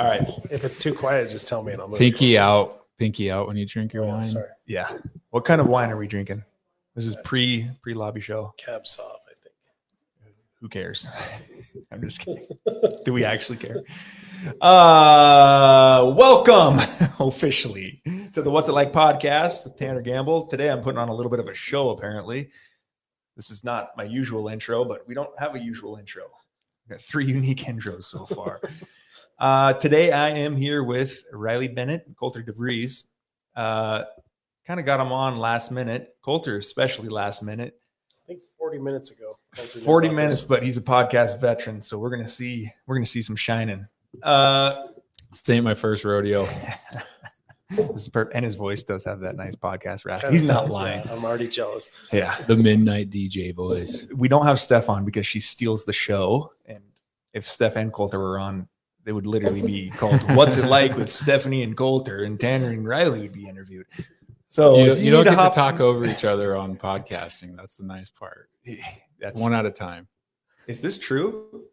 All right. If it's too quiet, just tell me and I'll move. Pinky out. Pinky out when you drink your Oh, wine. sorry. Yeah. What kind of wine are we drinking? This is pre pre lobby show. Cab Sauv, I think. Who cares? I'm just kidding. Do we actually care? Uh, welcome officially to the What's It Like podcast with Tanner Gamble. Today I'm putting on a little bit of a show, apparently. This is not my usual intro, but we don't have a usual intro. We've got three unique intros so far. Uh, today I am here with Riley Bennett, and Colter DeVries. Uh, kind of got him on last minute. Colter, especially last minute. I think 40 minutes ago. 40 minutes, but he's a podcast veteran, so we're gonna see we're gonna see some shining. Uh This ain't my first rodeo. this is per- and his voice does have that nice podcast rap. He's not lying. I'm already jealous. Yeah. The midnight DJ voice. We don't have Steph on because she steals the show. And if Steph and Colter were on, they would literally be called What's It Like with Stephanie and Colter, and Tanner and Riley would be interviewed. So you, if you don't need get hop- to talk over each other on podcasting. That's the nice part. That's One at a time. is this true?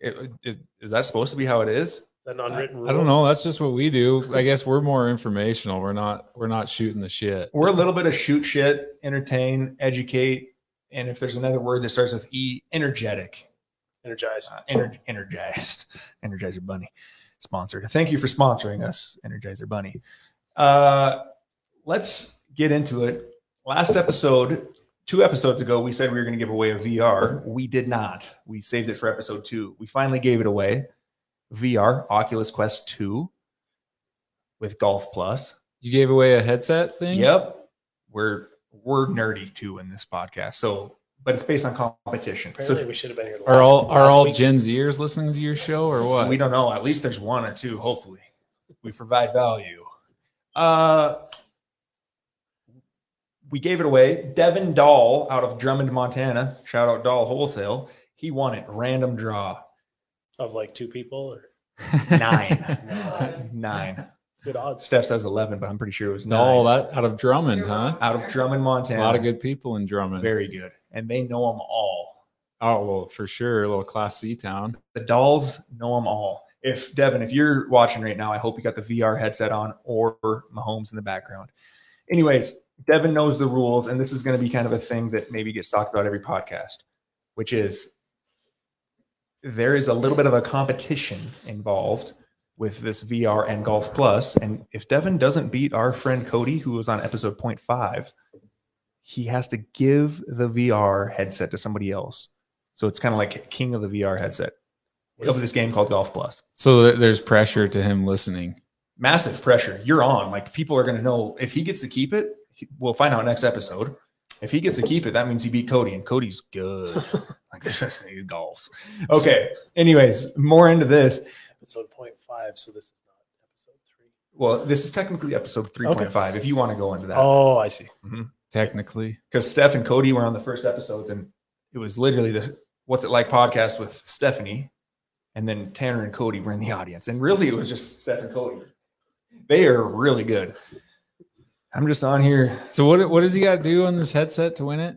It- is, is that supposed to be how it is? Is that an unwritten rule? I don't know. That's just what we do. I guess we're more informational. We're not. We're not shooting the shit. we're a little bit of shoot shit, entertain, educate, and if there's another word that starts with E, energetic, Energize. uh, ener- energized, Energizer Bunny sponsor. Thank you for sponsoring us, Energizer Bunny. Uh, let's get into it. Last episode, two episodes ago, we said we were going to give away a VR. We did not. We saved it for episode two. We finally gave it away. VR, Oculus Quest 2 with Golf Plus. You gave away a headset thing. Yep. We're we're nerdy too in this podcast. So, but it's based on competition. Apparently, So we should have been here. Are last- all are all week. Gen Zers listening to your show or what? we don't know. At least there's one or two. Hopefully, we provide value. Uh, we gave it away. Devin Dahl out of Drummond, Montana. Shout out Dahl Wholesale. He won it. Random draw. of like two people or Nine. Nine. Good odds. Steph says eleven, but I'm pretty sure it was nine. No, that out of Drummond, huh? out of Drummond, Montana. A lot of good people in Drummond. Very good, and they know them all. Oh well, for sure, a little class C town. the Dahls know them all. If Devin, if you're watching right now, I hope you got the VR headset on or Mahomes in the background. Anyways, Devin knows the rules, and this is going to be kind of a thing that maybe gets talked about every podcast, which is there is a little bit of a competition involved with this VR and Golf Plus. And if Devin doesn't beat our friend Cody, who was on episode 0.5, he has to give the VR headset to somebody else. So it's kind of like king of the VR headset of this game called Golf Plus. So there's pressure to him listening. Massive pressure. You're on. Like people are going to know if he gets to keep it. We'll find out next episode. If he gets to keep it, that means he beat Cody, and Cody's good. like he golfs. Okay. Anyways, more into this. Episode point five, so this is not episode three. Well, this is technically episode 3.5 if you want to go into that. Oh, I see. Mm-hmm. Technically, Because Steph and Cody were on the first episodes, and it was literally the What's It Like podcast with Stephanie, and then Tanner and Cody were in the audience. And really, it was just Steph and Cody. They are really good. I'm just on here. so what? What does he got to do on this headset to win it?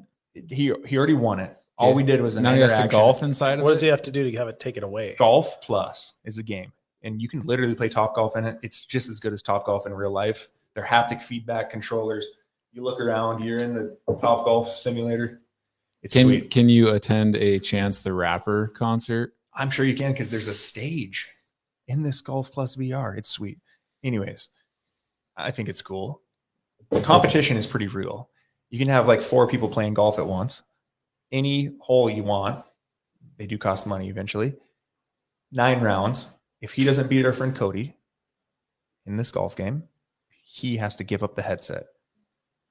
He he already won it. All Yeah. we did was an Now he has to interaction. golf inside of What it. does he have to do to have it taken away? Golf Plus is a game, and you can literally play Top Golf in it. It's just as good as Top Golf in real life. They're haptic feedback controllers. You look around, you're in the Top Golf simulator. It's Can sweet. Can you attend a Chance the Rapper concert? I'm sure you can because there's a stage in this Golf Plus VR. It's sweet. Anyways, I think it's cool. The competition is pretty real. You can have like four people playing golf at once. Any hole you want. They do cost money eventually. Nine rounds. If he doesn't beat our friend Cody in this golf game, he has to give up the headset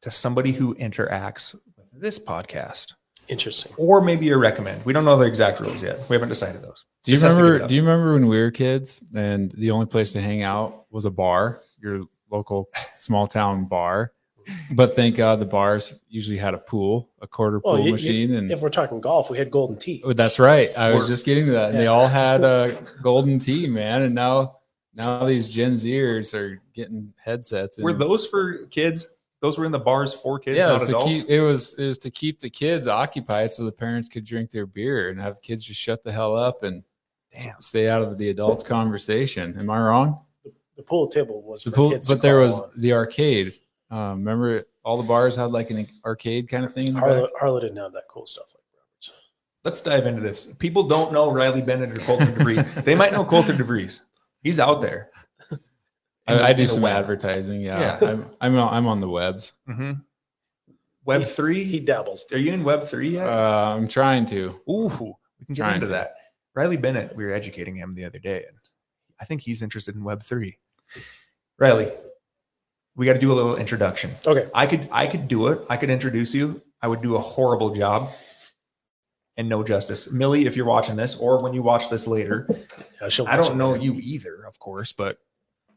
to somebody who interacts with this podcast Interesting. or maybe a recommend. We don't know the exact rules yet. We haven't decided those. Do you Just has to give it remember? Do you remember when we were kids and the only place to hang out was a bar, your local small town bar? But thank God the bars usually had a pool, a quarter pool Well, you- you- machine, and If we're talking golf, we had Golden Tee. Oh, that's right. I was just getting to that. And they all had a golden tee, man. And now, now these Gen Zers are getting headsets. And Were those for kids? Those were in the bars for kids, yeah, it not was, to keep, it was it was to keep the kids occupied so the parents could drink their beer and have the kids just shut the hell up and Damn. Stay out of the adults' conversation. Am I wrong? The pool table was The for pool, kids to but there was on. the arcade. Um, remember, all the bars had like an arcade kind of thing in the Harlow, back. Harlow didn't have that cool stuff like Roberts. Let's dive into this. People don't know Riley Bennett or Colter DeVries. they might know Colter DeVries. He's out there. I, I do some web. advertising. Yeah, Yeah. I'm, I'm on, I'm on the webs. Mhm. Web three. He dabbles. Are you in Web three yet? Uh, I'm trying to. Ooh, we can get into to. that. Riley Bennett, we were educating him the other day, and I think he's interested in Web three. Riley, we got to do a little introduction. Okay. I could, I could do it. I could introduce you. I would do a horrible job and no justice. Millie, if you're watching this, or when you watch this later, Yeah, I don't know later. you either, of course, but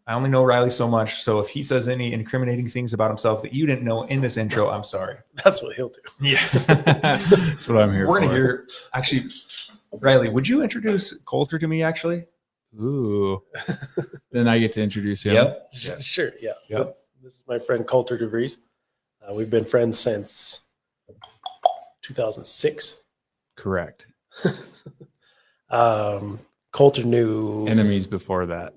I only know Riley so much. So if he says any incriminating things about himself that you didn't know in this intro, I'm sorry. That's what he'll do. Yes. That's what I'm here We're for. gonna hear actually Riley, would you introduce Colter to me actually? Ooh. then I get to introduce him. Yep. Sh- Sure. Yeah. Yep. This is my friend Colter DeVries. Uh, we've been friends since 2006. Correct. Um, Colter knew. Enemies before that.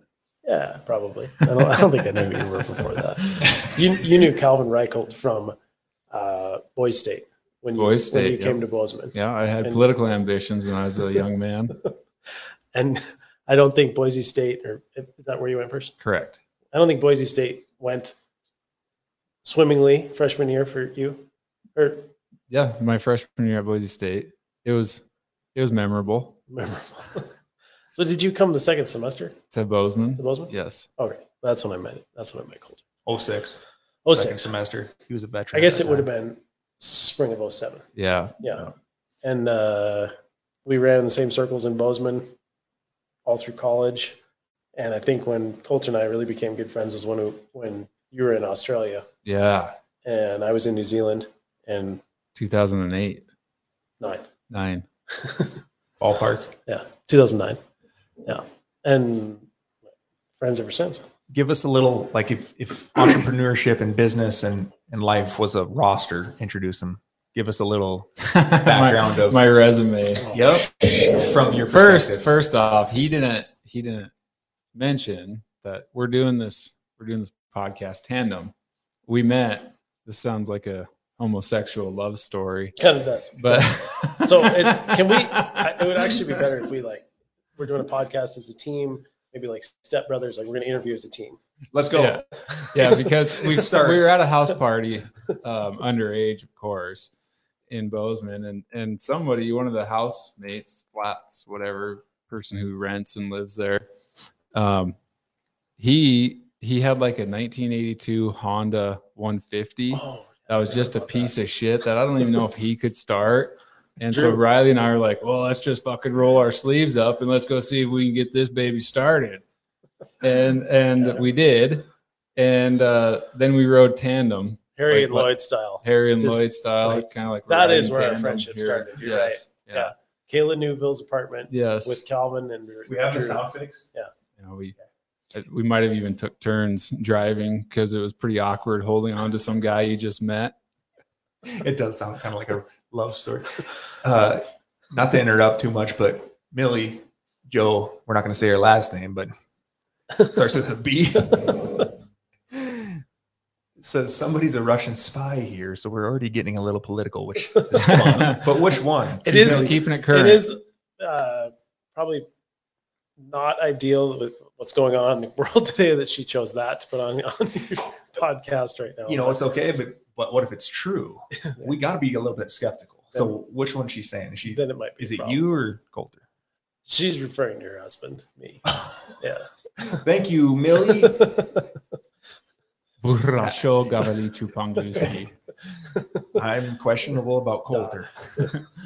yeah, probably. I don't, I don't think I knew you were before that. You, you knew Calvin Reichelt from uh, Boys State when you, Boys when you State, came to Bozeman. Yeah, I had And- political ambitions when I was a young man. And I don't think Boise State, or is that where you went first? Correct. I don't think Boise State went swimmingly freshman year for you. Or Yeah, my freshman year at Boise State, it was it was memorable memorable. so did you come the second semester to Bozeman. to Bozeman? Yes. Okay, that's when I met. That's when I met Colter. 06. Oh second six. semester. He was a veteran. I guess it that would have been spring of 07. Yeah. Yeah. And uh, we ran the same circles in Bozeman all through college. And I think when Colter and I really became good friends was when when you were in Australia Yeah. and I was in New Zealand in 2008, nine. nine. ballpark. Yeah, 2009. Yeah, and friends ever since. Give us a little like if if entrepreneurship and business and and life was a roster, introduce them. Give us a little background my, of my resume. Yep. From your First, first off, he didn't he didn't mention that we're doing this we're doing this podcast tandem. We met. This sounds like a homosexual love story, Kind of does. but So it, can we? It would actually be better if we like we're doing a podcast as a team, maybe like step brothers. Like we're going to interview as a team. Let's go. Yeah. yeah, because we, starts. we were at a house party, um, underage, of course, in Bozeman, and and somebody, one of the housemates, flats, whatever person who rents and lives there, um, he he had like a 1982 Honda 150 Oh, that was just a piece of shit that I don't even know if he could start. And so Riley and I were like, well, let's just fucking roll our sleeves up and let's go see if we can get this baby started. And and we did. And uh, then we rode tandem, Harry Like and? Lloyd style. Harry and Just Lloyd style, like- kind of like that is where our friendship here. started, you're Yes. right. Yeah. Yeah. Kayla Newville's apartment Yes. with Calvin and We have the Drew. sound fixed. you know, we we might have even took turns driving because it was pretty awkward holding on to some guy you just met. It does sound kind of like a love story. Uh, not to interrupt too much, but Millie, Joe, we're not going to say her last name, but starts with a B. Says somebody's a Russian spy here, so we're already getting a little political, which is fun. but which one? It Keeping is- keeping it current. It is uh, probably not ideal with what's going on in the world today that she chose that to put on, on your podcast right now. You know, it's okay, but but what if it's true? We got to be a little bit skeptical. So which one she's saying? Is she then it might be. is it you or Colter? She's referring to her husband, me. Yeah. Thank you, Millie. Burrasho Gavalichu Pangusi. I'm questionable about Colter.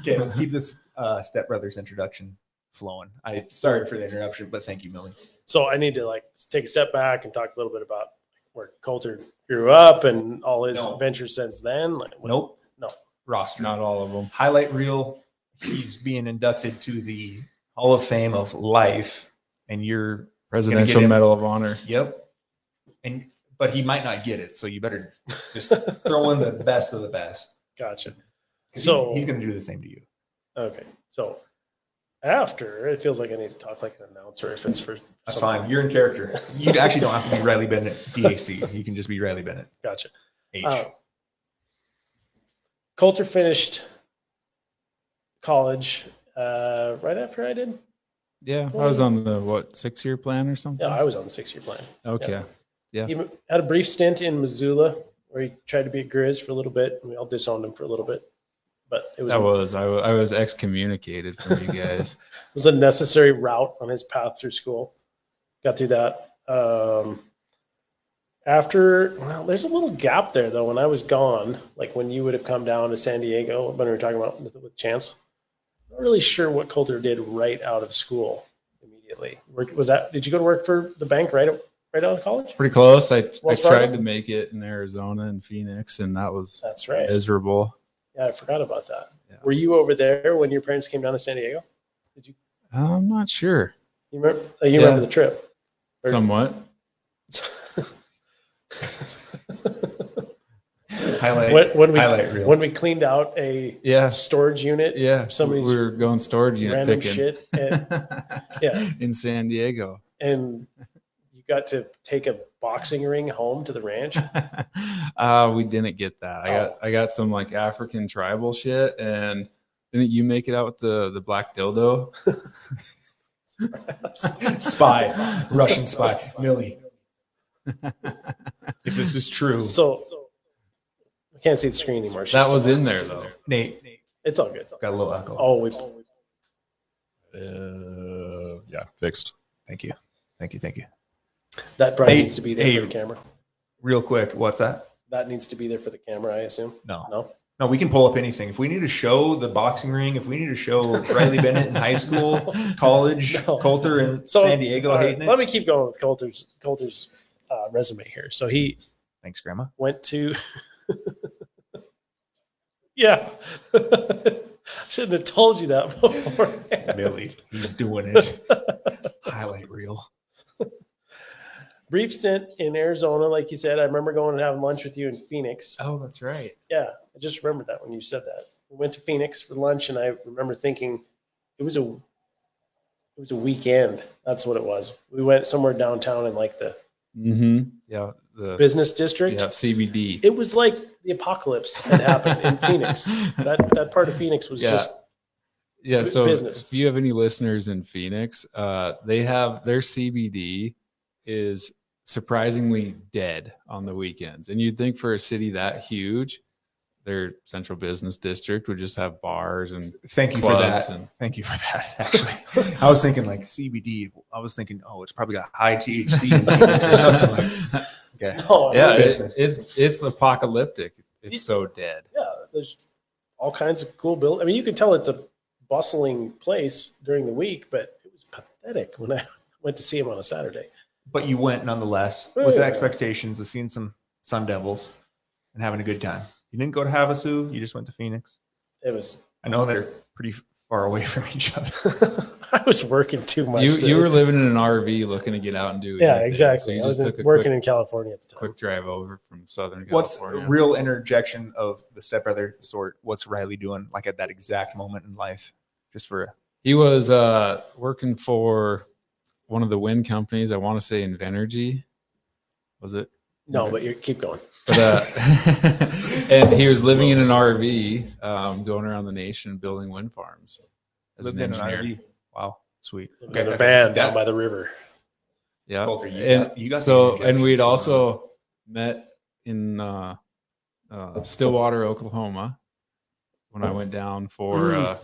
okay, let's keep this uh, Step Brothers introduction flowing. I sorry for the interruption, but thank you, Millie. so I need to like take a step back and talk a little bit about where Colter grew up and all his No. adventures since then. Like, what- Nope. No. Roster. Not all of them. Highlight reel. He's being inducted to the Hall of Fame of Life, and you're Presidential Medal of Honor. yep. And but he might not get it, so you better just throw in the best of the best. Gotcha. So- he's, he's going to do the same to you. Okay. So after, it feels like I need to talk like an announcer if it's for That's something. fine. You're in character. You actually don't have to be Riley Bennett, DAC. You can just be Riley Bennett, Gotcha. H. Uh, Colter finished college uh, right after I did. Yeah, I was on the what six year plan or something. Yeah, I was on the six year plan. okay. Yeah. He had a brief stint in Missoula where he tried to be a Grizz for a little bit, and we all disowned him for a little bit. But it was, That was I, I was excommunicated from you guys. it was a necessary route on his path through school. Got through that. Um, after, well, there's a little gap there though. When I was gone, like when you would have come down to San Diego, when we were talking about with, with Chance, not really sure what Colter did right out of school immediately. Was that? Did you go to work for the bank right right out of college? Pretty close. I, I Fargo? tried to make it in Arizona and Phoenix, and that was That's right. miserable. Yeah, I forgot about that. Yeah. Were you over there when your parents came down to San Diego? Did you? I'm not sure. You remember? uh, You Yeah. remember the trip? Or- Somewhat. highlight, when, when we highlight reel. when we cleaned out a Yeah. storage unit, Yeah. Somebody's we were going storage unit random picking. shit, and, yeah. In San Diego. and got to take a boxing ring home to the ranch. uh we didn't get that. I Oh. got I got some like African tribal shit and didn't you make it out with the the black dildo? spy, Russian spy, Millie. if this is true, So I can't see the screen anymore. She's That was in there though. Nate It's all good. got a little echo. Oh, we Uh, yeah, fixed. Thank you, thank you, thank you. That probably Hey, needs to be there hey. for the camera. Real quick, what's that? That needs to be there for the camera, I assume. No, No. no, we can pull up anything. If we need to show the boxing ring, if we need to show Riley Bennett in high school, college, No. Colter in So, San Diego all right, hating it. Let me keep going with Colter's Colter's uh, resume here. So he Thanks, Grandma. went to yeah shouldn't have told you that before Millie, he's doing it. Highlight reel. Brief stint in arizona like you said i remember going and having lunch with you in phoenix Oh, that's right. yeah i just remembered that when you said that we went to phoenix for lunch and i remember thinking it was a it was a weekend that's what it was we went somewhere downtown in like the Mm-hmm. Yeah. The business district yeah, CBD. it was like the apocalypse had happened in phoenix that that part of phoenix was Yeah. just Yeah, so business. if you have any listeners in Phoenix, uh, they have their CBD is surprisingly dead on the weekends. And you'd think for a city that huge, their central business district would just have bars and Thank you for that. and Thank you for that. Actually, I was thinking like CBD. I was thinking, oh, it's probably got high THC in Phoenix or something like. Okay. oh yeah, it- it's it's apocalyptic. It's so dead. yeah, there's all kinds of cool build. I mean, you can tell it's a bustling place during the week, but it was pathetic when I went to see him on a Saturday. But you went nonetheless with yeah. expectations of seeing some Sun Devils and having a good time. You didn't go to Havasu. You just went to Phoenix. It was. I know they're pretty far away from each other. I was working too much. You to- you were living in an RV looking to get out and do yeah, anything. exactly. So you I was just in- a working quick, in California at the time. quick drive over from Southern What's California. a real interjection of the stepbrother sort? What's Riley doing like at that exact moment in life? Just for He was uh, working for one of the wind companies. I want to say Invenergy. Was it? No, but you keep going. But uh, and he was living in an RV, um, going around the nation building wind farms. As lived an in an. RV. Wow, sweet. in a van down by the river. Yeah. Coulter, you and got- you got so, and we'd going on. also met in uh, uh, Stillwater, Oklahoma, when I went down for Mm. uh,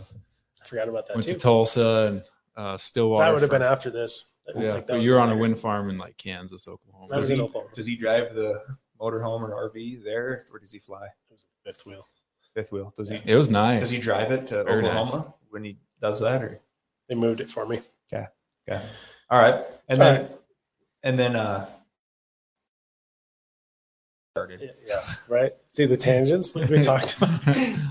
I forgot about that went too. to Tulsa and uh, Stillwater. That would have for- been after this. That- Yeah, like, but you're have on a wind farm in like Kansas, Oklahoma. That was Does in he, Oklahoma. does he drive the motorhome or RV there, or does he fly It was a fifth wheel. fifth wheel? Does he It was nice. does he drive it to Very nice. Oklahoma when he does that? Or They moved it for me. Yeah. Yeah. all right, and All then right. and then uh started. Yeah, right. See the tangents like we talked about.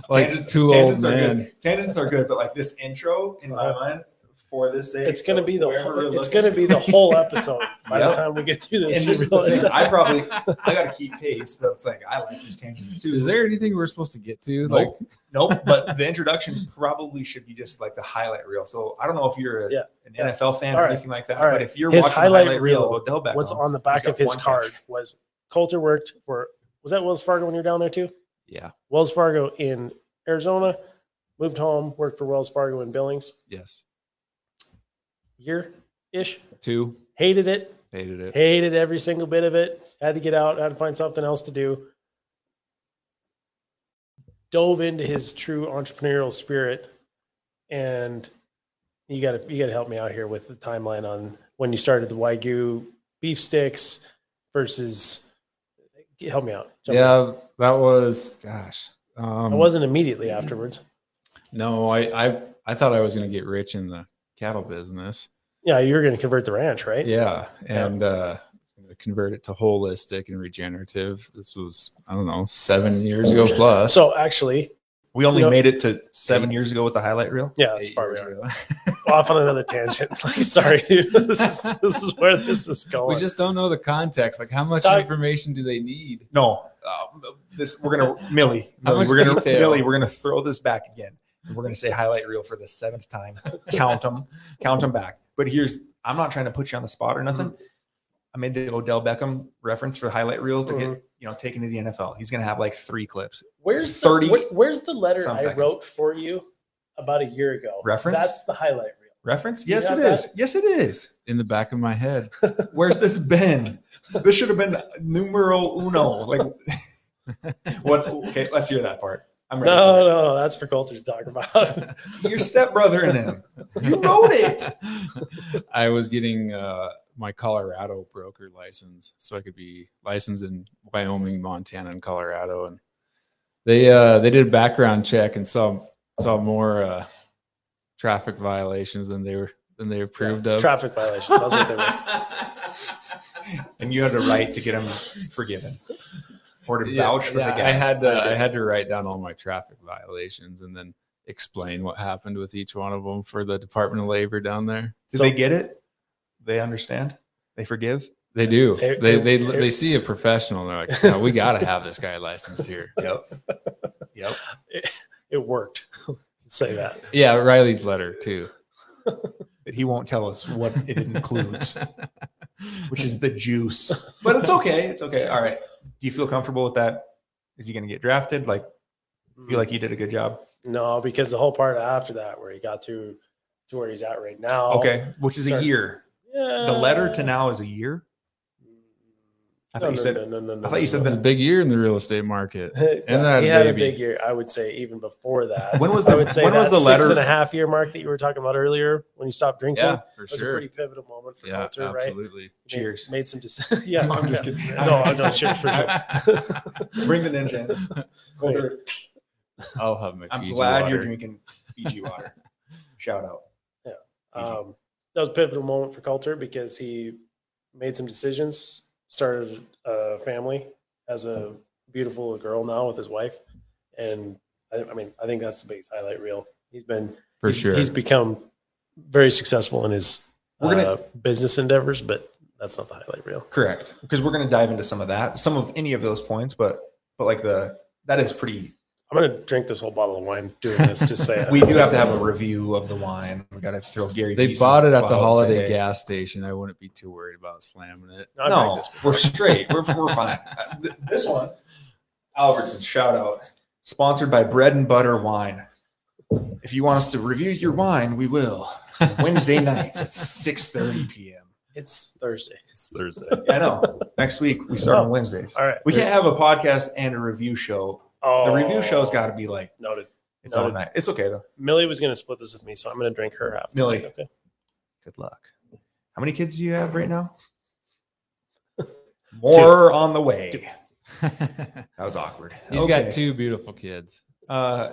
like Tangents- two old tangents are men. good. Tangents are good, but like this intro in my mind for this sake. It's gonna be the whole, it's looking. gonna be the whole episode by Yep. the time we get through this. This is the realize thing. I probably I got to keep pace, but it's like I like these tangents too. Is there anything we're supposed to get to? Nope. Like, Nope. But the introduction probably should be just like the highlight reel. So I don't know if you're a, Yeah. an Yeah. NFL fan All or right. anything like that, All right. but if you're His watching highlight the highlight reel reel, of Odell Beckham, What's on the back of his one card catch. was Coulter worked for was that Wells Fargo when you're down there too? yeah, Wells Fargo in Arizona, moved home, worked for Wells Fargo in Billings, yes, year ish. two Hated it, hated it. hated every single bit of it. Had to get out, had to find something else to do. Dove into his true entrepreneurial spirit, and you got to you got to help me out here with the timeline on when you started the Wagyu beef sticks versus. Help me out. Jump in. Yeah, that was gosh. Um, it wasn't immediately afterwards. No, I, I I thought I was going to get rich in the cattle business. Yeah, you're going to convert the ranch, right? Yeah, and uh, convert it to holistic and regenerative. This was I don't know seven years ago plus. So actually, we only you know- made it to seven years ago with the highlight reel. yeah, that's far we are. Off on another tangent. Like, sorry, dude. This is this is where this is going. we just don't know the context. Like, how much Talk- information do they need? No, uh, this we're gonna Millie. Millie we're gonna detail? Millie. We're gonna throw this back again. And we're gonna say highlight reel for the seventh time. Count them, count them back. But here's I'm not trying to put you on the spot or nothing. I made the Odell Beckham reference for highlight reel to Mhm. get you know taken to the NFL. He's gonna have like three clips. Where's 30 the, where- where's the letter I seconds. wrote for you about a year ago? Reference? That's the highlight reel. Reference? You Yes, have it is. Yes, it is. In the back of my head, Where's this been? This should have been numero uno. Like what? Okay, let's hear that part. I'm ready. No, for no, no, that's for Colter to talk about. Your stepbrother and him. You wrote it. I was getting uh, my Colorado broker license, so I could be licensed in Wyoming, Montana, and Colorado. And they uh, they did a background check and saw saw more uh, traffic violations than they were than they approved of. Traffic violations. That's what they were. and you had a right to get them forgiven or to Yeah, for yeah, the guy. I had to I had to write down all my traffic violations and then explain what happened with each one of them for the Department of Labor down there. Do So- they get it? They understand. They forgive. They do. It- they it- they it- they see a professional. And they're like, no, we got to have this guy licensed here. Yep. Yep. It worked. Say that. Yeah, Riley's letter too. But he won't tell us what it includes, which is the juice. But it's okay. It's okay. All right. Do you feel comfortable with that? Is he going to get drafted? Like, feel mm-hmm. like you did a good job? No, because the whole part after that, where he got to to where he's at right now. Okay. Which is a year. Yeah. The letter to now is a year. I thought No, you no, said. no, no, no, no, I thought you no, said It was a big year in the real estate market. And that he had baby. a big year. I would say even before that. When was I the- would say when was the six letter- and a half year mark that you were talking about earlier when you stopped drinking? Yeah, for was a sure. pretty pivotal moment for Yeah, Colter, right? absolutely. Cheers. Made, some decisions. yeah, No, I'm just yeah. kidding. No, no, cheers for sure. Bring the ninja in. Colder. I'll have my. I'm Fiji glad you're drinking Fiji water. Shout out. Um, that was a pivotal moment for Colter because he made some decisions, started a family, as a beautiful girl now with his wife, and I, I mean, I think that's the biggest highlight reel. He's been for he's, sure. He's become very successful in his We're gonna- uh, business endeavors, but that's not the highlight reel. Correct. Because we're going to dive into some of that, some of any of those points, but but like the that is pretty. I'm gonna drink this whole bottle of wine doing this. Just say it. We do have to have a review of the wine. We got to throw Gary. they Vee bought it at the holiday say, hey, gas station. I wouldn't be too worried about slamming it. I've drank No, this we're straight. We're we're fine. Uh, This one, Albertsons. Shout out. Sponsored by Bread and Butter Wine. If you want us to review your wine, we will. Wednesday nights at 6:30 p.m. It's Thursday. It's Thursday. Yeah, I know. Next week we start on Wednesdays. All right. We can't have a podcast and a review show. Oh, The review show's got to be like noted. it's all Noted. night. It's okay though. Millie was gonna split this with me, so I'm gonna drink her half. Millie. Okay. Good luck. How many kids do you have right now? More on the way. That was awkward. He's Okay. got two beautiful kids. Uh,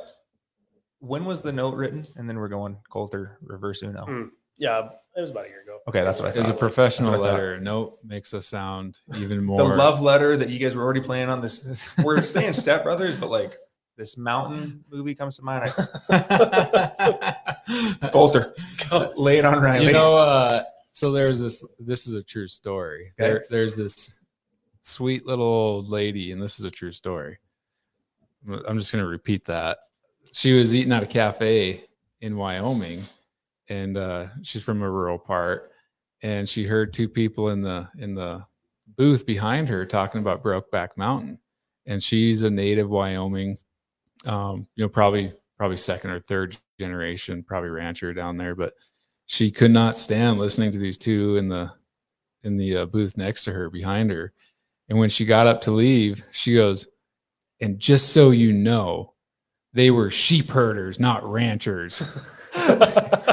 when was the note written? And then we're going Colter reverse Uno. Hmm. Yeah, it was about a year ago. Okay, that's what I It was a professional That's what I thought. letter. Note makes us sound even more. The love letter that you guys were already playing on this. We're saying stepbrothers, but like this mountain movie comes to mind. Colter, lay it on Riley. you know, uh, so there's this. This is a true story. Okay. There, there's this sweet little old lady, and this is a true story. I'm just going to repeat that. She was eating at a cafe in Wyoming, and uh, she's from a rural part, and she heard two people in the in the booth behind her talking about Brokeback Mountain, and she's a native Wyoming, um, you know, probably probably second or third generation, probably rancher down there, but she could not stand listening to these two in the in the uh, booth next to her behind her and when she got up to leave she goes and just so you know they were sheep herders not ranchers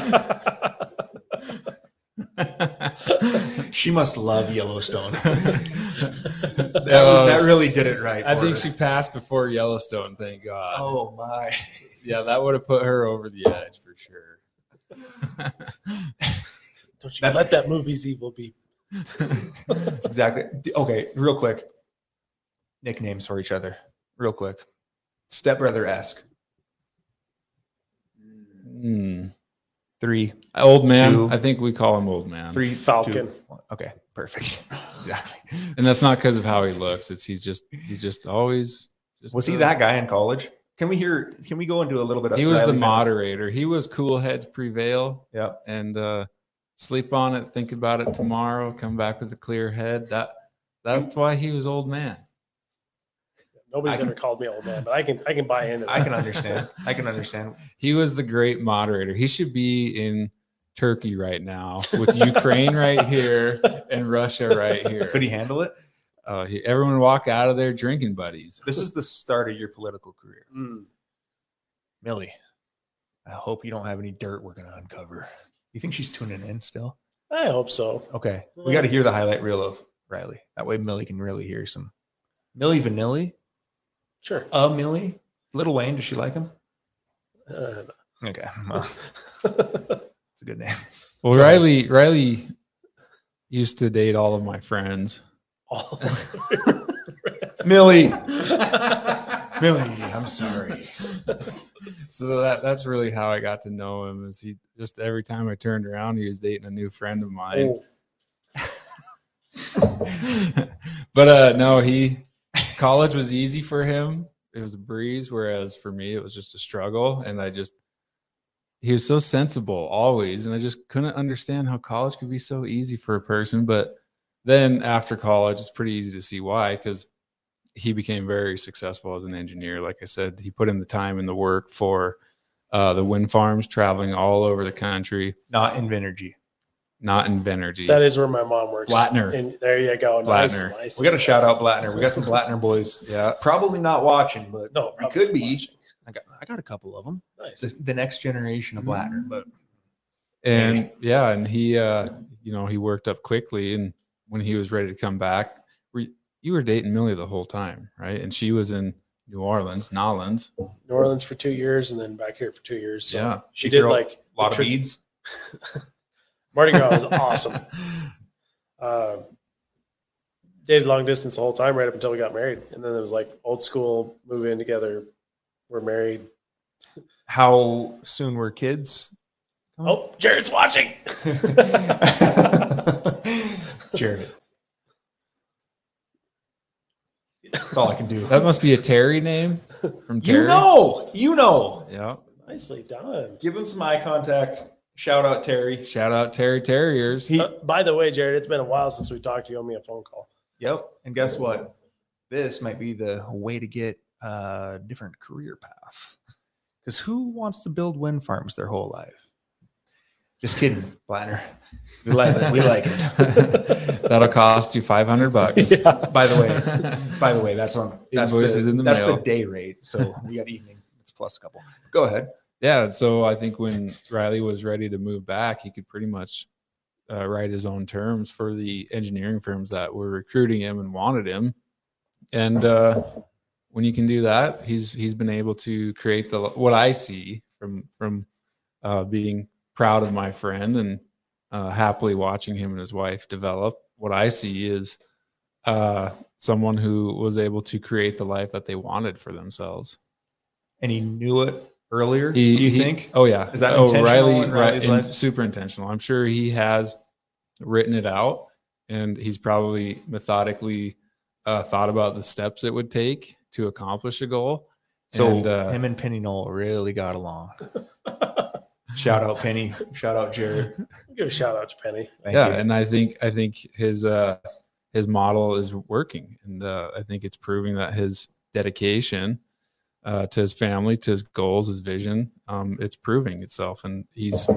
She must love Yellowstone. that, Uh, that really did it right. i think her. she passed before yellowstone thank god Oh my! yeah that would have put her over the edge for sure Don't you let that movie's evil be. That's exactly. Okay, real quick. Nicknames for each other, real quick. Stepbrother esque. Hmm. Three, old man Two. i think we call him old man three, Falcon. two. Okay, perfect. Exactly. and that's not because of how he looks it's he's just he's just always just Was he that guy in college? Can we hear? Can we go into a little bit of? he was the Riley Bennett's- moderator he was cool heads prevail Yeah. and uh sleep on it think about it tomorrow come back with a clear head that that's why he was old man Nobody's I ever called me old man, but I can I can buy into that. I can understand. I can understand. he was the great moderator he should be in turkey right now with ukraine right here and russia right here Could he handle it? uh, he, everyone walk out of there drinking buddies This is the start of your political career, Mm. Millie. I hope you don't have any dirt we're gonna uncover. You think she's tuning in still? I hope so. Okay, we got to hear the highlight reel of Riley. That way, Millie can really hear some. Millie Vanilli, Sure. uh, Millie, Little Wayne. Does she like him? Uh, Okay, well, it's a good name. well riley riley used to date all of my friends all- Millie, Millie, I'm sorry. so that that's really how I got to know him. Is he just every time I turned around, he was dating a new friend of mine. Oh, but uh no, he college was easy for him. It was a breeze, whereas for me it was just a struggle. And I just he was so sensible always, and I just couldn't understand how college could be so easy for a person. But then after college, it's pretty easy to see why, because he became very successful as an engineer. Like I said, he put in the time and the work for uh, the wind farms, traveling all over the country, Not Invenergy. Not Invenergy. that is where my mom works. Blattner. And there you go. Nice, Blattner. nice. We got to shout out Blattner. We got some Blattner boys. yeah. Probably not watching, but No, we could be. watching. I got, I got a couple of them. Nice. The, the next generation of Blattner, but and yeah and he uh you know he worked up quickly and when he was ready to come back were, you were dating millie the whole time right and she was in new orleans nolans New Orleans for two years and then back here for two years. So yeah she did like a lot of tri- beads. Mardi Gras was awesome. Uh, dated long distance the whole time right up until we got married, and then it was like old school, move in together, we're married. How soon were kids? Oh, Jared's watching. Jared. That's all I can do. that must be a terry name from terry You know, you know. yeah Nicely done. Give him some eye contact. Shout out Terry. shout out terry terriers He, Uh, by the way, Jared, it's been a while since we talked to you. Owe me a phone call. yep. And guess what? This might be the way to get a different career path. Because who wants to build wind farms their whole life? Just kidding, Blattner. We like it. We like it. that'll cost you 500 bucks By the way, by the way, that's on that's Invoices the, in the that's mail. the day rate. So we got evening. It's plus a couple. Go ahead. Yeah so i think when riley was ready to move back he could pretty much uh, write his own terms for the engineering firms that were recruiting him and wanted him. And uh, when you can do that he's he's been able to create the what i see from from uh, being proud of my friend and uh, happily watching him and his wife develop what i see is uh, someone who was able to create the life that they wanted for themselves. And he knew it earlier. He- do you he- think? Oh yeah. Is that oh intentional Riley? in in- super intentional. I'm sure he has written it out, and he's probably methodically uh, thought about the steps it would take to accomplish a goal. So And, uh, him and Penny Knoll really got along. Shout out Penny. Shout out Jared. Give a shout out to Penny. Thank yeah, you. and I think I think his uh, his model is working, and uh, I think it's proving that his dedication uh, to his family, to his goals, his vision, um, it's proving itself, and he's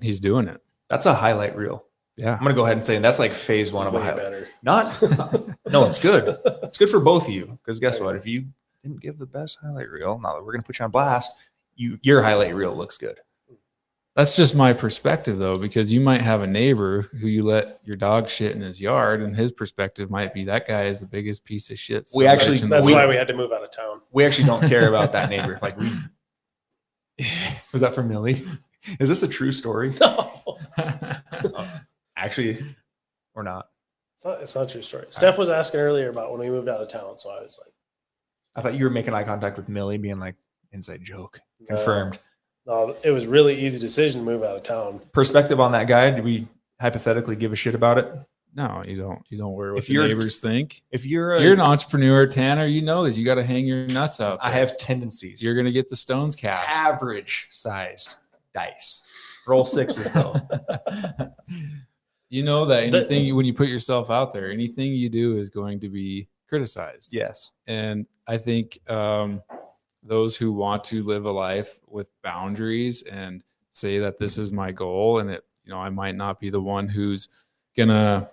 he's doing it. That's a highlight reel. Yeah, I'm gonna go ahead and say that's like phase one of a highlight. better. Not no, it's good. It's good for both of you. Because guess what? If you didn't give the best highlight reel, now that we're gonna put you on blast, you your highlight reel looks good. That's just my perspective, though, because you might have a neighbor who you let your dog shit in his yard, and his perspective might be that guy is the biggest piece of shit. We actually that's We- why we had to move out of town. We actually don't care about that neighbor. Like we was that for Millie? Is this a true story? No, Actually, or not. it's not. It's not a true story. Steph was asking earlier about when we moved out of town, so I was like, I thought you were making eye contact with Millie, being like inside joke. no. Confirmed. No, it was really easy decision to move out of town. Perspective on that guy. Do we hypothetically give a shit about it? no, you don't. You don't worry what If the neighbors think. If you're a, You're an entrepreneur, Tanner. You know this. You got to hang your nuts out. I have tendencies. You're gonna get the stones cast. average sized dice. Roll sixes though. you know that anything you when you put yourself out there, anything you do is going to be criticized. yes. And I think um, those who want to live a life with boundaries and say that this is my goal, and it, you know, I might not be the one who's gonna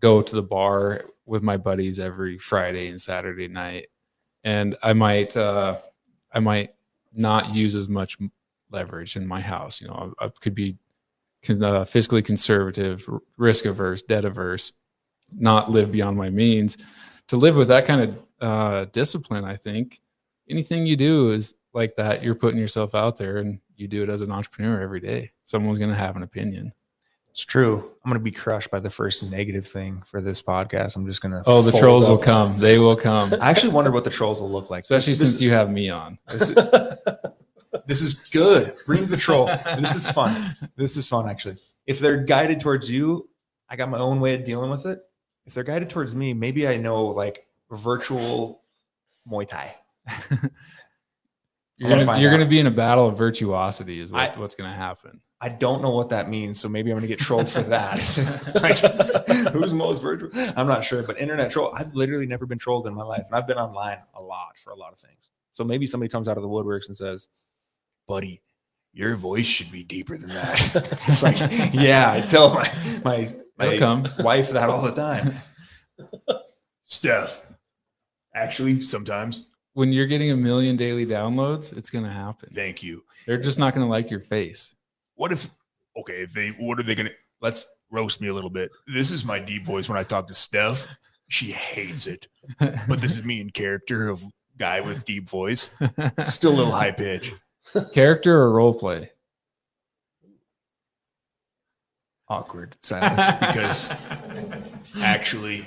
go to the bar with my buddies every Friday and Saturday night, and I might, uh, I might not use as much leverage in my house. You know, I, I could be uh, fiscally conservative, risk averse, debt averse, not live beyond my means. To live with that kind of uh, discipline, I think anything you do is like that. You're putting yourself out there, and you do it as an entrepreneur every day. Someone's going to have an opinion. It's true. I'm gonna be crushed by the first negative thing for this podcast. I'm just gonna Oh, the trolls will come. They will come, I actually wonder what the trolls will look like. especially This- since you have me on. This, this is good. Bring the troll. This is fun. This is fun, actually. If they're guided towards you, I got my own way of dealing with it. If they're guided towards me, maybe I know like virtual Muay Thai. You're gonna you're out. gonna be in a battle of virtuosity. Is what, I- what's gonna happen. I don't know what that means, so maybe I'm gonna get trolled for that. like, who's most virtual? I'm not sure, but internet troll. I've literally never been trolled in my life, and I've been online a lot for a lot of things. So maybe somebody comes out of the woodworks and says, "Buddy, your voice should be deeper than that." it's like, yeah, I tell my my, my come. wife that all the time. Steph, actually, sometimes. When you're getting a million daily downloads, it's gonna happen. Thank you. They're just not gonna like your face. What if? Okay, if they, what are they gonna? Let's roast me a little bit. This is my deep voice when I talk to Steph. She hates it, but this is me in character of guy with deep voice, still a little high pitch. Character or role play? Awkward silence. because actually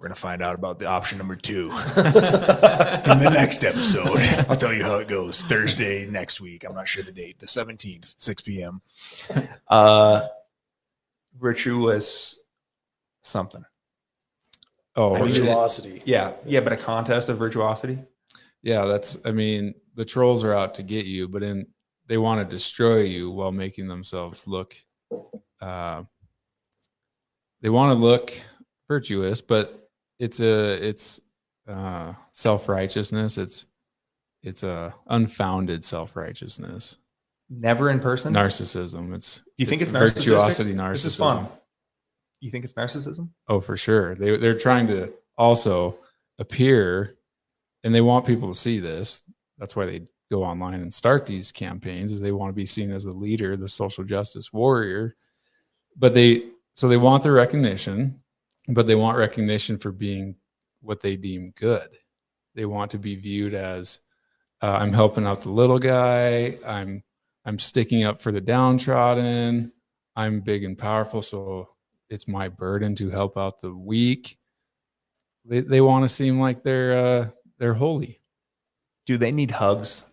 we're gonna find out about the option number two in the next episode. I'll tell you how it goes. Thursday next week. I'm not sure the date. The 17th, 6 p.m. uh, virtuous something. Oh, I mean, it- Virtuosity. Yeah, yeah, but a contest of virtuosity. yeah. That's. I mean, the trolls are out to get you, but in they want to destroy you while making themselves look. Uh, they want to look virtuous, but it's a it's uh, self righteousness. It's it's a unfounded self righteousness, Never in person. narcissism. It's you think it's, it's virtuosity, narcissism. This is fun. You think it's narcissism? Oh, for sure. They they're trying to also appear, and they want people to see this. That's why they go online and start these campaigns. Is they want to be seen as the leader, the social justice warrior. But they so they want the recognition, but they want recognition for being what they deem good. They want to be viewed as uh, I'm helping out the little guy. I'm I'm sticking up for the downtrodden. I'm big and powerful, so it's my burden to help out the weak. They they want to seem like they're uh, they're holy. Do they need hugs?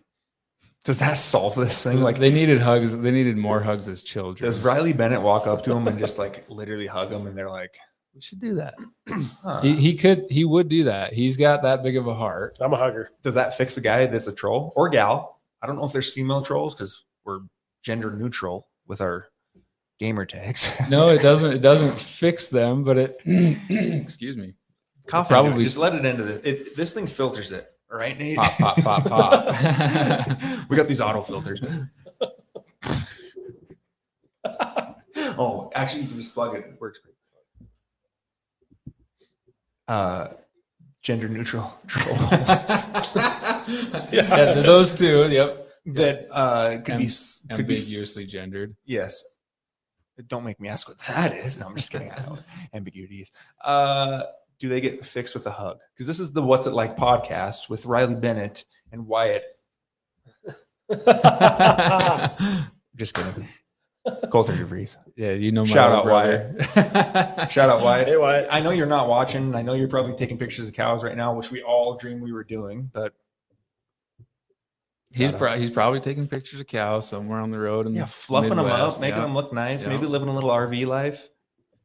Does that solve this thing? Like, they needed hugs. They needed more hugs as children. does Riley Bennett walk up to him and just like literally hug him, and they're like, we should do that. huh. He, he could. He would do that. He's got that big of a heart. I'm a hugger. does that fix a guy that's a troll or gal? I don't know if there's female trolls because we're gender neutral with our gamer tags. No, it doesn't. It doesn't fix them, but it. excuse me. Coffee Probably- probably just let it into the. It, this thing filters it, all right, Nate? Pop, pop, pop, pop. we got these auto filters. oh, actually, you can just plug it. It works great. Uh, gender neutral trolls yeah, those two. Yep. that uh, could be Am- s- could be Ambiguously gendered. Yes. Don't make me ask what that is. No, I'm just kidding. I know ambiguities. Uh, do they get fixed with a hug? Because this is the What's It Like podcast with Riley Bennett and Wyatt. Just kidding. Colter DeVries. yeah, you know my Shout out brother. Shout out Wyatt. Hey, Wyatt. I know you're not watching. I know you're probably taking pictures of cows right now, which we all dream we were doing. But he's pro- he's probably taking pictures of cows somewhere on the road and yeah, fluffing them up, making them look nice, Yeah. maybe living a little RV life.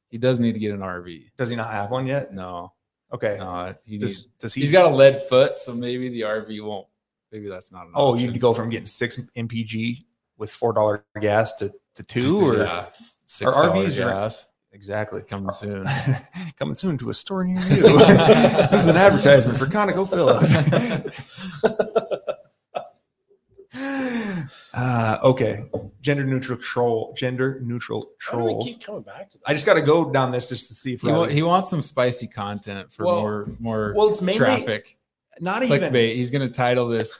He does need to get an RV. Does he not have one yet? No, Okay. no, he Does, needs. does he? He's got a lead foot, so maybe the RV won't. Maybe that's not. An Oh, option. you'd go from getting six MPG with four dollar gas to, to two, or yeah, six RVs dollars are- exactly coming soon. coming soon to a store near you. this is an advertisement for ConocoPhillips. uh, okay, gender neutral troll. Gender neutral troll. we keep coming back to that? I just got to go down this just to see if He, wa- he wants some spicy content for Well- more more well, it's mainly traffic. not even. Clickbait. He's going to title this.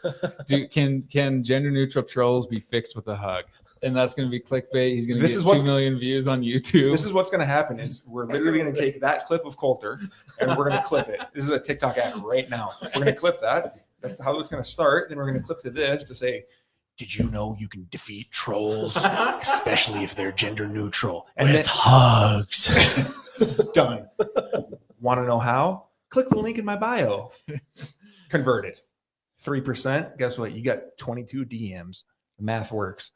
Do, can can gender neutral trolls be fixed with a hug? And that's going to be clickbait. He's going to This get is what's- two million views on YouTube. This is what's going to happen is we're literally going to take that clip of Colter and we're going to clip it. This is a TikTok ad right now. We're going to clip that. That's how it's going to start. Then we're going to clip to this to say, "Did you know you can defeat trolls, especially if they're gender neutral?" And then hugs. done. Want to know how? Click the link in my bio. Converted. Three percent. Guess what? You got twenty-two DMs. The math works.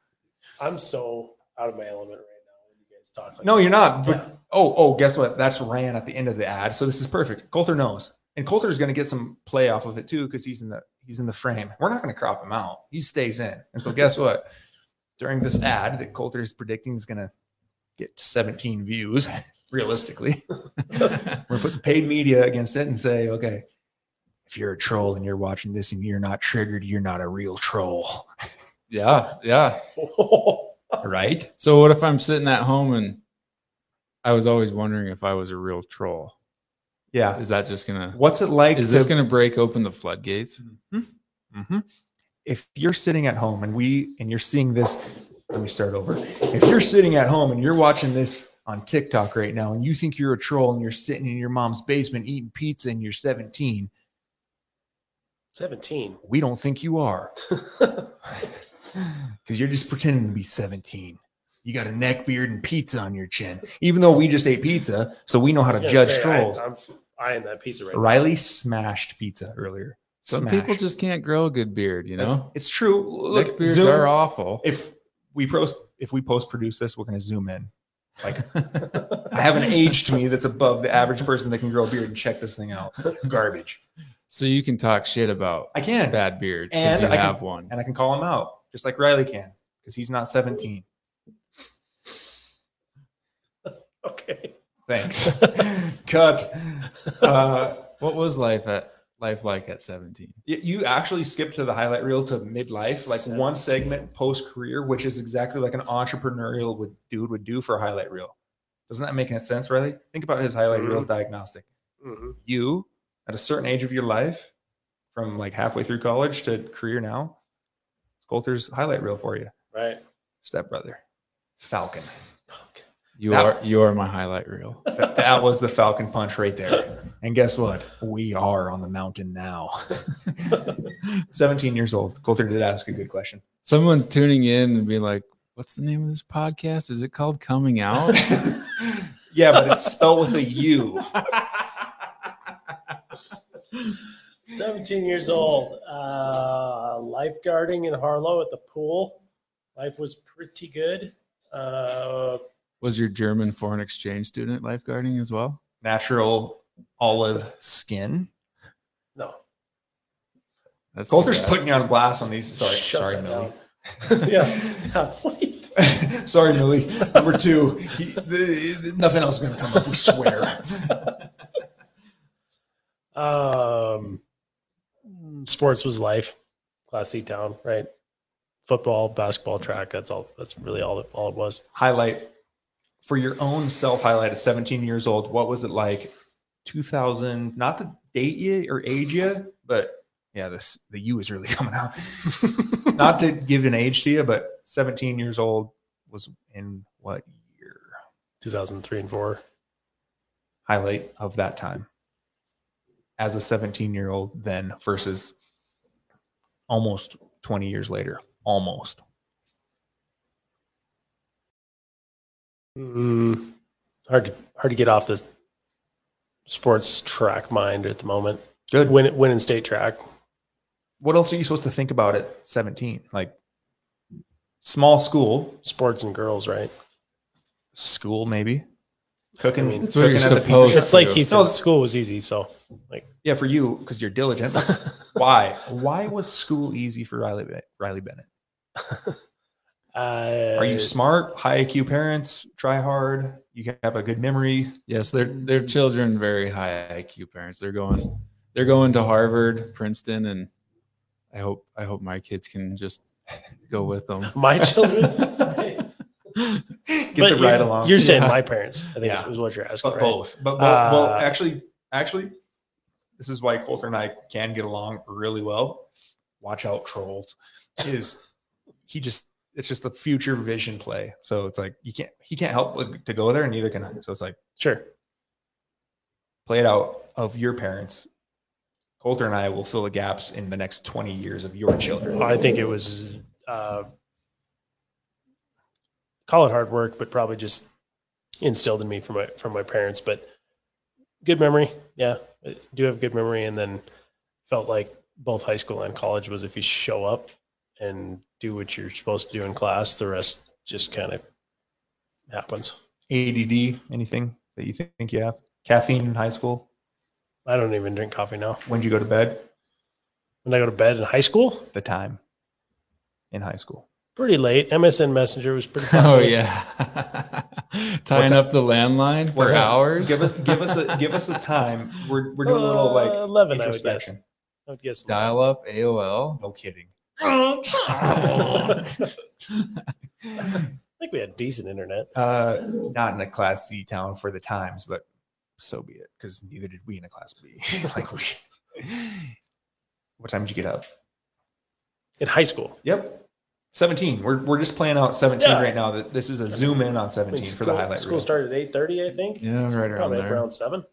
I'm so out of my element right now when you guys talk. Like No, you're not. But Yeah. oh, oh, guess what? That's ran at the end of the ad. So this is perfect. Colter knows. And Colter's going to get some play off of it too because he's in the he's in the frame. We're not going to crop him out. He stays in. And so guess what? During this ad that Colter is predicting is going to get 17 views realistically. We're going to put some paid media against it and say, okay, if you're a troll and you're watching this and you're not triggered, you're not a real troll, yeah, yeah. right? So what if I'm sitting at home and I was always wondering if I was a real troll? Yeah. Is that just gonna? What's it like? Is this gonna break open the floodgates? Mhm. If you're sitting at home and we and you're seeing this, let me start over. If you're sitting at home and you're watching this on TikTok right now and you think you're a troll and you're sitting in your mom's basement eating pizza and you're 17, 17. we don't think you are because you're just pretending to be 17. You got a neck beard and pizza on your chin, even though we just ate pizza, so we know how to judge say, trolls. I, am eyeing that pizza right now. Riley smashed pizza earlier. Some Smashed. people just can't grow a good beard, you That's- know. it's true. Look, Neck beards Zoom- are awful. if we post if we post produce this, we're going to zoom in. Like I have an age to me that's above the average person that can grow a beard and check this thing out. Garbage. so you can talk shit about I can, bad beards because And you I can- have one. and I can call them out just like Riley can because he's not 17. Okay. Thanks. Cut. Uh, What was life at life like at 17? you actually skip to the highlight reel to midlife, like one segment post career, which is exactly like an entrepreneurial would, dude would do for a highlight reel. Doesn't that make any sense, Riley? Think about his highlight reel Mhm. diagnostic. Mhm. you at a certain age of your life, from like halfway through college to career now, Colter's highlight reel for you. Right. Stepbrother, Falcon. You That- are you are my highlight reel. That, that was the Falcon punch right there. And guess what? We are on the mountain now. 17 years old. Colter did ask a good question. Someone's tuning in and being like, "What's the name of this podcast? Is it called Coming Out?" yeah, but it's spelled with a U. 17 years old. Uh, lifeguarding in Harlow at the pool. Life was pretty good. Uh, Was your German foreign exchange student lifeguarding as well? Natural olive skin. no. That's Colter's putting you on blast on these. Sorry, Shut sorry, Millie. yeah. yeah. Wait. sorry, Millie. Number two. He, the, the- nothing else is going to come up. We swear. Um, sports was life. Class C town, right? Football, basketball, track. That's all. That's really all. It, all it was. highlight for your own self highlight at 17 years old. What was it like? 2000, not to date you or age you, but yeah, this the U is really coming out. not to give an age to you, but 17 years old was in what year? 2003 and four. Highlight of that time as a 17 year old then versus almost 20 years later. Almost. Mm, hard to hard to get off the sports track mind at the moment. Good. Win win in state track. What else are you supposed to think about at 17? Like small school, Sports and girls, right? school maybe cooking. I mean, what cooking you're at the pizza supposed. It's like he No, school was easy. So, like, Yeah, for you because you're diligent. Why? Why was school easy for Riley Riley Bennett? uh, Are you smart? High IQ parents? Try hard. You have a good memory. Yes, they're they're children very high IQ parents. They're going they're going to Harvard, Princeton, and I hope I hope my kids can just go with them. my children? Get But the ride along. You're saying Yeah. my parents. I think Yeah. is what you're asking. but right? both. But well, Uh, actually, actually, this is why Colter and I can get along really well. Watch out, trolls. Is he just? It's just a future vision play. So it's like you can't. He can't help to go there, and neither can I. So it's like Sure. play it out of your parents. Colter and I will fill the gaps in the next twenty years of your children. I think it was uh, call it hard work, but probably just instilled in me from my from my parents. But good memory, yeah, I do have good memory, and then felt like both high school and college was if you show up and do what you're supposed to do in class, the rest just kind of happens. ADD, anything that you think you have? Caffeine in high school? I don't even drink coffee now. When did you go to bed? When I go to bed in high school, The time in high school. Pretty late. MSN Messenger was pretty. Oh yeah, tying up the landline for hours. Give us give us a give us a time. We're we're doing a little Uh, like eleven. I would guess. introspection. I would guess. Dial up AOL. No kidding. I think we had decent internet. Uh, not in a class C town for the times, but so be it. Because neither did we in a class B. like we. What time did you get up? in high school. Yep. 17. We're, we're just playing out 17 Yeah. right now. That This is a zoom in on I mean, 17 for the school, highlight school reel. started at eight thirty, I think. Yeah, right around there. around seven.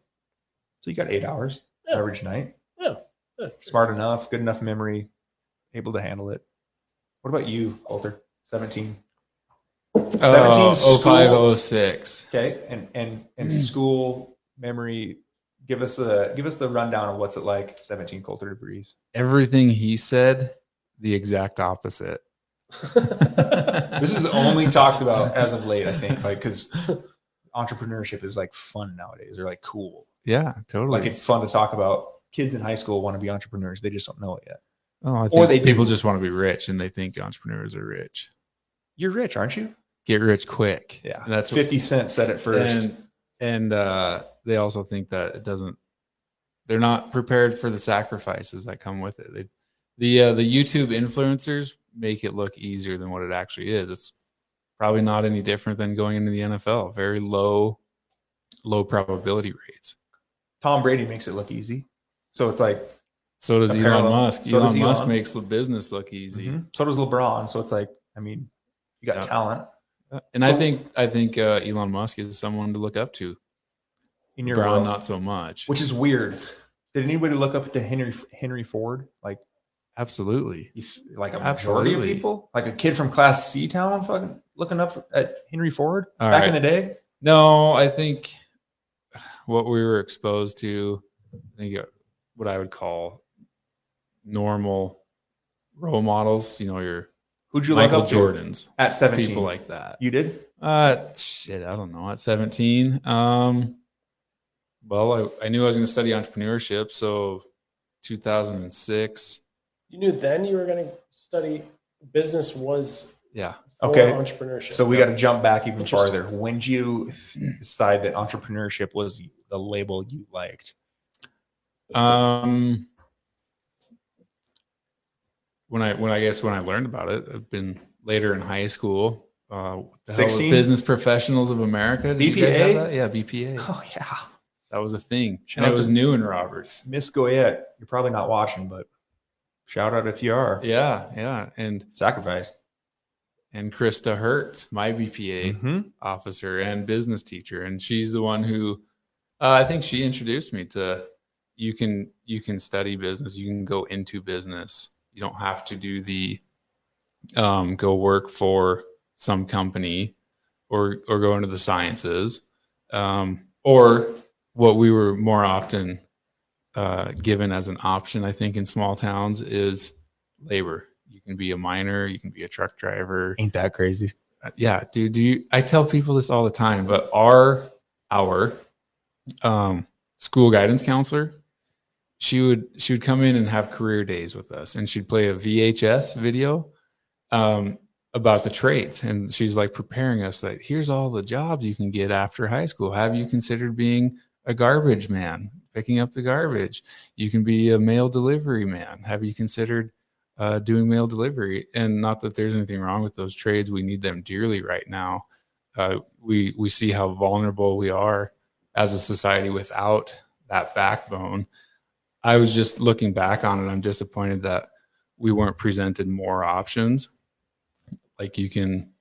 So you got eight hours Yeah. average night. Yeah. Yeah. Smart enough, good enough memory, able to handle it. What about you, Colter? 17. 17 Oh, oh school. 0506. Okay. And and and school memory. Give us a give us the rundown of what's it like 17 Colter degrees. Everything he said, the exact opposite. This is only talked about as of late, I think, like because entrepreneurship is like fun nowadays or like cool. Yeah, totally. Like it's fun to talk about. Kids in high school want to be entrepreneurs. They just don't know it yet. oh, I think or they do. people just want to be rich and they think entrepreneurs are rich. You're rich, aren't you? Get rich quick. Yeah. And that's 50 Cent said it first. And, and uh, they also think that it doesn't. They're not prepared for the sacrifices that come with it. They, the uh, the YouTube influencers make it look easier than what it actually is. It's probably not any different than going into the NFL. Very low, low probability rates. Tom Brady makes it look easy. So it's like, So does Elon parallel. Musk. So does Elon Musk makes the business look easy. mhm. so does LeBron. So it's like, I mean, you got Yeah. talent And I think I think uh, Elon Musk is someone to look up to. in your Brown, world, not so much. which is weird. Did anybody look up to Henry Henry Ford? Like, Absolutely. you s- like a majority Absolutely. of people, like a kid from Class C town, fucking looking up at Henry Ford All back right. in the day. No, I think what we were exposed to, I think uh, what I would call normal role models. You know, your Who'd you Michael up to Jordans, at 17? people like that. you did? Uh, shit, I don't know. At 17, um, well, I, I knew I was going to study entrepreneurship. So 2006. You knew then you were going to study business was Yeah. Okay. entrepreneurship. So we got to jump back even farther. When did you decide that entrepreneurship was the label you liked? Um, when I, when I guess when I learned about it, I've been later in high school. Uh, what the hell was 16? Business Professionals of America. Did you guys have BPA? that? Yeah, BPA. Oh yeah, That was a thing. Shout and it was to- new in Roberts. Miss Goyette. You're probably not watching, but shout out if you are. Yeah, yeah. And Sacrifice. and Krista Hertz, my BPA Mhm. officer and business teacher, and she's the one who uh, I think she introduced me to. You can you can study business. You can go into business. You don't have to do the um, go work for some company or or go into the sciences um, or what we were more often uh, given as an option. I think in small towns is labor. You can be a miner. You can be a truck driver Ain't that crazy? Uh, yeah dude do you i tell people this all the time but our our um school guidance counselor she would she would come in and have career days with us and she'd play a vhs video um about the trades and she's like preparing us that here's all the jobs you can get after high school have you considered being a garbage man picking up the garbage you can be a mail delivery man have you considered uh, doing mail delivery. And not that there's anything wrong with those trades. We need them dearly right now. Uh, we we see how vulnerable we are as a society without that backbone. I was just looking back on it. I'm disappointed that we weren't presented more options. Like you can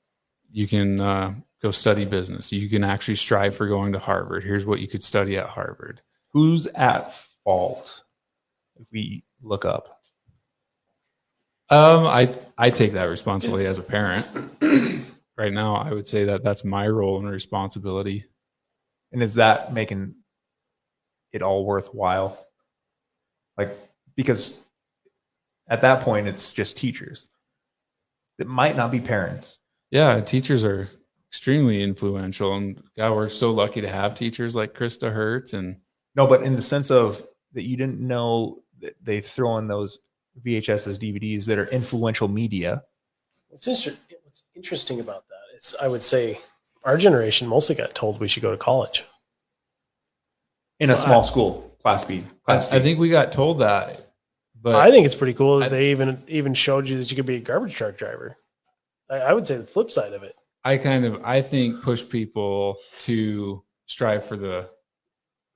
you can uh, go study business. You can actually strive for going to Harvard. Here's what you could study at Harvard. Who's at fault if we look up? Um, I I take that responsibility as a parent. right now, I would say that that's my role and responsibility. And is that making it all worthwhile? Like, because at that point, it's just teachers. It might not be parents. Yeah, teachers are extremely influential, and God, we're so lucky to have teachers like Krista Hertz and No, but in the sense of that you didn't know that they throw in those VHSs, DVDs that are influential media. What's, inter- what's interesting about that is, I would say, our generation mostly got told we should go to college. in a Well, small I- school, class B, I, class C. I think we got told that, but I think it's pretty cool that I- they even even showed you that you could be a garbage truck driver. I, I would say the flip side of it. I kind of I think push people to strive for the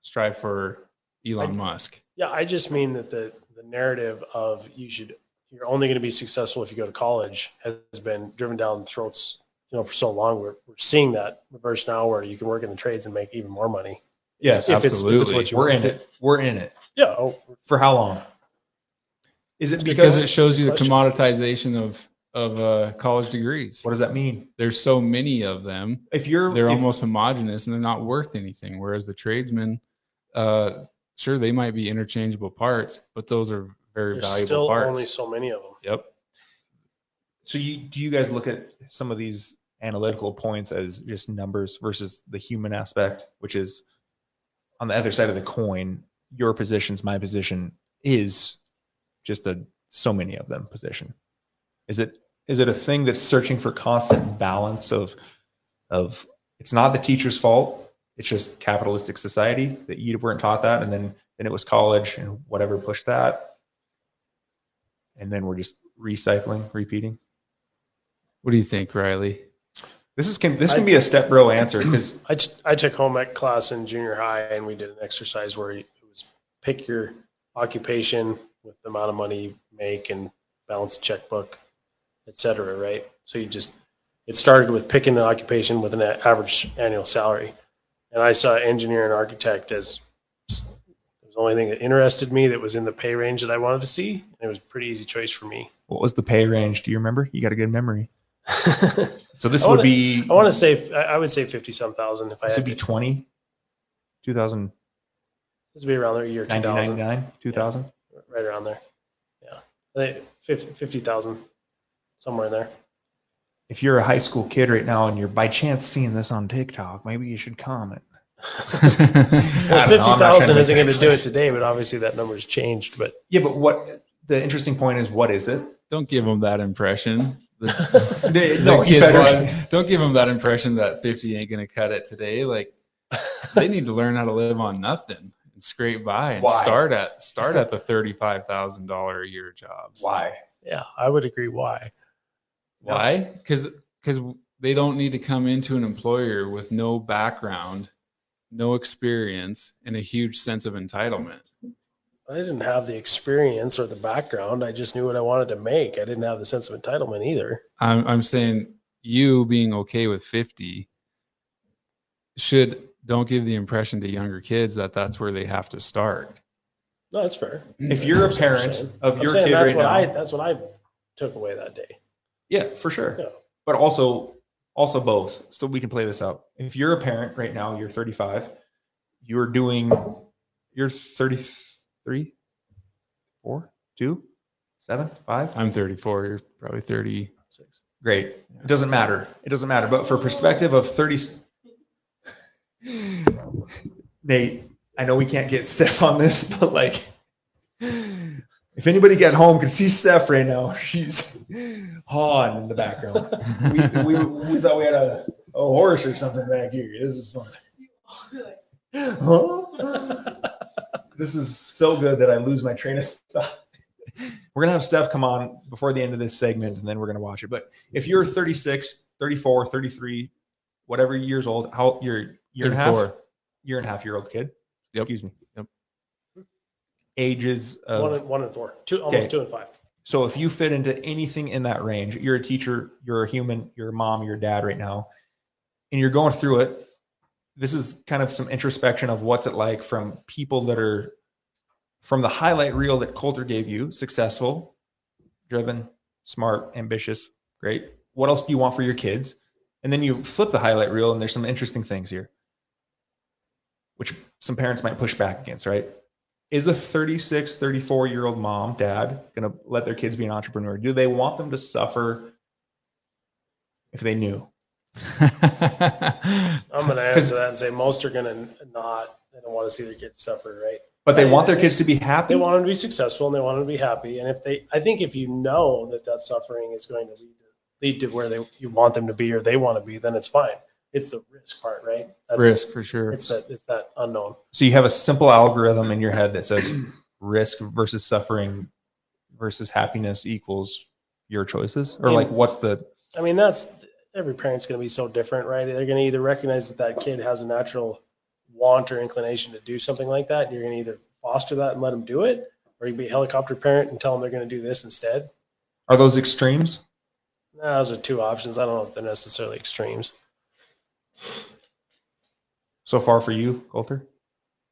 strive for Elon I- Musk. Yeah, I just mean that the the narrative of you should you're only going to be successful if you go to college has been driven down throats, you know, for so long. We're we're seeing that reverse now, where you can work in the trades and make even more money. yes, if it's, if it's absolutely. what you we're want. in it. We're in it. Yeah. Oh, For how long? Is it because because, it shows you the Question. commoditization of of uh, college degrees. what does that mean? There's so many of them. If you're They're if- almost homogenous and they're not worth anything. Whereas the tradesmen, uh, sure they might be interchangeable parts, but those are very there's valuable still parts. only so many of them. yep. So you do you guys look at some of these analytical points as just numbers versus the human aspect, which is on the other side of the coin, your position's my position is just a so many of them position. Is it is it a thing that's searching for constant balance of of it's not the teacher's fault, it's just capitalistic society that you weren't taught that and then then it was college and whatever pushed that. And then we're just recycling, repeating. What do you think, Riley? This is can this can I- be a step bro answer because I, t- I took home ec class in junior high and we did an exercise where it was pick your occupation with the amount of money you make and balance a checkbook, et cetera, right? So you just, it started with picking an occupation with an average annual salary. And I saw engineer and architect as it was the only thing that interested me that was in the pay range that I wanted to see. And it was a pretty easy choice for me. what was the pay range? Do you remember? You got a good memory. So this would wanna- be I want to say, I would say 50 some thousand if I this had would be to. 20, 2000, This would be around there, year 2000. 1999, 2000. right around there. Yeah, think fif- 50,000 somewhere in there. If you're a high school kid right now and you're by chance seeing this on TikTok, maybe you should comment. Well, I don't know, I'm not trying 50,000 isn't going to do it today, but obviously that number's changed. But Yeah, but what the interesting point is, what is it? Don't give them that impression. The, The- the no, kids better- want- don't give them that impression that 50 ain't going to cut it today. Like they need to learn how to live on nothing and scrape by and Why? start at start at the $35,000 a year jobs. Why? yeah, I would agree. Why? Why? Because because they don't need to come into an employer with no background, no experience, and a huge sense of entitlement. I didn't have the experience or the background. I just knew what I wanted to make. I didn't have the sense of entitlement either. I'm I'm saying you being okay with 50 should don't give the impression to younger kids that that's where they have to start. No, that's fair. If you're a That's what I'm parent of I'm your saying kid that's right what now, I that's what I took away that day. Yeah, for sure. Yeah. But also, also both. So we can play this out. If you're a parent right now, you're 35. You're doing. You're 33, four, two, seven, five. I'm 34. You're probably 30. Six. Great. It doesn't matter. It doesn't matter. But for perspective of 30 Nate, I know we can't get Steph on this, but like if anybody get home can see Steph right now, she's hawing in the background. We, we, we thought we had a, a horse or something back here. This is fun. Huh? this is so good that I lose my train of thought. We're going to have Steph come on before the end of this segment and then we're going to watch it. But if you're 36, 34, 33, whatever years old, how you're year and a half, year and a half year old kid. Yep. Excuse me. Ages of one and one and four. Two almost Okay. two and five. so if you fit into anything in that range, you're a teacher, you're a human, you're a mom, you're a dad right now, and you're going through it. This is kind of some introspection of what's it like from people that are from the highlight reel that Colter gave you, successful, driven, smart, ambitious, great. What else do you want for your kids? And then you flip the highlight reel and there's some interesting things here. Which some parents might push back against, right? Is a 36 34 year old mom dad going to let their kids be an entrepreneur do they want them to suffer if they knew I'm going to answer that and say most are going to not. They don't want to see their kids suffer, right? but they want their kids to be happy They want them to be successful and they want them to be happy. And if they, I think if you know that that suffering is going to lead to, lead to where they you want them to be or they want to be, then it's fine. It's the risk part, right? That's Risk for sure. It's that it's that unknown. so you have a simple algorithm in your head that says risk versus suffering versus happiness equals your choices or Yeah. like what's the I mean, that's every parent's going to be so different, right? They're going to either recognize that that kid has a natural want or inclination to do something like that, and you're going to either foster that and let them do it, or you can be a helicopter parent and tell them they're going to do this instead. are those extremes Nah, those are two options. I don't know if they're necessarily extremes. So far for you colter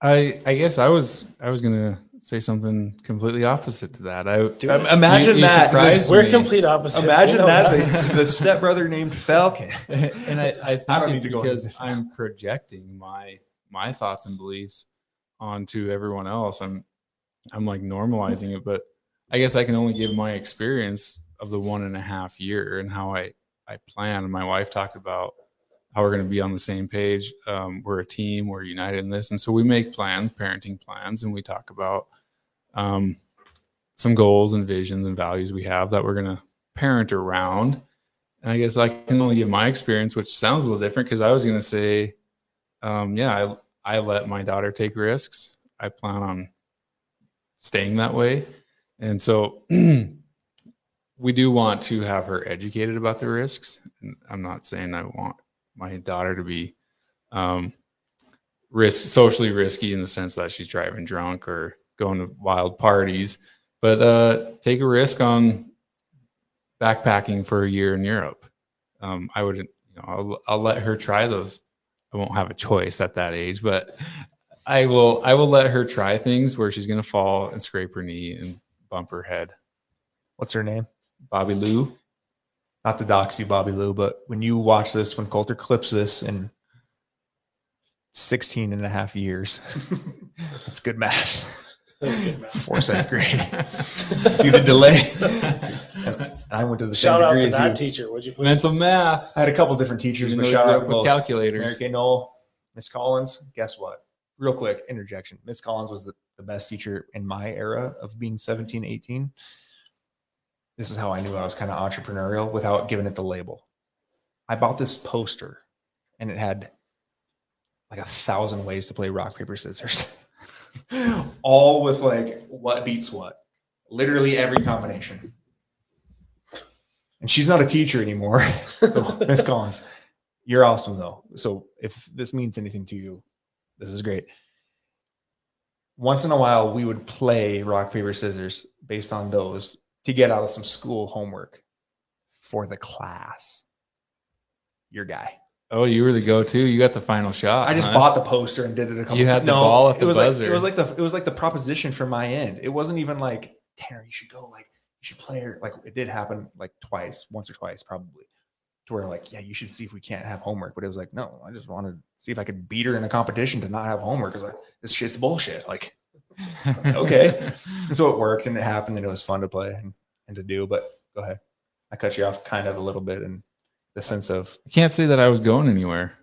I I guess I was I was gonna say something completely opposite to that. I Do Um, imagine You- you that surprised We're me. complete opposites. imagine We know that the, the stepbrother named falcon and I, I think I don't it's need to go into because this now. I'm projecting my my thoughts and beliefs onto everyone else. I'm I'm like normalizing it, but I guess I can only give my experience of the one and a half year and how I I plan. And my wife talked about how we're going to be on the same page. Um, we're a team. We're united in this, and so we make plans, parenting plans, and we talk about um, some goals and visions and values we have that we're going to parent around. And I guess I can only give my experience, which sounds a little different because I was going to say, um, yeah, I, I let my daughter take risks. I plan on staying that way. And so we do want to have her educated about the risks. I'm not saying I want my daughter to be um, risk socially risky in the sense that she's driving drunk or going to wild parties, but uh, take a risk on backpacking for a year in Europe. Um, I would, you know, I'll, I'll let her try those. I won't have a choice at that age, but I will. I will let her try things where she's going to fall and scrape her knee and bump her head. what's her name Bobby Lou. Not to dox you, Bobby Lou, but when you watch this, when Colter clips this in 16 and a half years, that's good math. That's good, man. Forsyth grade. See the delay. And I went to the Shout same out to that you. teacher. Would you please? Mental math. I had a couple different teachers, Even but though shout out with calculators. Mary Kay Knoll, Miss Collins. Guess what? Real quick interjection. Miss Collins was the, the best teacher in my era of being 17, 18. This is how I knew I was kind of entrepreneurial without giving it the label. I bought this poster and it had like a thousand ways to play rock, paper, scissors. All with like what beats what. Literally every combination. And she's not a teacher anymore. So, Miss Collins, you're awesome though. So if this means anything to you, this is great. Once in a while, we would play rock, paper, scissors based on those to get out of some school homework for the class. Your guy. Oh, you were the go-to. You got the final shot. I just huh? bought the poster and did it a couple You had times. the ball at it the was buzzer. Like, it was like the it was like the proposition from my end. It wasn't even like Tanner, you should go like you should play her. Like it did happen like twice, once or twice probably. To where like, yeah, you should see if we can't have homework. But it was like, no, I just wanted to see if I could beat her in a competition to not have homework. Because like this shit's bullshit. Like, okay. and so it worked and it happened and it was fun to play and, and to do. But go ahead. I cut you off kind of a little bit in the sense of I can't say that I was going anywhere.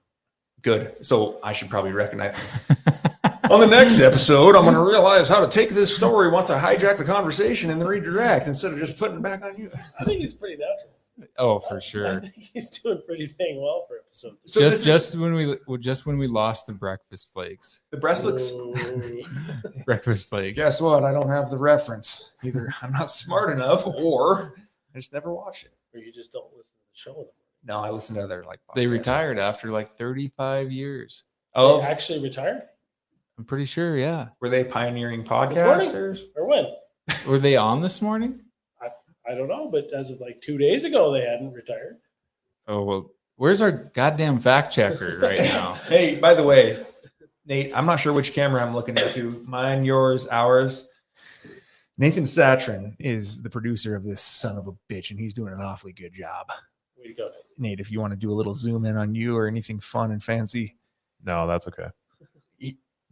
good. So I should probably recognize on the next episode, I'm going to realize how to take this story once I hijack the conversation and then redirect instead of just putting it back on you. I think he's pretty natural. Oh, for I sure. think he's doing pretty dang well for episode. So just this- just when we well, just when we lost the breakfast flakes. The breast looks. Oh. Breakfast flakes. Guess what? I don't have the reference. Either I'm not smart enough or I just never watched it. or you just don't listen to the show anymore. No, I listen to other like. They retired after like 35 years. Oh, They actually retired I'm pretty sure, yeah. were they pioneering podcasters? or when? Were they on this morning? I don't know, but as of like two days ago, they hadn't retired. Oh well, where's our goddamn fact checker right now? Hey, by the way, Nate, I'm not sure which camera I'm looking into. Mine, yours, ours. Nathan Satrin is the producer of this son of a bitch, and he's doing an awfully good job. Way to go. Nate, if you want to do a little zoom in on you or anything fun and fancy, No, that's okay.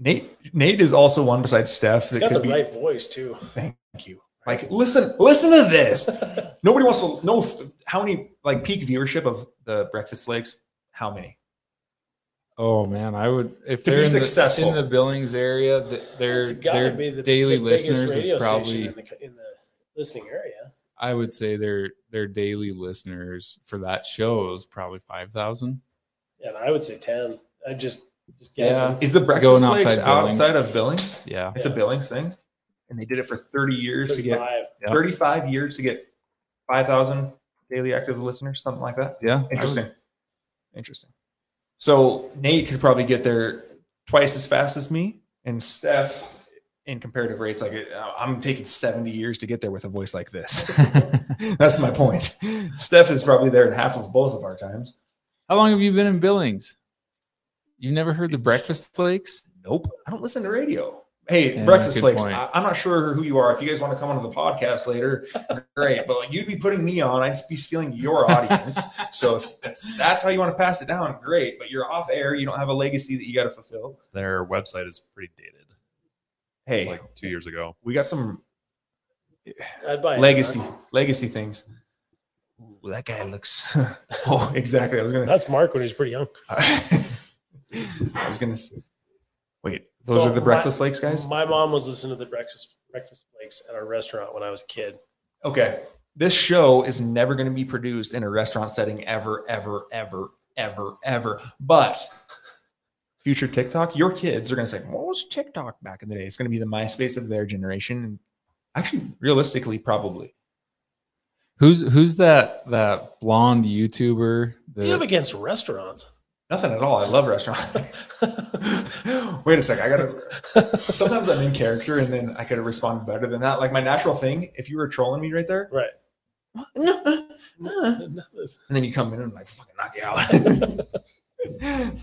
Nate Nate is also one besides Steph He's that got could the be. right voice too. Thank you. Like, listen, listen to this. Nobody wants to know how many like peak viewership of the Breakfast Flakes. How many? Oh man, I would if To they're in successful. the, in the Billings area, th- their It's gotta their be the daily the listeners radio is probably in the, in the listening area. I would say their their daily listeners for that show is probably five thousand. And I would say ten. I just just Yeah. Is the Breakfast Going Lakes outside Billings. outside of Billings? Yeah. It's a Billings thing, and they did it for 30 years to get 35. Yeah. 35 years to get 5,000 daily active listeners, something like that. Yeah. I would- Interesting. Interesting. So Nate could probably get there twice as fast as me, and Steph, in comparative rates, like I'm taking 70 years to get there with a voice like this. That's my point. Steph is probably there in half of both of our times. How long have you been in Billings? You've never heard the breakfast flakes? Nope, I don't listen to radio. Hey, Yeah, Breakfast good Flakes. point. I, I'm not sure who you are. If you guys want to come onto the podcast later, great. But like, you'd be putting me on. I'd be stealing your audience. so if that's that's how you want to pass it down, great. But you're off air. You don't have a legacy that you got to fulfill. Their website is pretty dated. Hey, It's like two years ago. we got some I'd buy it. legacy legacy things. Ooh, that guy looks. oh, exactly. I was gonna. That's Mark when he was pretty young. I was gonna. s- Wait, those So are the my- Breakfast Flakes guys. My mom was listening to the breakfast breakfast flakes at our restaurant when I was a kid. Okay. This show is never going to be produced in a restaurant setting ever, ever, ever, ever, ever. But future TikTok, your kids are going to say, What was TikTok back in the day? It's going to be the MySpace of their generation. And actually, realistically, probably. Who's who's that that blonde YouTuber? What do you have against restaurants? Nothing at all. I love restaurant. Wait a second. I got to. Sometimes I'm in character and then I could have responded better than that. Like my natural thing, if you were trolling me right there, right. No. and then you come in and I fucking knock you out.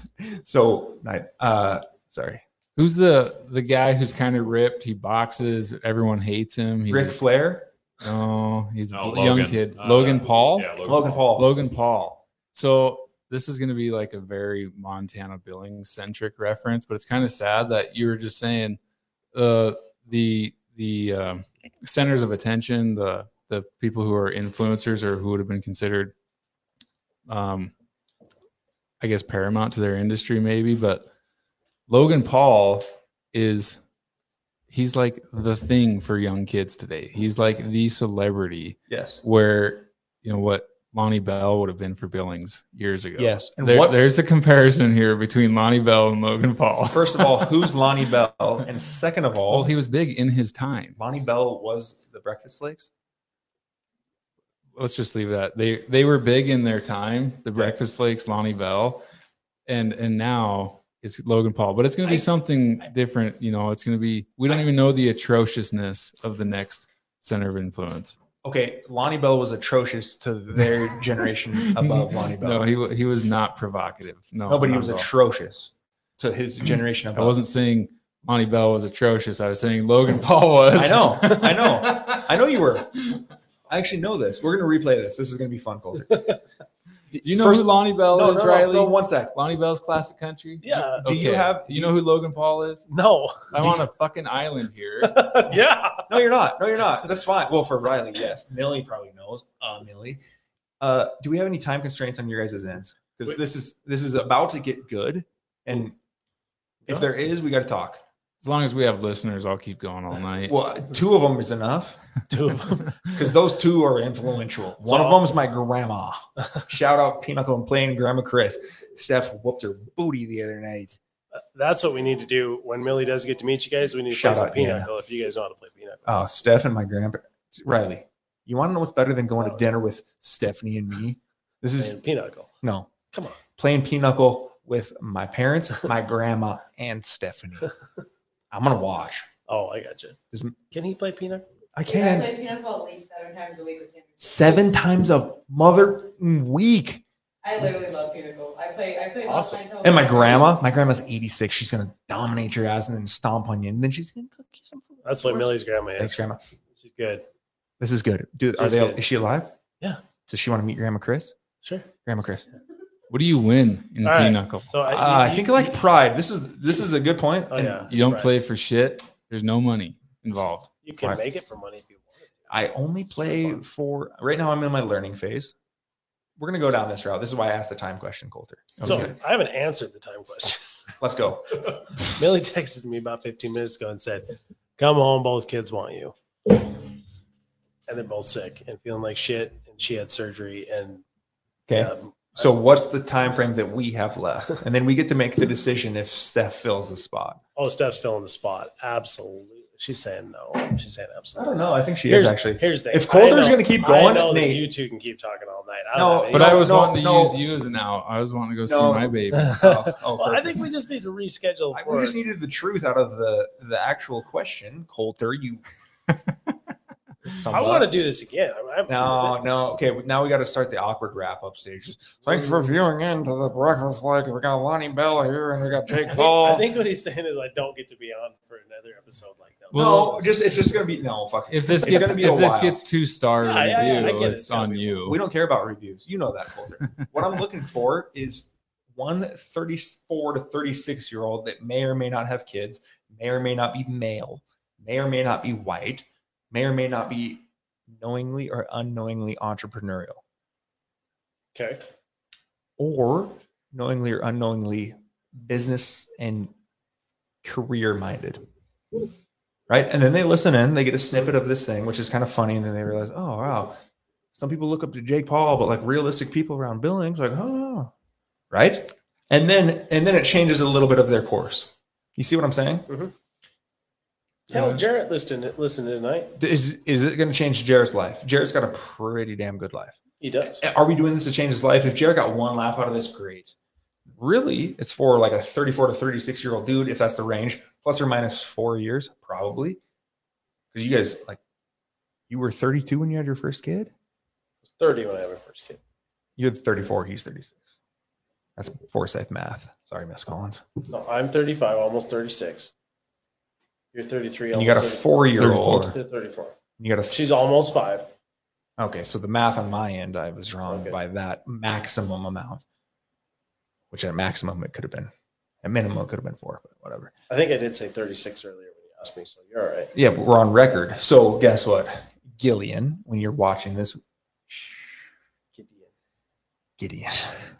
so, night. Uh, sorry, who's the the guy who's kind of ripped? He boxes. Everyone hates him. He's Ric Flair, Oh, he's No, a young kid. Uh, Logan Paul. Yeah, Logan, Logan Paul. Logan Paul. So this is going to be like a very Montana Billings centric reference, but it's kind of sad that you were just saying uh, the the um, centers of attention, the the people who are influencers or who would have been considered, um, I guess paramount to their industry, maybe. But Logan Paul is he's like the thing for young kids today. He's like the celebrity Yes. where you know what Lonnie Bell would have been for Billings years ago. Yes. And There- what there's a comparison here between Lonnie Bell and Logan Paul. first of all, who's Lonnie Bell? And second of all, Well, he was big in his time. Lonnie Bell was the Breakfast Flakes. Let's just leave that. They they were big in their time. The Breakfast Flakes, Lonnie Bell, and and now it's Logan Paul. But it's going to be I- something different. You know, it's going to be. We don't even know the atrociousness of the next center of influence. Okay, Lonnie Bell was atrocious to their generation above Lonnie Bell. No, he he was not provocative. No, no, but he was atrocious to his generation above. I wasn't saying Lonnie Bell was atrocious. I was saying Logan Paul was. I know, I know. I know you were. I actually know this. We're gonna replay this. This is gonna be fun, Colter. Do you know First- who Lonnie Bell No, is, no, no, Riley? no, one sec. Lonnie Bell's classic country. Yeah. Do you have- You know who Logan Paul is? No. I'm on a fucking island here. yeah. No, you're not. No, you're not. That's fine. Well, for Riley, yes. Millie probably knows. Uh, Millie. Uh, do we have any time constraints on your guys' ends? Because this is this is about to get good, and if No. there is, we got to talk. As long as we have listeners, I'll keep going all night. Well, two of them is enough Two of them. because those two are influential. One of them is my grandma. Shout out Pinochle and playing Grandma Chris. Steph whooped her booty the other night. Uh, that's what we need to do when Millie does get to meet you guys. We need to Shout play some out, Deanna. Pinochle if you guys know how to play Pinochle. Oh, Steph and my grandpa. Riley, you want to know what's better than going to oh. dinner with Stephanie and me? This is And Pinochle. no Come on. playing pinochle with my parents, my grandma, and Stephanie. I'm gonna watch. Oh, I got you. Does- Can he play Peanut? I I can play Pinochle at least seven times a week with Timmy. seven times a mother week. I literally love Pinochle. I play. I play. Awesome. Valentine's And my grandma, my grandma's 86. She's gonna dominate your ass and then stomp on you, and then she's gonna cook you some food. That's what Millie's grandma is. Thanks, grandma. She's good. This is good, dude. Are they? good. Is she alive? Yeah. Does she want to meet Grandma Chris? Sure. Grandma Chris. What do you win in All right. pinochle? So I, Uh, I think I like pride. This is this is a good point. Oh yeah. You don't Right. play for shit. There's no money involved. You can Right. make it for money if you want. I only play for right now. I'm in my learning phase. We're gonna go down this route. This is why I asked the time question, Colter. So I haven't answered the time question. let's go. Millie texted me about 15 minutes ago and said, "Come home, both kids want you." And they're both sick and feeling like shit. And she had surgery. And Okay. um, So what's the time frame that we have left? And then we get to make the decision if Steph fills the spot. oh, Steph's filling the spot. Absolutely. She's saying no. She's saying I absolutely. don't know. I think she Here's, is actually. Here's the If thing. Colter's I know- gonna keep I going, know that Nate- you two can keep talking all night. I No, don't have any- But I was no, wanting to no. use you as an out. I was wanting to go see my baby. Oh, oh, well, I perfect. think we just need to reschedule. I- For, we just needed the truth out of the the actual question, Colter. You. I want to do this again. I, I, No, no. Okay, now we got to start the awkward wrap up stages. Thank you for viewing into the Breakfast Flakes. We got Lonnie Bell here, and we got Jake I think, Paul. I think what he's saying is I don't get to be on for another episode like that. no, just it's just gonna be no. Fuck. If this It's gets gonna be if a this while. gets two star Yeah, yeah, yeah, I it. it's It's on be- you. we don't care about reviews. You know that, Colter. what I'm looking for is one 34 to 36 year old that may or may not have kids, may or may not be male, may or may not be white, may or may not be knowingly or unknowingly entrepreneurial, Okay. or knowingly or unknowingly business and career minded. Right. And then they listen in, they get a snippet of this thing, which is kind of funny. And then they realize, oh, wow, some people look up to Jake Paul, but like realistic people around Billings, like, oh, right. And then, and then it changes a little bit of their course. You see what I'm saying? Mm-hmm. Hell. Jarrett listened listened tonight. Is, is it going to change Jared's life? Jared's got a pretty damn good life. He does. Are we doing this to change his life? If Jared got one laugh out of this, great. Really, it's for like a 34 to 36 year old dude, if that's the range, plus or minus four years, probably. Because you guys, like, you were 32 when you had your first kid? I was 30 when I had my first kid. You're 34, he's 36. That's Forsyth math. Sorry, Miss Collins. No, I'm 35, almost 36. You're 33. And you got a four year old. 34. 34. You got a She's almost five. Okay, so the math on my end, I was wrong okay. by that maximum amount, which at maximum it could have been. At minimum, it could have been four, but whatever. I think I did say 36 earlier when you asked me, so you're all right. Yeah, but we're on record. So guess what? Gillian, when you're watching this, Gideon.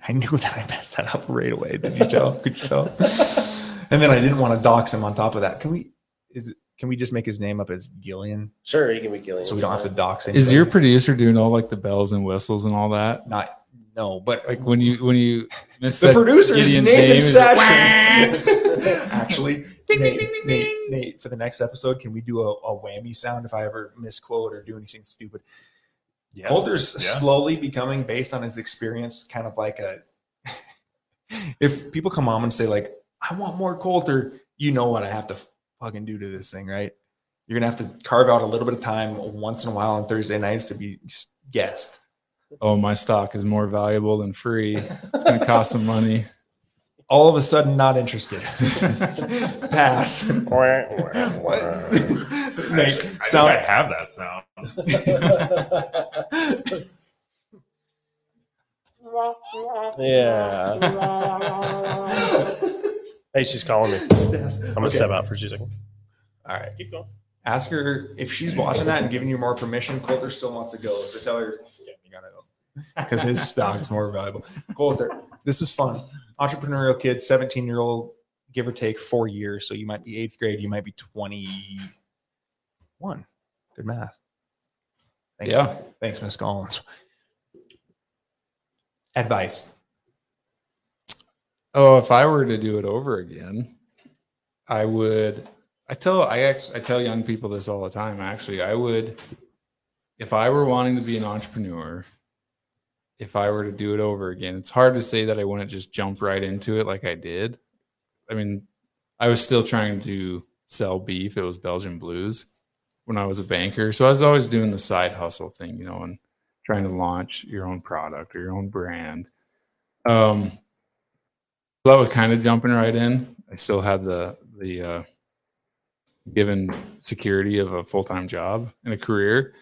I knew that I messed that up right away. Did you tell? Could you tell? And then I didn't want to dox him on top of that. Can we is can we just make his name up as Gillian Sure, he can be Gillian. so we don't have to dox him? Is your producer doing all like the bells and whistles and all that? not no, but Like when you when you miss the producer's Gideon's name name is is- Sasha. Actually, Nate, Nate, Nate, for the next episode, can we do a, a whammy sound if I ever misquote or do anything stupid? Yeah. Colter's Yeah. slowly becoming, based on his experience, kind of like a. if people come on and say like, "I want more Colter," you know what I have to fucking do to this thing, right? You're gonna have to carve out a little bit of time once in a while on Thursday nights to be guest. Oh, my stock is more valuable than free. It's gonna cost some money. All of a sudden, not interested. Pass. what? Nate, I, think sound I have that sound. yeah. Hey, she's calling me. I'm gonna step out for two seconds. All right. Keep going. Ask her if she's watching that and giving you more permission. Colter still wants to go, so tell her yeah, you gotta go because his stock is more valuable. Colter, this is fun. Entrepreneurial kid, 17 year old, give or take four years. So you might be eighth grade, you might be 21. Good math. Thanks, Yeah. Thanks, Miss Collins. Advice. Oh, if I were to do it over again, I would. I tell I I tell young people this all the time. Actually, I would, if I were wanting to be an entrepreneur, if I were to do it over again, it's hard to say that I wouldn't just jump right into it like I did. I mean, I was still trying to sell beef. It was Belgian blues when I was a banker, so I was always doing the side hustle thing, you know, and trying to launch your own product or your own brand. Um, so that was kind of jumping right in. I still had the the uh, given security of a full time job and a career.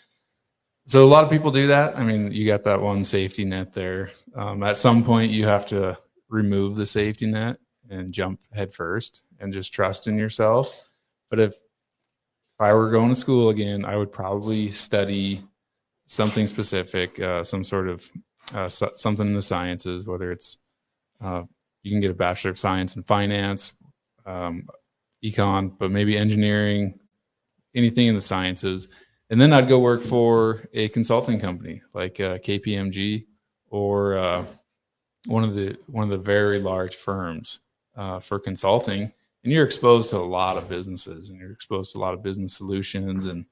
So a lot of people do that. I mean, you got that one safety net there. Um, at some point, you have to remove the safety net and jump head first and just trust in yourself. But if if I were going to school again, I would probably study something specific, uh, some sort of uh, so, something in the sciences, whether it's uh, you can get a bachelor of science in finance, um, econ, but maybe engineering, anything in the sciences. And then I'd go work for a consulting company like uh, KPMG or uh, one of the one of the very large firms uh, for consulting. And you're exposed to a lot of businesses, and you're exposed to a lot of business solutions and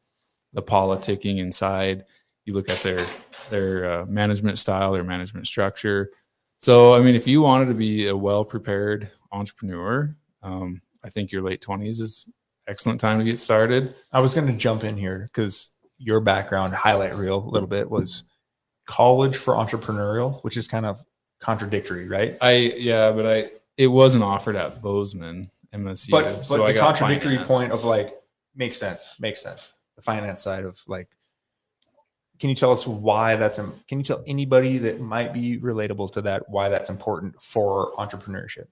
the politicking inside. You look at their their uh, management style, their management structure. So, I mean, if you wanted to be a well prepared entrepreneur, um, I think your late twenties is excellent time to get started. I was going to jump in here because your background highlight reel a little bit was college for entrepreneurial, which is kind of contradictory, right? I yeah, but I it wasn't offered at Bozeman MSU. But but so I the contradictory finance. point of like makes sense, makes sense. The finance side of like, can you tell us why that's? im- Can you tell anybody that might be relatable to that why that's important for entrepreneurship?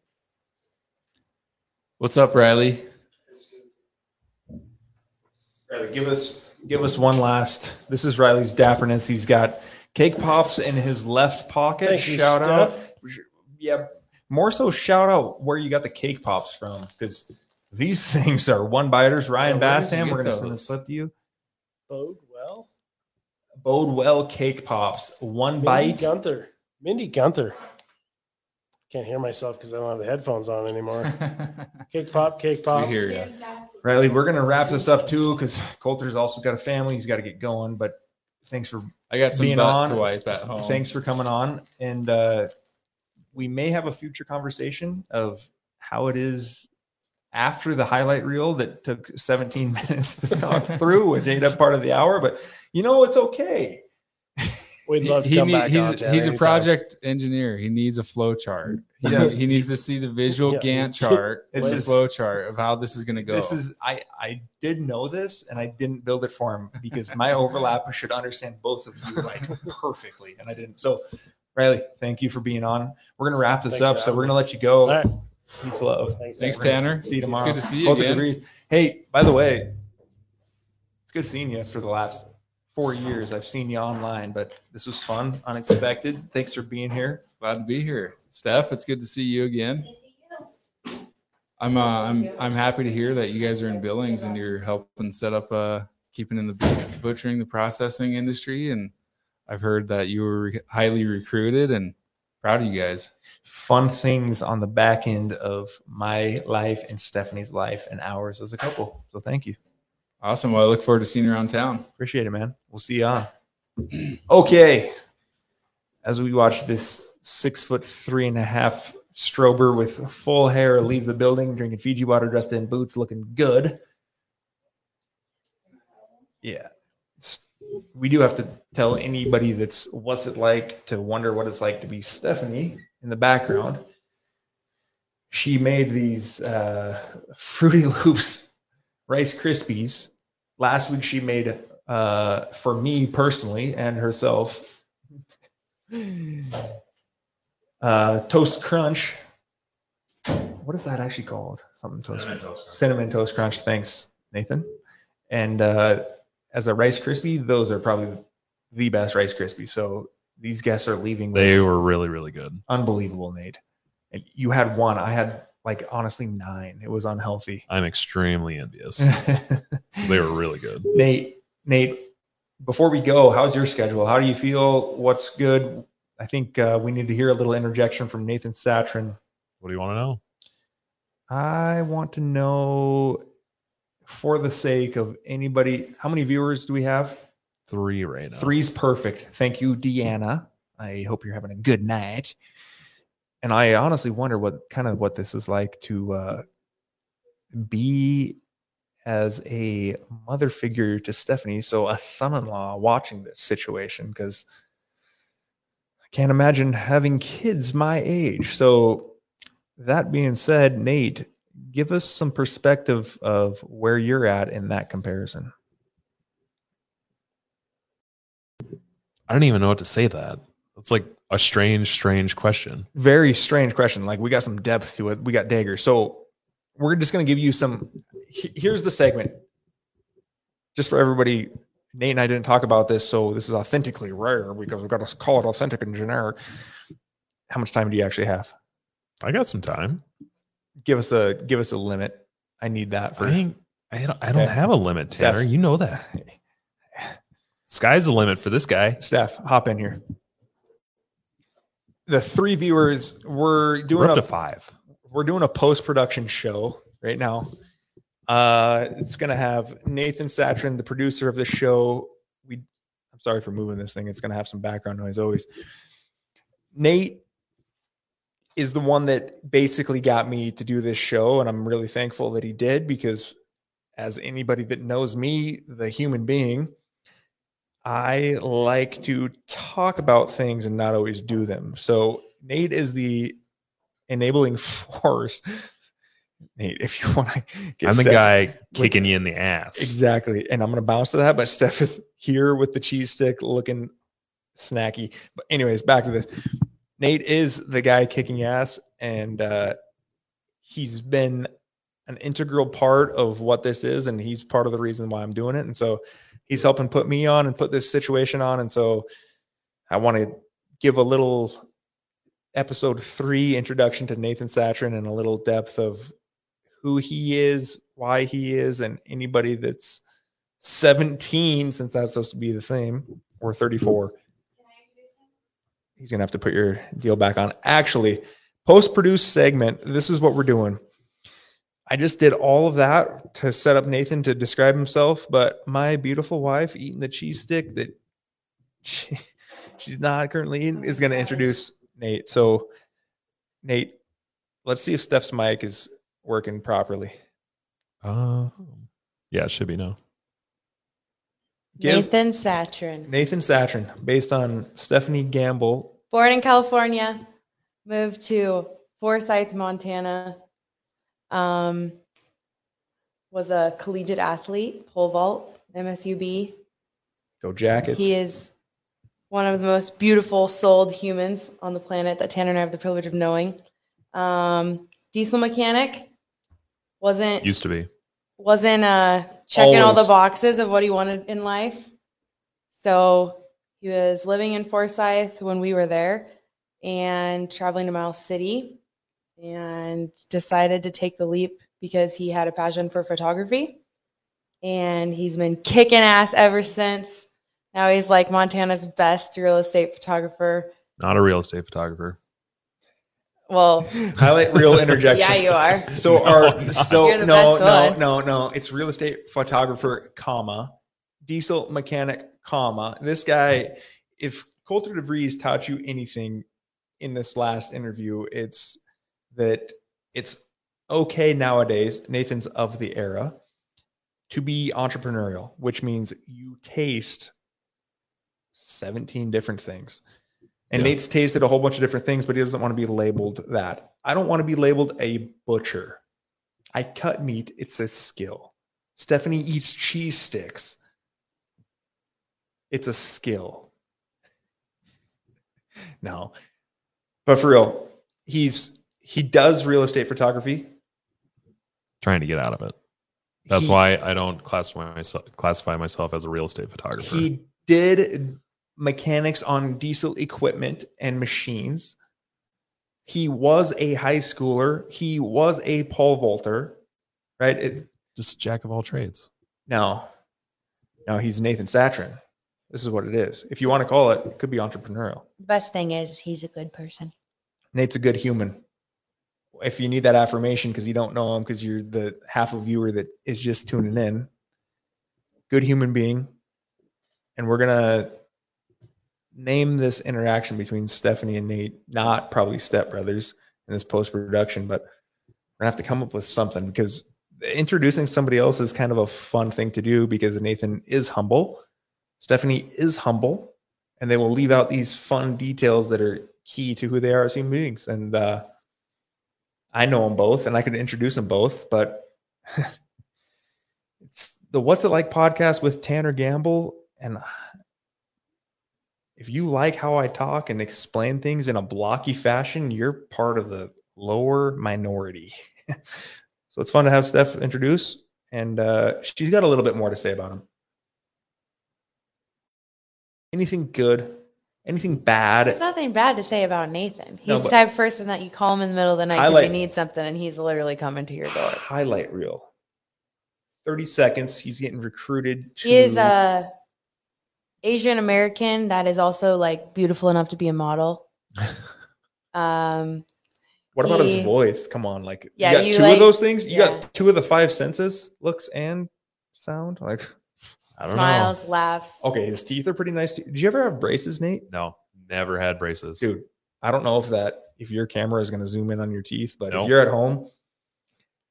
What's up, Riley? Riley, give us give us one last. This is Riley's dapperness. He's got cake pops in his left pocket. Thank you, shout out. Steph. Yeah, more so shout out where you got the cake pops from because these things are one biters. Ryan Yeah, where Bassham, we're gonna send those? this slip to you. Bode well. Bodewell cake pops, one Mindy bite. Gunther. Mindy Gunther. Can't hear myself because I don't have the headphones on anymore. Cake pop, cake we pop. hear you. Riley, we're gonna wrap this up too because Colter's also got a family. He's got to get going. But thanks for I got some being on. to wipe at home. Thanks for coming on, and uh, we may have a future conversation of how it is after the highlight reel that took 17 minutes to talk through, which ate up part of the hour. But you know, it's okay. We'd love to He come need- back he's on, Jen, he's a project engineer. He needs a flow chart. He, Yes. needs, he needs to see the visual Yeah. Gantt chart, It's the just- flow chart of how this is going to go. This is I I did know this and I didn't build it for him because my overlap should understand both of you like perfectly, and I didn't. So, Riley, thank you for being on. We're gonna wrap this Thanks up, for so we're gonna let you go. All right. Peace, love. Thanks, Thanks, Tanner. Tanner. See you It's tomorrow. good to see you Both again. degrees. Hey, by the way, it's good seeing you for the last four years. I've seen you online, but this was fun, unexpected. Thanks for being here. Glad to be here, Steph. It's good to see you again. I'm uh, I'm I'm happy to hear that you guys are in Billings and you're helping set up uh keeping in the butchering the processing industry and I've heard that you were re- highly recruited and proud of you guys. Fun things on the back end of my life and Stephanie's life and ours as a couple. So thank you. Awesome. Well, I look forward to seeing you around town. Appreciate it, man. We'll see you on. Okay. As we watch this six foot three and a half strober with full hair leave the building, drinking Fiji water, dressed in boots, looking good. Yeah. We do have to tell anybody that's what's it like to wonder what it's like to be Stephanie in the background. She made these uh, Fruity Loops Rice Krispies. Last week she made uh for me personally and herself uh toast crunch. What is that actually called? Something toast Cinnamon Toast Crunch. cinnamon toast crunch. Thanks nathan. And uh as a rice krispie those are probably the best rice krispies so these guests are leaving They were really, really good. unbelievable nate and you had one i had like honestly nine it was unhealthy I'm extremely envious. they were really good. Nate, Nate, before we go, how's your schedule? How do you feel? What's good? I think uh, we need to hear a little interjection from Nathan Satrin. What do you want to know? I want to know, for the sake of anybody, how many viewers do we have? Three right now. Three's perfect. Thank you, Deanna. I hope you're having a good night. And I honestly wonder what kind of what this is like to uh, be as a mother figure to Stephanie, so a son-in-law watching this situation because I can't imagine having kids my age. So that being said, Nate, give us some perspective of where you're at in that comparison. I don't even know what to say that. It's like a strange, strange question. very strange question. Like we got some depth to it. We got Dagger. So we're just going to give you some. Here's the segment. Just for everybody, Nate and I didn't talk about this, so this is authentically rare because we've got to call it authentic and generic. How much time do you actually have? I got some time. Give us a give us a limit. I need that for. I ain't, I don't, I don't have a limit, Steph. Tanner. You know that. Sky's the limit for this guy. Steph, hop in here. The three viewers, we're doing We're up a to five. we're doing a post production show right now. Uh, it's gonna have Nathan Satrin, the producer of the show. We, I'm sorry for moving this thing. It's gonna have some background noise always. Nate is the one that basically got me to do this show, and I'm really thankful that he did because, as anybody that knows me, the human being, I like to talk about things and not always do them. So Nate is the enabling force. Nate, if you want to, I'm the guy kicking you in the ass. Exactly, and I'm going to bounce to that. But Steph is here with the cheese stick, looking snacky. But anyways, back to this. Nate is the guy kicking ass, and uh, he's been an integral part of what this is, and he's part of the reason why I'm doing it. And so he's helping put me on and put this situation on. And so I want to give a little episode three introduction to Nathan Satrin and a little depth of who he is, why he is, and anybody that's 17, since that's supposed to be the theme, or 34. He's gonna have to put your deal back on. Actually, post-produced segment. This is what we're doing. I just did all of that to set up Nathan to describe himself, but my beautiful wife eating the cheese stick that she, she's not currently eating is going to introduce Nate. So, Nate, let's see if Steph's mic is working properly. Uh, yeah, it should be no. Give Nathan Satrin. Nathan Satrin, based on Stephanie Gamble. Born in California, moved to Forsyth, Montana. Um, was a collegiate athlete, pole vault, MSUB. Go Jackets. He is one of the most beautiful souled humans on the planet that Tanner and I have the privilege of knowing. Um, diesel mechanic. Wasn't Used to be. wasn't uh checking all the boxes of what he wanted in life. So he was living in Forsyth when we were there and traveling to Miles City and decided to take the leap because he had a passion for photography. And he's been kicking ass ever since. Now he's like Montana's best real estate photographer. Not a real estate photographer. Well, Highlight real interjection. yeah, you are. So our so You're the no best no one. no no it's real estate photographer comma diesel mechanic comma this guy if Colter DeVries taught you anything in this last interview it's that it's okay nowadays Nathan's of the era to be entrepreneurial which means you taste 17 different things and Yeah. Nate's tasted a whole bunch of different things, but he doesn't want to be labeled that. I don't want to be labeled a butcher. I cut meat, it's a skill. Stephanie eats cheese sticks. It's a skill. No. But for real, he's he does real estate photography. Trying to get out of it. That's He- why I don't classify myself classify myself as a real estate photographer. He did mechanics on diesel equipment and machines. He was a high schooler. He was a pole vaulter, right? It, Just jack of all trades. no, no, he's Nathan Satrin. This is what it is. If you want to call it, it could be entrepreneurial. The best thing is he's a good person. Nate's a good human. If you need that affirmation because you don't know him because you're the half a viewer that is just tuning in, good human being. And we're gonna name this interaction between Stephanie and Nate, not probably stepbrothers in this post production, but we're gonna have to come up with something because introducing somebody else is kind of a fun thing to do because Nathan is humble, Stephanie is humble, and they will leave out these fun details that are key to who they are as human beings. And uh, I know them both, and I could introduce them both, but it's the What's It Like podcast with Tanner Gamble. And if you like how I talk and explain things in a blocky fashion, you're part of the lower minority. so it's fun to have Steph introduce, and uh, she's got a little bit more to say about him. Anything good? Anything bad? There's nothing bad to say about Nathan. He's No, the type of person that you call him in the middle of the night because you need something and he's literally coming to your door. highlight reel. 30 seconds. He's getting recruited to He is a Asian American that is also like beautiful enough to be a model. Um, what about his voice? Come on, like Yeah, you got you two like- of those things. You yeah. got two of the five senses, looks and sound. Like I don't know. smiles, laughs. okay, his teeth are pretty nice. too. Did you ever have braces, Nate? No, never had braces. Dude, I don't know if that if your camera is going to zoom in on your teeth, but Nope. if you're at home,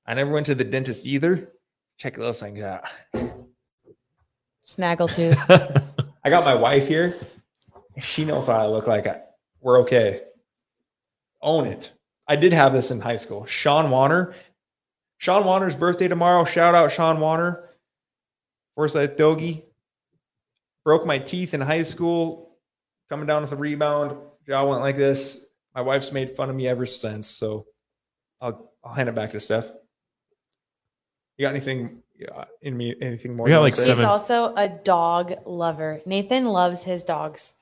I never went to the dentist either. Check those things out. Snaggletooth. I got my wife here. She knows what I look like. I, we're okay. Own it. I did have this in high school. Sean Warner. Sean Warner's birthday tomorrow. Shout out Sean Warner. Forsyth Dogie. Broke my teeth in high school. Coming down with a rebound. Jaw went like this. My wife's made fun of me ever since. So I'll I'll hand it back to Steph. You got anything in me? Anything more? We got like say? He's also a dog lover. Nathan loves his dogs.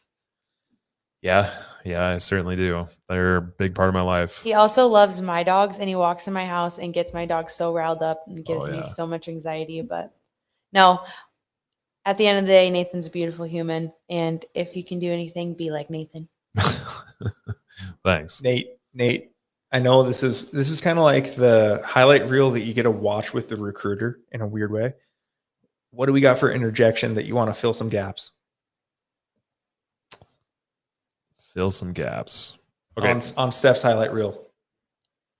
Yeah, yeah, I certainly do. They're a big part of my life. He also loves my dogs and he walks in my house and gets my dog so riled up and gives Oh, me so much anxiety. But no, at the end of the day, Nathan's a beautiful human. And if you can do anything, be like Nathan. Thanks. Nate, Nate, I know this is this is kind of like the highlight reel that you get to watch with the recruiter in a weird way. What do we got for interjection that you want to fill some gaps? Fill some gaps. Okay. On, on Steph's highlight reel.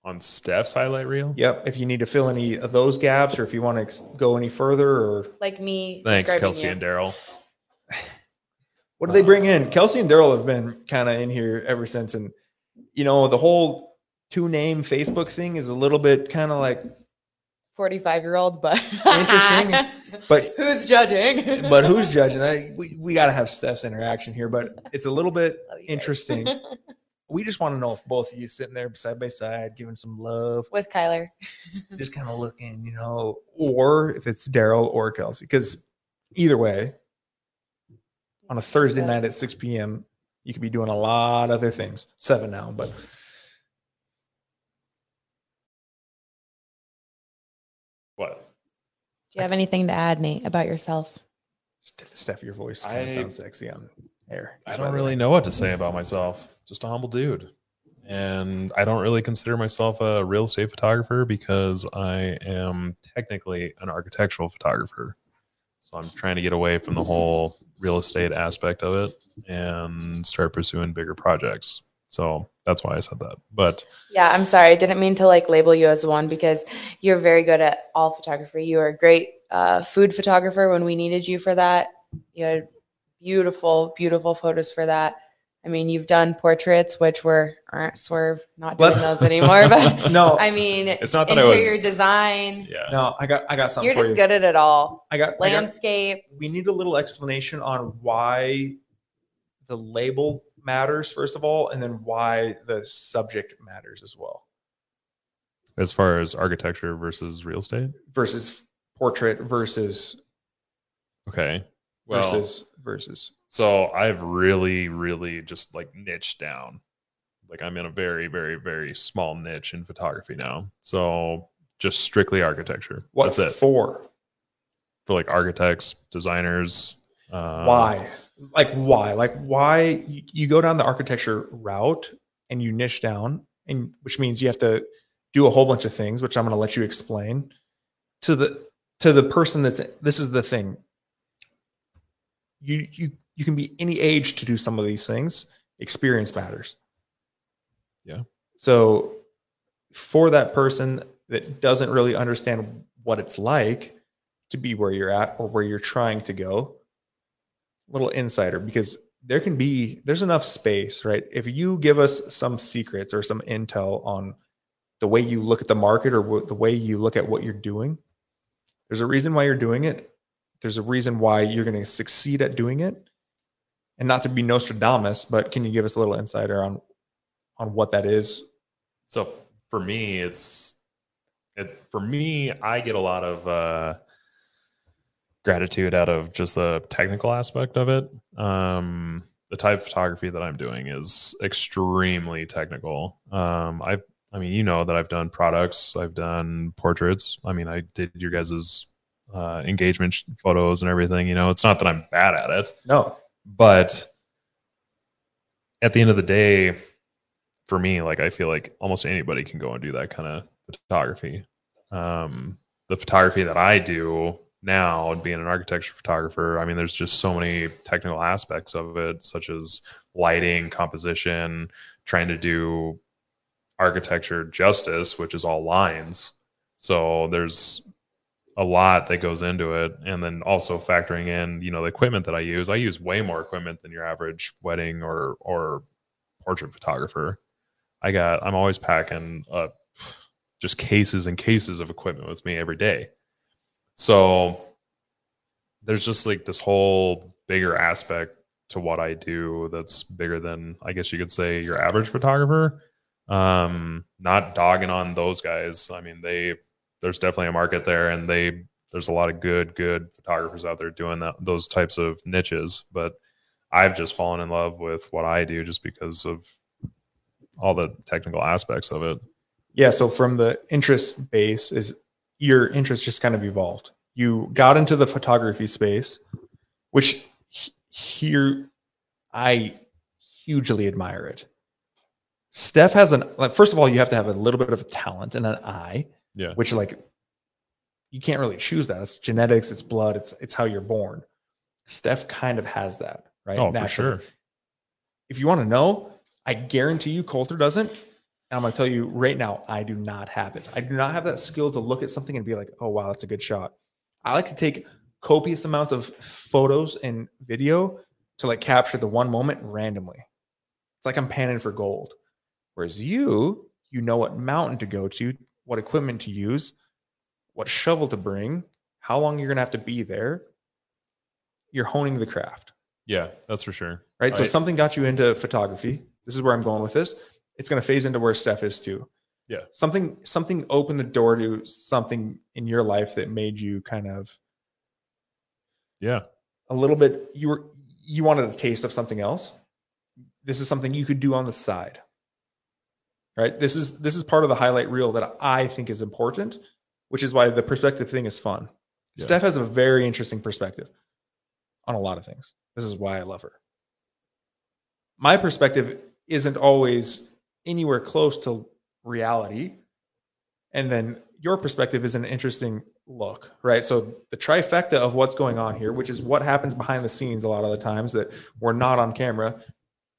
On Steph's highlight reel. Yep. If you need to fill any of those gaps or if you want to ex- go any further or Like me. Thanks, Kelsey you. and Daryl. what do they uh, bring in? Kelsey and Daryl have been kind of in here ever since. And, you know, the whole two name Facebook thing is a little bit kind of like, 45 year old, but Interesting. but who's judging? but who's judging? I, we we got to have Steph's interaction here, but it's a little bit oh, guys. interesting. we just want to know if both of you sitting there side by side, giving some love, With Kyler. just kind of looking, you know, or if it's Daryl or Kelsey, because either way, on a Thursday night at 6 p.m., you could be doing a lot of other things. Seven now, but Do you have anything to add, Nate, about yourself? St- Steph, your voice kind I- of sounds sexy on air. I don't really know what to say about myself. Just a humble dude. And I don't really consider myself a real estate photographer because I am technically an architectural photographer. So I'm trying to get away from the whole real estate aspect of it and start pursuing bigger projects. So that's why I said that. But Yeah, I'm sorry. I didn't mean to like label you as one because you're very good at all photography. You were a great uh, food photographer when we needed you for that. You had beautiful, beautiful photos for that. I mean, you've done portraits, which were aren't swerve not doing Let's- those anymore. But No, I mean, it's not that I was interior design. yeah. no, I got I got something You're for just you. good at it all. I got, I got Landscape. we need a little explanation on why the label matters first of all, and then why the subject matters as well As far as architecture versus real estate. versus portrait versus Okay. Well, versus versus. So I've really, really just like niched down. Like I'm in a very, very, very small niche in photography now. So just strictly architecture. What That's it for? for like architects, designers. Uh, why? Like why? Like why you, you go down the architecture route and you niche down, and which means you have to do a whole bunch of things, which I'm going to let you explain to the to the person that's this is the thing. You you you can be any age to do some of these things. Experience matters. Yeah. So for that person that doesn't really understand what it's like to be where you're at or where you're trying to go, little insider because there can be there's enough space, right? If you give us some secrets or some intel on the way you look at the market or the way you look at what you're doing, there's a reason why you're doing it. There's a reason why you're going to succeed at doing it. And not to be Nostradamus, but can you give us a little insider on on what that is? So for me, it's it for me, I get a lot of uh gratitude out of just the technical aspect of it. Um the type of photography that I'm doing is extremely technical. Um I've I mean, you know that I've done products, I've done portraits. I mean, I did your guys's uh, engagement sh- photos and everything. You know, it's not that I'm bad at it, No. but at the end of the day for me like i feel like almost anybody can go and do that kind of photography um the photography that i do now being an architecture photographer i mean there's just so many technical aspects of it such as lighting composition trying to do architecture justice which is all lines. So there's a lot that goes into it. And then also factoring in you know the equipment that i use i use way more equipment than your average wedding or or portrait photographer. I got i'm always packing up just cases and cases of equipment with me every day so there's just like this whole bigger aspect to what i do that's bigger than i guess you could say your average photographer. Um not dogging on those guys. I mean they there's definitely a market there and they there's a lot of good good photographers out there doing that those types of niches. But i've just fallen in love with what i do just because of all the technical aspects of it. Yeah. So from the interest base is your interest just kind of evolved. You got into the photography space, which here I hugely admire it. Steph has an like first of all, you have to have a little bit of talent and an eye, yeah which like you can't really choose that. It's genetics, it's blood, it's it's how you're born. Steph kind of has that, right? oh for sure if you want to know, I guarantee you Colter doesn't. And I'm going to tell you right now, I do not have it. I do not have that skill to look at something and be like, oh, wow, that's a good shot. I like to take copious amounts of photos and video to like capture the one moment randomly. It's like I'm panning for gold. Whereas you, you know what mountain to go to, what equipment to use, what shovel to bring, how long you're going to have to be there. You're honing the craft yeah that's for sure right? So something got you into photography. this is where I'm going with this. It's going to phase into where Steph is too. Yeah. Something something opened the door to something in your life that made you kind of Yeah. a little bit you were you wanted a taste of something else. This is something you could do on the side. Right? This is this is part of the highlight reel that I think is important, which is why the perspective thing is fun. Yeah. Steph has a very interesting perspective on a lot of things. This is why I love her. My perspective isn't always anywhere close to reality. And then your perspective is an interesting look, right? So the trifecta of what's going on here, which is what happens behind the scenes a lot of the times that we're not on camera,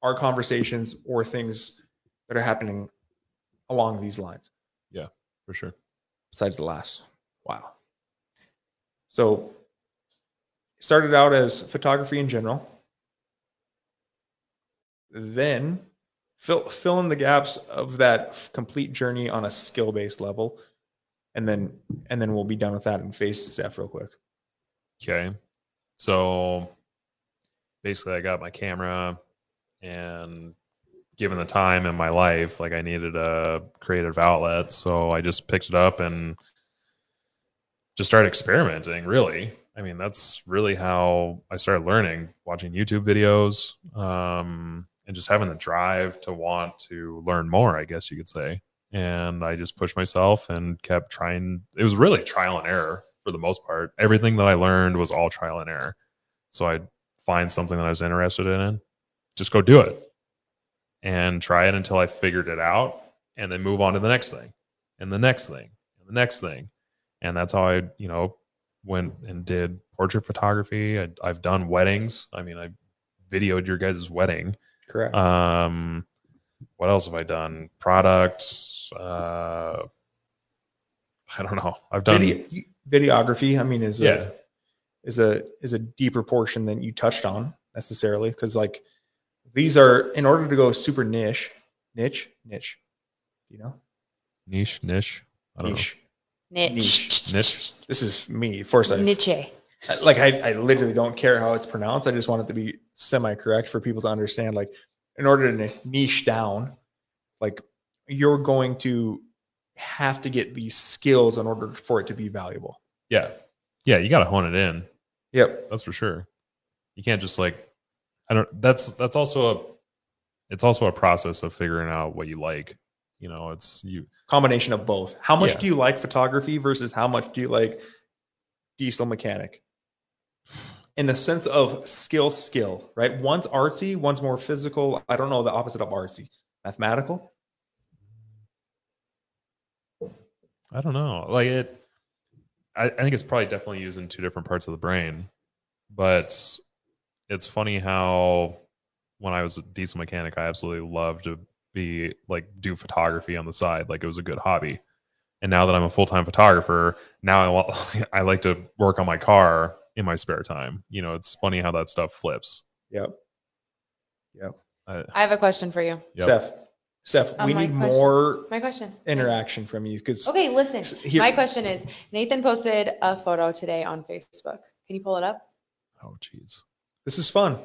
are conversations or things that are happening along these lines Yeah, For sure. besides the last wow so started out as photography in general then fill fill in the gaps of that complete journey on a skill based level and then and then we'll be done with that and face Steph real quick Okay. So basically, I got my camera and given the time in my life, like I needed a creative outlet. So I just picked it up and just started experimenting, really. I mean, that's really how I started learning, watching YouTube videos um, and just having the drive to want to learn more, I guess you could say. And I just pushed myself and kept trying. It was really trial and error for the most part. Everything that I learned was all trial and error. So I'd find something that I was interested in just go do it and try it until I figured it out and then move on to the next thing and the next thing and the next thing. And that's how I, you know, went and did portrait photography. I, I've done weddings. I mean, I videoed your guys' wedding. Correct Um, what else have I done? Products. Uh, I don't know. I've done. Video, videography i mean is Yeah. a is a is a deeper portion than you touched on necessarily because like these are in order to go super niche niche niche you know niche, niche. I don't niche Niche. Niche. Niche. this is me foresight Niche. Like I, I literally don't care how it's pronounced i just want it to be semi-correct for people to understand like in order to niche down like you're going to have to get these skills in order for it to be valuable Yeah. Yeah. You got to hone it in. yep That's for sure. You can't just like, I don't, that's, that's also a, it's also a process of figuring out what you like. You know, it's you, combination of both how much Yeah. do you like photography versus how much do you like diesel mechanic in the sense of skill skill right one's artsy one's more physical i don't know the opposite of artsy mathematical I don't know. Like it, I, I think it's probably definitely used in two different parts of the brain, but it's funny how when I was a diesel mechanic, I absolutely loved to be like do photography on the side. Like it was a good hobby. And now that I'm a full time photographer, now I want, I like to work on my car in my spare time. You know, it's funny how that stuff flips. yep yep I, I have a question for you. Yep. Steph Steph Um, we need question- more My question. interaction from you because Okay, listen. here, My question is Nathan posted a photo today on Facebook. Can you pull it up? oh, jeez. this is fun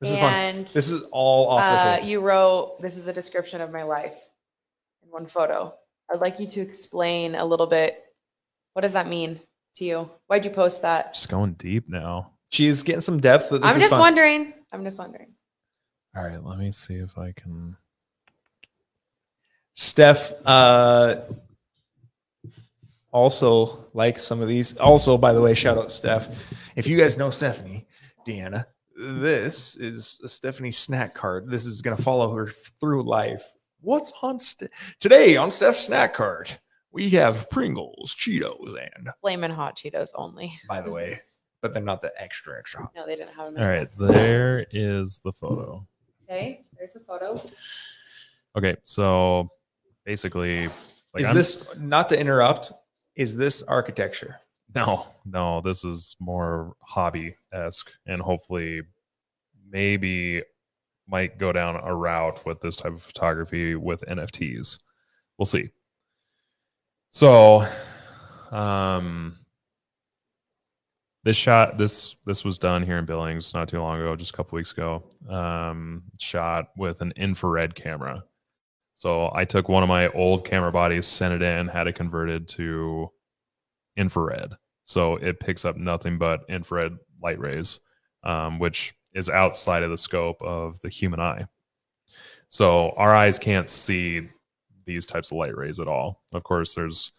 this is fun this is all off uh, hook. you wrote, This is a description of my life in one photo. I'd like you to explain a little bit. What does that mean to you? Why'd you post that? Just going deep now. she's getting some depth but this I'm is just fun. wondering. I'm just wondering. All right. Let me see if I can. Steph uh, also likes some of these. Also, by the way, shout out Steph. If you guys know Stephanie, Deanna, this is a Stephanie snack card. This is going to follow her through life. What's on Ste- today on Steph's snack card? We have Pringles, Cheetos, and Flamin' hot Cheetos only. by the way, but they're not the extra extra. hot. No, they didn't have them. in All the right. box. There is the photo. Okay, there's the photo. Okay, so basically, like is I'm- this not to interrupt? Is this architecture? no, no, this is more hobby esque, and hopefully, maybe might go down a route with this type of photography with NFTs. We'll see. So, um, this shot this this was done here in Billings not too long ago, just a couple weeks ago. Um, shot with an infrared camera. So I took one of my old camera bodies, sent it in, had it converted to infrared. So it picks up nothing but infrared light rays, um, which is outside of the scope of the human eye. So our eyes can't see these types of light rays at all. Of course, there's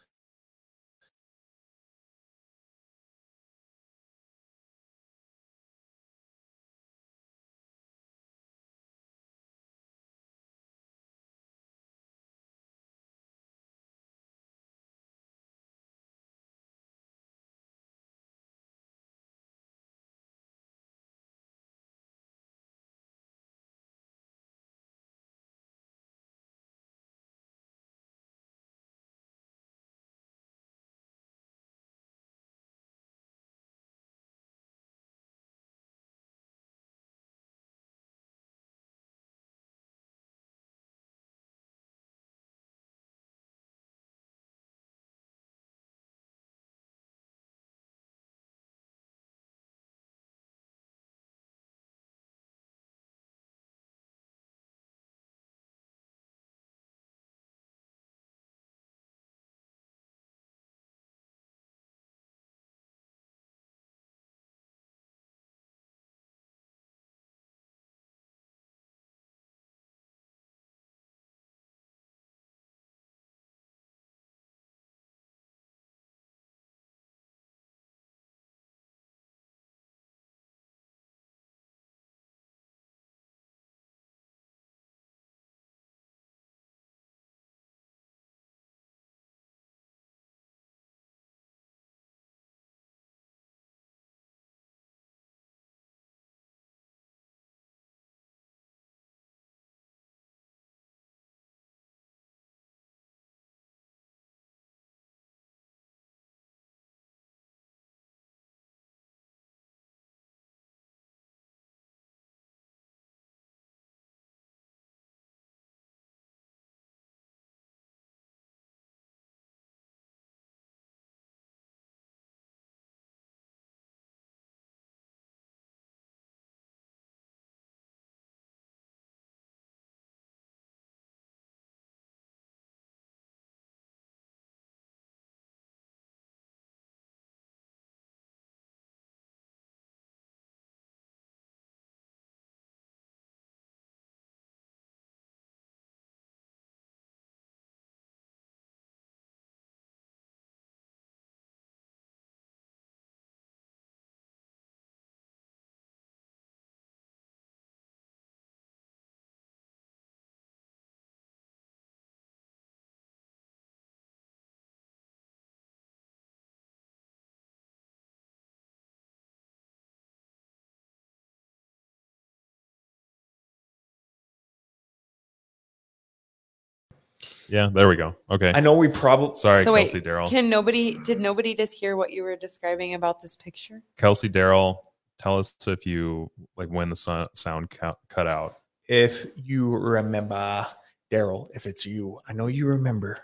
yeah, there we go. Okay. I know we probably Sorry, So wait, Kelsey Daryl. Can nobody? Did nobody just hear what you were describing about this picture? Kelsey Daryl, tell us if you like when the so- sound cut, cut out. if you remember Daryl, if it's you, I know you remember.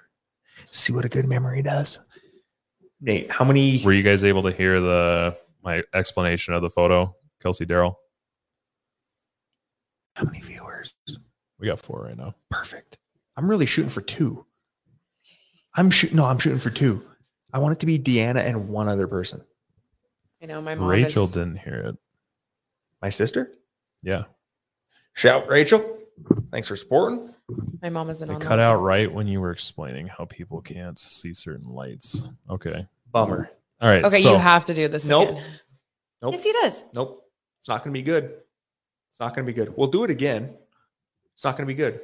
See what a good memory does. Nate, how many? Were you guys able to hear the my explanation of the photo, Kelsey Daryl? How many viewers? We got four right now. Perfect. I'm really shooting for two. I'm shooting. No, I'm shooting for two. I want it to be Deanna and one other person. I know my mom. Rachel is, didn't hear it. My sister. Yeah, Shout, Rachel. Thanks for supporting. My mom isn't they cut out right when you were explaining how people can't see certain lights. Okay, Bummer. all right. Okay, so- you have to do this. Nope. Again. Nope. Yes, he does. Nope. It's not going to be good. It's not going to be good. We'll do it again. It's not going to be good.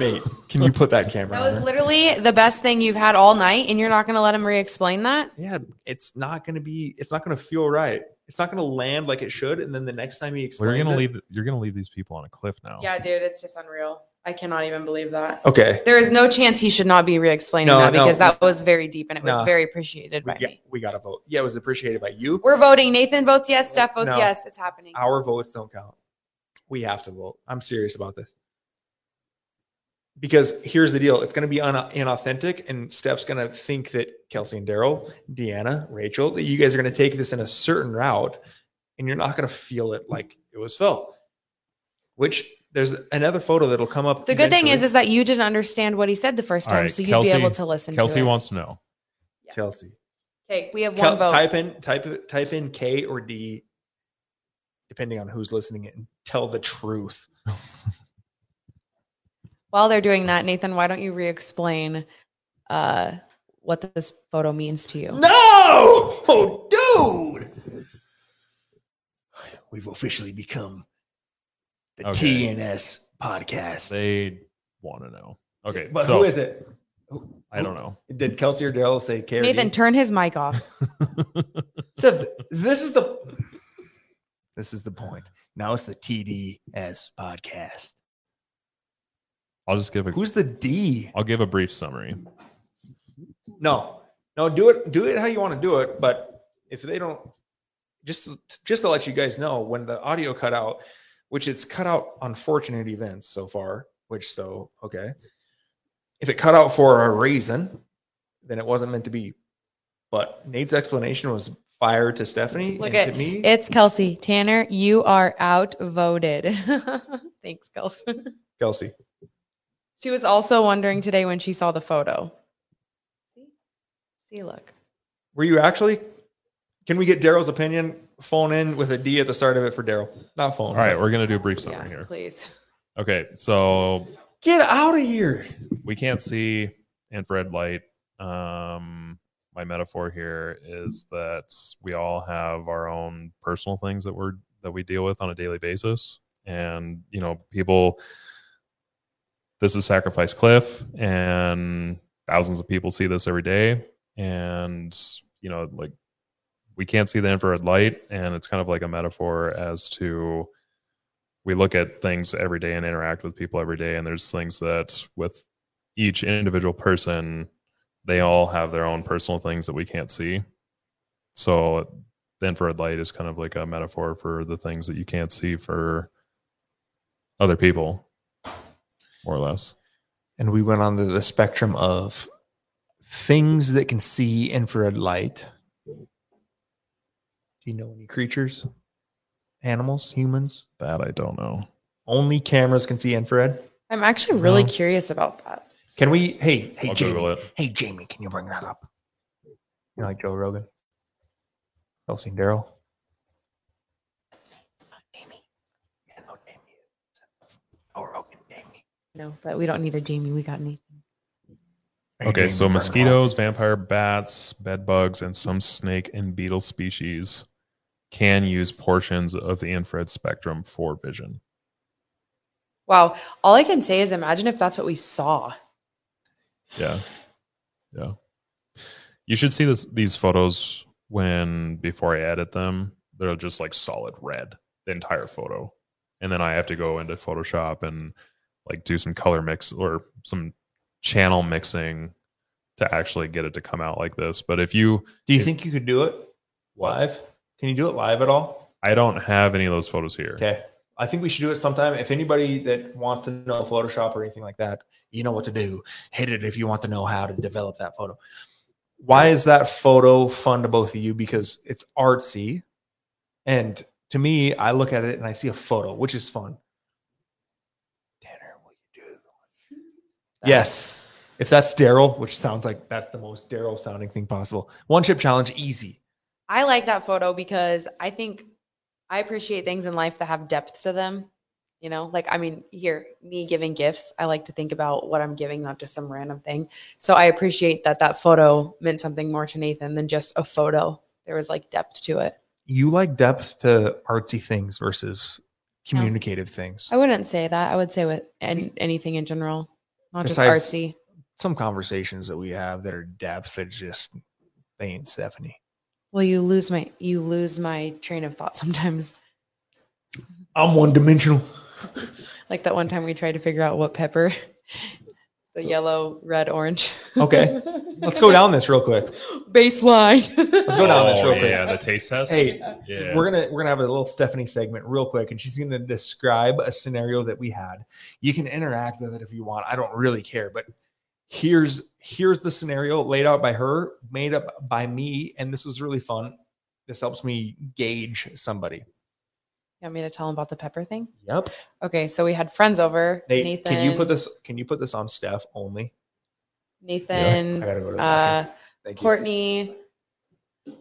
Mate, can you put that camera That on was there? literally the best thing you've had all night, and you're not going to let him re-explain that. yeah, it's not going to be. It's not going to feel right. It's not going to land like it should. And then the next time he Well, explains, you're gonna leave. You're gonna leave these people on a cliff now. Yeah, dude, it's just unreal. I cannot even believe that. Okay, There is no chance he should not be re-explaining No, that no. because that was very deep and it was No. very appreciated we, by yeah, me. we got to vote. Yeah, it was appreciated by you. We're voting. Nathan votes yes. Steph votes No. yes. It's happening. Our votes don't count. We have to vote. I'm serious about this. Because here's the deal it's going to be un- inauthentic and steph's going to think that kelsey and daryl deanna rachel that you guys are going to take this in a certain route and you're not going to feel it like it was felt which there's another photo that'll come up The good thing is, is that you didn't understand what he said the first time, right, so you'd Kelsey- be able to listen Kelsey to it. wants to know. kelsey okay, we have Kel- one vote. type in type type in k or d depending on who's listening and tell the truth While they're doing that, Nathan, why don't you re-explain uh, what this photo means to you? No, dude. We've officially become the Okay. TNS podcast. They want to know. Okay, but so who is it? Who- I don't know. Did Kelsey or Daryl say Carrie? Nathan, turn his mic off. Steph, this is the this is the point. Now it's the TDS podcast. I'll just give a. Who's the D? I'll give a brief summary. No, no, do it. Do it how you want to do it. But if they don't, just just to let you guys know, when the audio cut out, which it's cut out unfortunate events so far. Which so okay, if it cut out for a reason, then it wasn't meant to be. But Nate's explanation was fire to Stephanie Look and at to me. it's Kelsey Tanner. You are outvoted. Thanks, Kelsey. Kelsey, She was also wondering today when she saw the photo. See, see, look. were you actually? Can we get Daryl's opinion? Phone in with a D at the start of it for Daryl, not phone. All right, we're gonna do a brief summary Yeah, here. please. Okay, so get out of here. we can't see infrared light. Um, my metaphor here is that we all have our own personal things that we're that we deal with on a daily basis, and you know, people. This is Sacrifice Cliff, and thousands of people see this every day, and you know, like we can't see the infrared light, and it's kind of like a metaphor as to we look at things every day and interact with people every day and there's things that with each individual person they all have their own personal things that we can't see. So the infrared light is kind of like a metaphor for the things that you can't see for other people more or less and we went on to the spectrum of things that can see infrared light. Do you know any creatures, animals, humans? that i don't know Only cameras can see infrared. I'm actually really No. curious about that. Can we? Hey, hey, i'll Jamie. google it Hey, Jamie, can you bring that up? You know, like Joe Rogan, Kelsey and Daryl. Jamie. Yeah, no, Jamie. Joe Rogan, Jamie. No, but we don't need a Jamie. We got Nathan. Okay so bring it up. mosquitoes vampire bats bed bugs and some snake and beetle species can use portions of the infrared spectrum for vision Wow. All I can say is imagine if that's what we saw. Yeah. Yeah. You should see this these photos when before I edit them, they're just like solid red, the entire photo. And then I have to go into Photoshop and like do some color mix or some channel mixing to actually get it to come out like this. But if you Do you It- think you could do it live? Can you do it live at all? I don't have any of those photos here. Okay. I think we should do it sometime. If anybody that wants to know Photoshop or anything like that, you know what to do. Hit it if you want to know how to develop that photo. Why is that photo fun to both of you? Because it's artsy. And to me, I look at it and I see a photo, which is fun. Tanner, will you do? Yes. If that's Daryl, which sounds like that's the most Daryl sounding thing possible. One chip challenge, easy. I like that photo because I think I appreciate things in life that have depth to them. You know, like, I mean, here, me giving gifts, I like to think about what I'm giving, not just some random thing. So I appreciate that that photo meant something more to Nathan than just a photo. There was like depth to it. You like depth to artsy things versus No. communicative things. I wouldn't say that. I would say with any, anything in general, not Besides- just artsy. some conversations that we have that are depth that just they ain't Stephanie. Well, you lose my you lose my train of thought sometimes. I'm one dimensional. Like that one time we tried to figure out what pepper The yellow, red, orange. Okay. Let's go down this real quick. Baseline. Let's go down this Oh, real quick. Yeah, the taste test. Hey, yeah. we're gonna we're gonna have a little Stephanie segment real quick, and she's gonna describe a scenario that we had. You can interact with it if you want. I don't really care, but here's here's the scenario laid out by her, made up by me, and this was really fun. This helps me gauge somebody. You want me to tell them about the pepper thing? Yep. Okay, so we had friends over. Nate, Nathan. can you put this? Can you put this on Steph only? I Nathan, gotta go to the uh. Thank you. Courtney,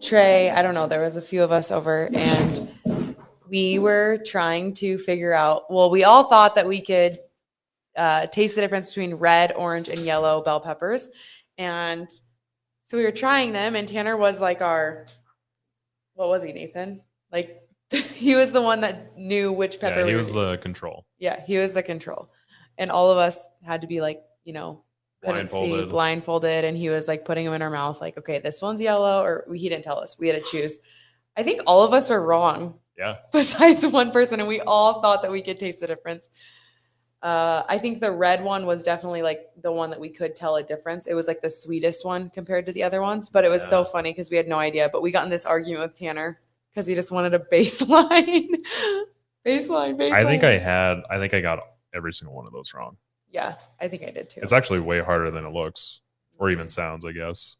Trey. I don't know. There was a few of us over, and we were trying to figure out. Well, we all thought that we could uh, taste the difference between red, orange, and yellow bell peppers, and so we were trying them. And Tanner was like our, what was he, Nathan? Like he was the one that knew which pepper. yeah, he was the control. yeah, he was the control. And all of us had to be like, you know, couldn't see Blindfolded. blindfolded. And he was like putting them in our mouth, like, okay, this one's yellow, or he didn't tell us. We had to choose. I think all of us were wrong, Yeah. besides one person, and we all thought that we could taste the difference. Uh, I think the red one was definitely like the one that we could tell a difference. It was like the sweetest one compared to the other ones, but it was so funny because we had no idea. But we got in this argument with Tanner because he just wanted a baseline, baseline, baseline. I think I had. I think I got every single one of those wrong. Yeah, I think I did too. It's actually way harder than it looks, or even mm-hmm. sounds. I guess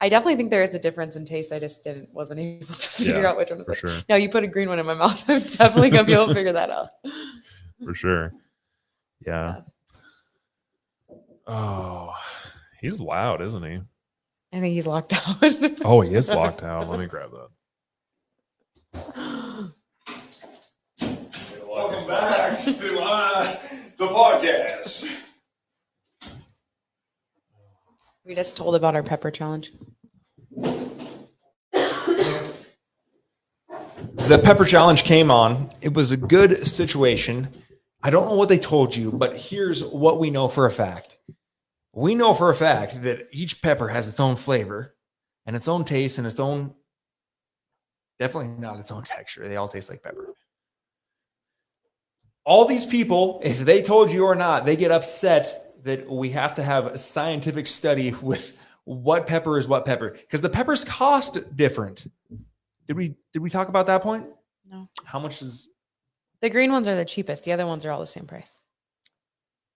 I definitely think there is a difference in taste. I just didn't wasn't able to figure Yeah, out which one was for like. sure. Now you put a green one in my mouth. I'm definitely gonna be able to figure that out. For sure. Yeah. Oh, he's loud, isn't he? I think he's locked out. Oh, he is locked out. Let me grab that. Welcome back to uh, the podcast. we just told about our pepper challenge. the pepper challenge came on. It was a good situation. I don't know what they told you, but here's what we know for a fact. We know for a fact that each pepper has its own flavor and its own taste and its own definitely not its own texture. They all taste like pepper. All these people, if they told you or not, they get upset that we have to have a scientific study with what pepper is what pepper because the peppers cost different. Did we did we talk about that point? No. How much is The green ones are the cheapest. The other ones are all the same price.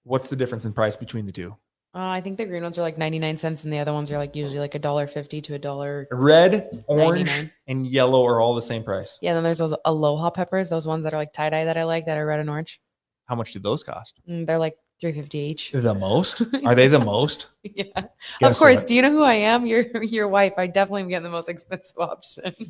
what's the difference in price between the two? Uh, I think the green ones are like 99 cents and the other ones are like usually like a dollar 50 to a dollar. Red, orange, 99. and yellow are all the same price. Yeah, then there's those aloha peppers, those ones that are like tie dye that I like that are red and orange. How much do those cost? Mm, they're like 350 each. The most? Are they the most? yeah. Guess of course. what? Do you know who I am? Your your wife. I definitely am getting the most expensive option.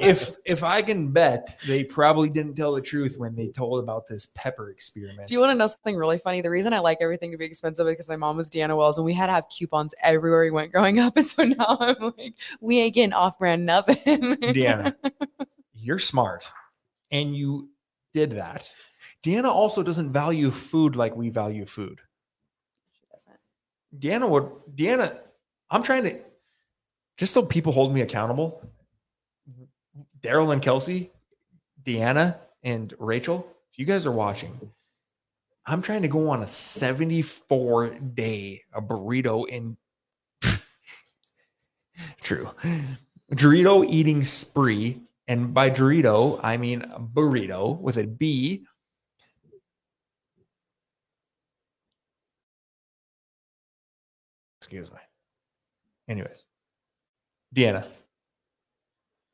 If if I can bet, they probably didn't tell the truth when they told about this pepper experiment. Do you want to know something really funny? The reason I like everything to be expensive is because my mom was Deanna Wells and we had to have coupons everywhere we went growing up. And so now I'm like, we ain't getting off brand nothing. Deanna, you're smart, and you did that. Deanna also doesn't value food like we value food. She doesn't. Deanna would Deanna, I'm trying to just so people hold me accountable. Mm-hmm. Daryl and Kelsey, Deanna and Rachel, if you guys are watching, I'm trying to go on a 74 day a burrito in true Dorito eating spree. And by Dorito, I mean burrito with a B. Excuse me. Anyways, Deanna,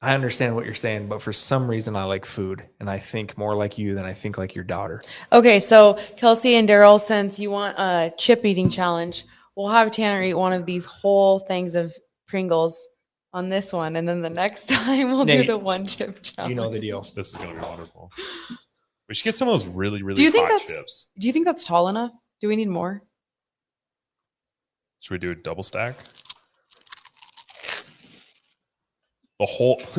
I understand what you're saying, but for some reason, I like food and I think more like you than I think like your daughter. Okay, so Kelsey and Daryl, since you want a chip eating challenge, we'll have Tanner eat one of these whole things of Pringles on this one, and then the next time we'll Nate, do the one chip challenge. You know the deal. This is gonna be wonderful. We should get some of those really, really Do you think that's- chips. Do you think that's tall enough? Do we need more? Should we do a double stack? The whole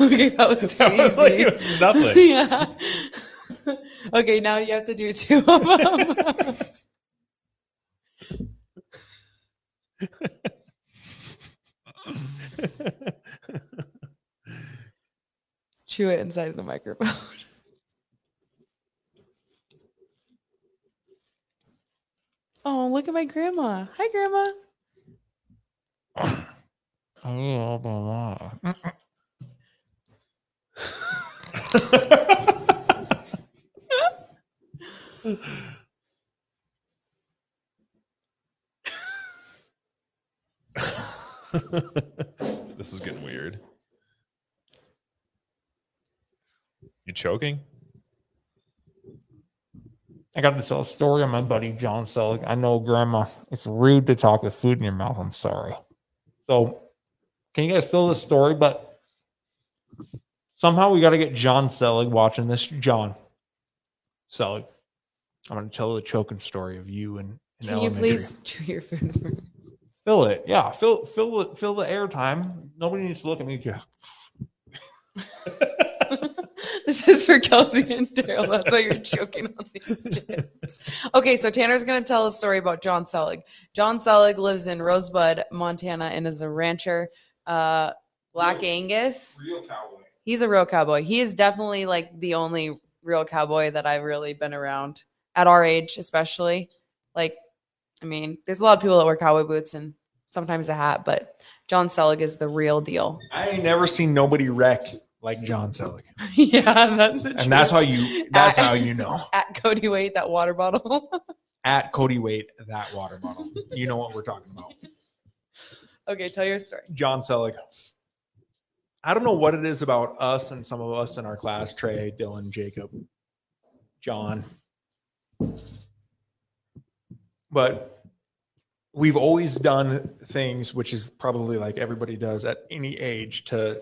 okay, that was that was like easy. it was nothing. yeah. okay, now you have to do two of them. Chew it inside of the microphone. Oh, at my grandma. Hi, grandma. Oh blah. This is getting weird. You choking? I got to tell a story on my buddy John Selig. I know, Grandma, it's rude to talk with food in your mouth. I'm sorry. So, can you guys fill this story? But somehow we got to get John Selig watching this. John Selig, I'm going to tell the choking story of you and Can you please chew your food first? fill it? Yeah, fill fill it, fill the airtime. Nobody needs to look at me. This is for Kelsey and Daryl. That's why you're choking on these chips. Okay, so Tanner's going to tell a story about John Selig. John Selig lives in Rosebud, Montana, and is a rancher. Uh, Black Angus. Real cowboy. He's a real cowboy. He is definitely like the only real cowboy that I've really been around at our age, especially. Like, I mean, there's a lot of people that wear cowboy boots and sometimes a hat, but John Selig is the real deal. I ain't never seen nobody wreck like John Selig, yeah, that's the and that's how you. That's At- how you know. at Cody Wait that water bottle. At Cody Wait, that water bottle. You know what we're talking about. okay, tell your story. John Selig. I don't know what it is about us and some of us in our class Trey, Dylan, Jacob, John. But we've always done things, which is probably like everybody does at any age to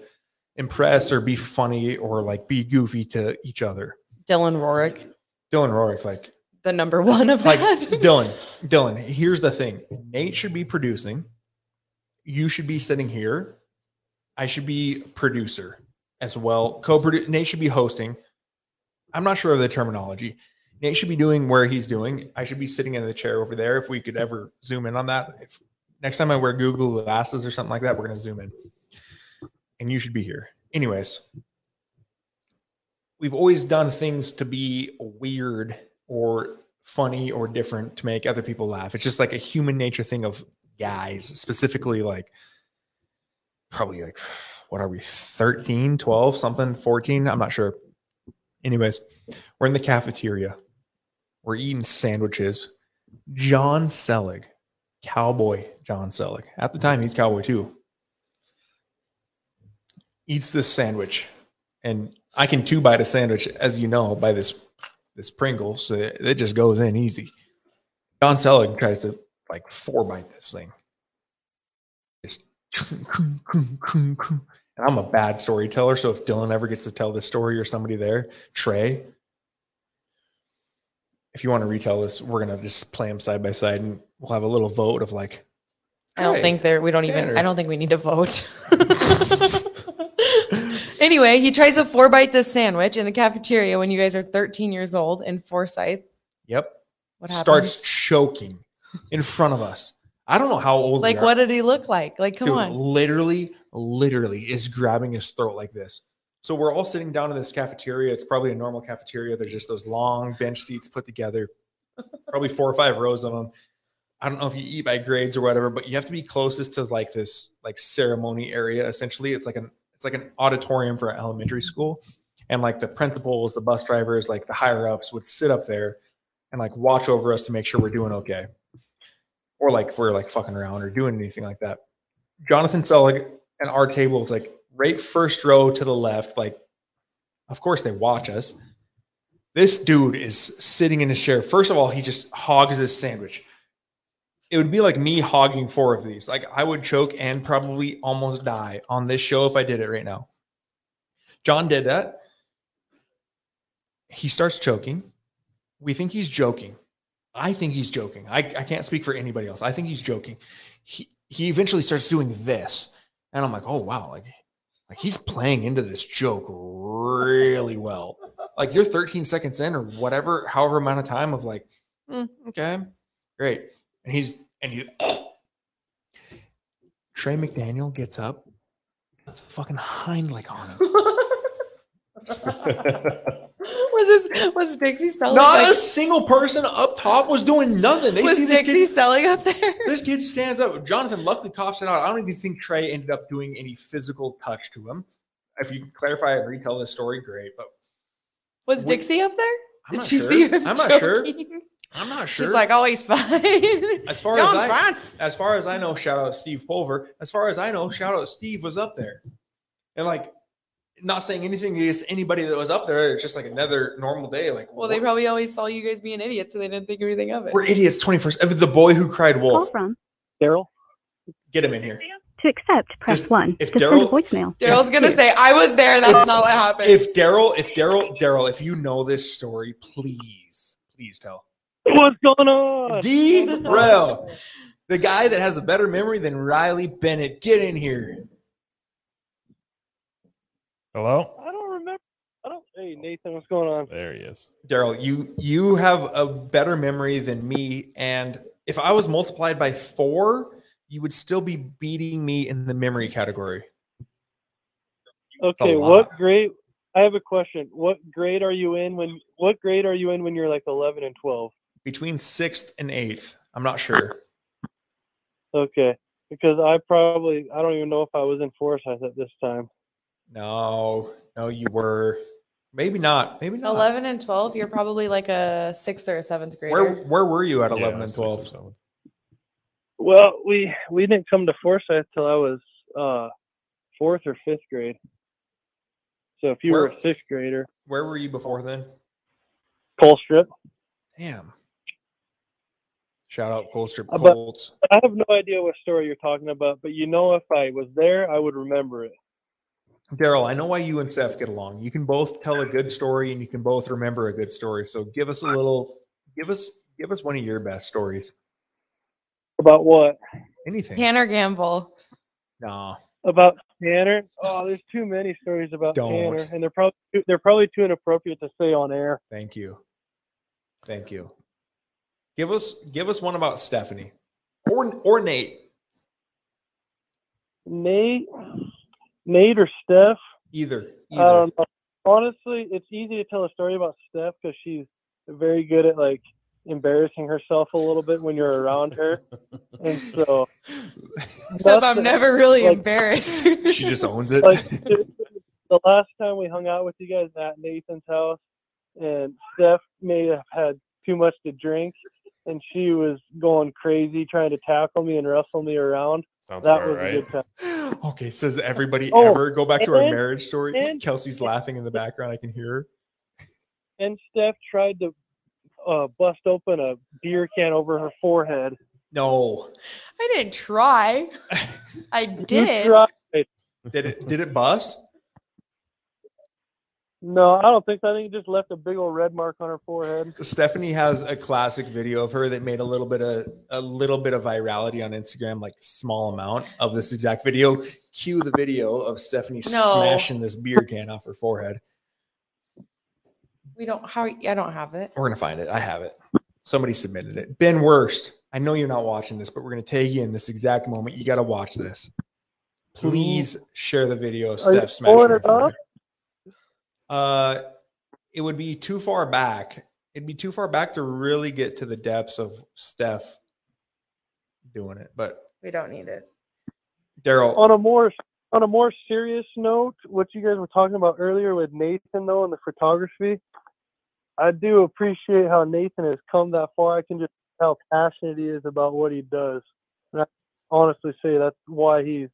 impress or be funny or like be goofy to each other. Dylan Rorick, Dylan Rorick, like the number one of like that. Dylan, Dylan, here's the thing. Nate should be producing. You should be sitting here. I should be producer as well. Co-produce Nate should be hosting. I'm not sure of the terminology. Nate should be doing where he's doing. I should be sitting in the chair over there. If we could ever zoom in on that. If next time I wear Google glasses or something like that, we're gonna zoom in. And you should be here. Anyways, we've always done things to be weird or funny or different to make other people laugh. It's just like a human nature thing of guys, specifically like probably like what are we 13, 12, something, 14, I'm not sure. Anyways, we're in the cafeteria. We're eating sandwiches. John Selig, cowboy John Selig. At the time he's cowboy too. Eats this sandwich and I can two bite a sandwich as you know by this this Pringles. So it, it just goes in easy. John Selig tries to like four bite this thing. Just and I'm a bad storyteller. So if Dylan ever gets to tell this story or somebody there, Trey, if you want to retell this, we're gonna just play them side by side and we'll have a little vote of like. I don't think there. We don't even. I don't think we need to vote. anyway, he tries to four bite this sandwich in the cafeteria when you guys are 13 years old in Forsyth. Yep. What happens? Starts choking in front of us. I don't know how old. like, what did he look like? Like, come Dude, on. literally, literally is grabbing his throat like this. So we're all sitting down in this cafeteria. It's probably a normal cafeteria. There's just those long bench seats put together, probably four or five rows of them. I don't know if you eat by grades or whatever, but you have to be closest to like this like ceremony area. Essentially, it's like an it's like an auditorium for an elementary school, and like the principals, the bus drivers, like the higher ups would sit up there and like watch over us to make sure we're doing okay, or like if we're like fucking around or doing anything like that. Jonathan Selig and our table is like right first row to the left. Like, of course they watch us. This dude is sitting in his chair. First of all, he just hogs his sandwich. It would be like me hogging four of these. Like I would choke and probably almost die on this show if I did it right now. John did that. He starts choking. We think he's joking. I think he's joking. I, I can't speak for anybody else. I think he's joking. He he eventually starts doing this. And I'm like, oh wow, like like he's playing into this joke really well. Like you're 13 seconds in or whatever, however amount of time of like, "Hmm, okay, great. And he's and he Trey McDaniel gets up, puts a fucking Heimlich on him. was this was Dixie selling? Not like, a single person up top was doing nothing. They was see this Dixie kid. selling up there? This kid stands up. Jonathan luckily coughs it out. I don't even think Trey ended up doing any physical touch to him. If you can clarify and retell this story, great. But Was Wait, Dixie up there? I'm Did she sure. see her I'm not sure. Joking? I'm not sure. She's like, oh, he's fine. as far as John's I, fine. as far as I know, shout out Steve Pulver. As far as I know, shout out Steve was up there, and like, not saying anything against anybody that was up there. It's just like another normal day. Like, Well, they probably always saw you guys being idiots, so they didn't think anything of it. we're idiots. Twenty first. The boy who cried Call wolf. from. Daryl. Get him in here. To accept, press Just- 1. if to send a Daryl- voicemail. Daryl's gonna two. say, "I was there. That's not what happened." If Daryl, if Daryl, Daryl, if you know this story, please, please tell. What's going on? D. Rel, the guy that has a better memory than Riley Bennett. Get in here. Hello? I don't remember. I don't. Hey Nathan, what's going on? There he is. Daryl, you you have a better memory than me, and if I was multiplied by four, you would still be beating me in the memory category. Okay, what grade? I have a question. What grade are you in when? What grade are you in when you're like 11 and 12? Between sixth and eighth, I'm not sure. Okay, because I probably I don't even know if I was in Forsyth at this time. No, no, you were. Maybe not. Maybe not. Eleven and twelve, you're probably like a sixth or a seventh grader. Where where were you at Yeah, eleven and twelve? Well, we we didn't come to Forsyth till I was uh fourth or fifth grade. So if you were a fifth grader, Where were you before then? Colstrip. Damn. Shout out Colstrip Uh, but- Colts. I have no idea what story you're talking about, but you know if I was there, I would remember it. Daryl, I know why you and Seth get along. You can both tell a good story and you can both remember a good story. So give us a little give us give us one of your best stories. About what? Anything. Tanner Gamble. No. About Tanner? Oh, there's too many stories about Don't. Tanner, and they're probably too, they're probably too inappropriate to say on air. Thank you. Thank you. Give us give us one about Stephanie. Or or Nate. Nate, Nate or Steph? Either. Either. don't. Honestly, it's easy to tell a story about Steph because she's very good at like embarrassing herself a little bit when you're around her, and so Except I'm never really like- embarrassed. she just owns it. like the last time we hung out with you guys at Nathan's house, and Steph may have had too much to drink, and she was going crazy trying to tackle me and wrestle me around. Sounds That about was a good time. okay, says everybody Oh, ever. Go back to our and- marriage story. and- Kelsey's laughing in the background. I can hear her. And Steph tried to uh, bust open a beer can over her forehead. No. I didn't try. I did. Did it did it bust? No, I don't think so. I think it just left a big old red mark on her forehead. Stephanie has a classic video of her that made a little bit of a little bit of virality on Instagram, like small amount of this exact video. Cue the video of Stephanie No. smashing this beer can off her forehead. We don't. How? I don't have it. We're gonna find it. I have it. Somebody submitted it. Ben Worst. I know you're not watching this, but we're gonna tag you in this exact moment. You got to watch this. Please mm-hmm. share the video of Are you Steph smashing her it up? Forehead. Uh, it would be too far back. It'd be too far back to really get to the depths of Steph doing it. But We don't need it. Daryl, On a more on a more serious note, what you guys were talking about earlier with Nathan though and the photography, I do appreciate how Nathan has come that far. I can just tell how passionate he is about what he does. And I honestly say that's why he's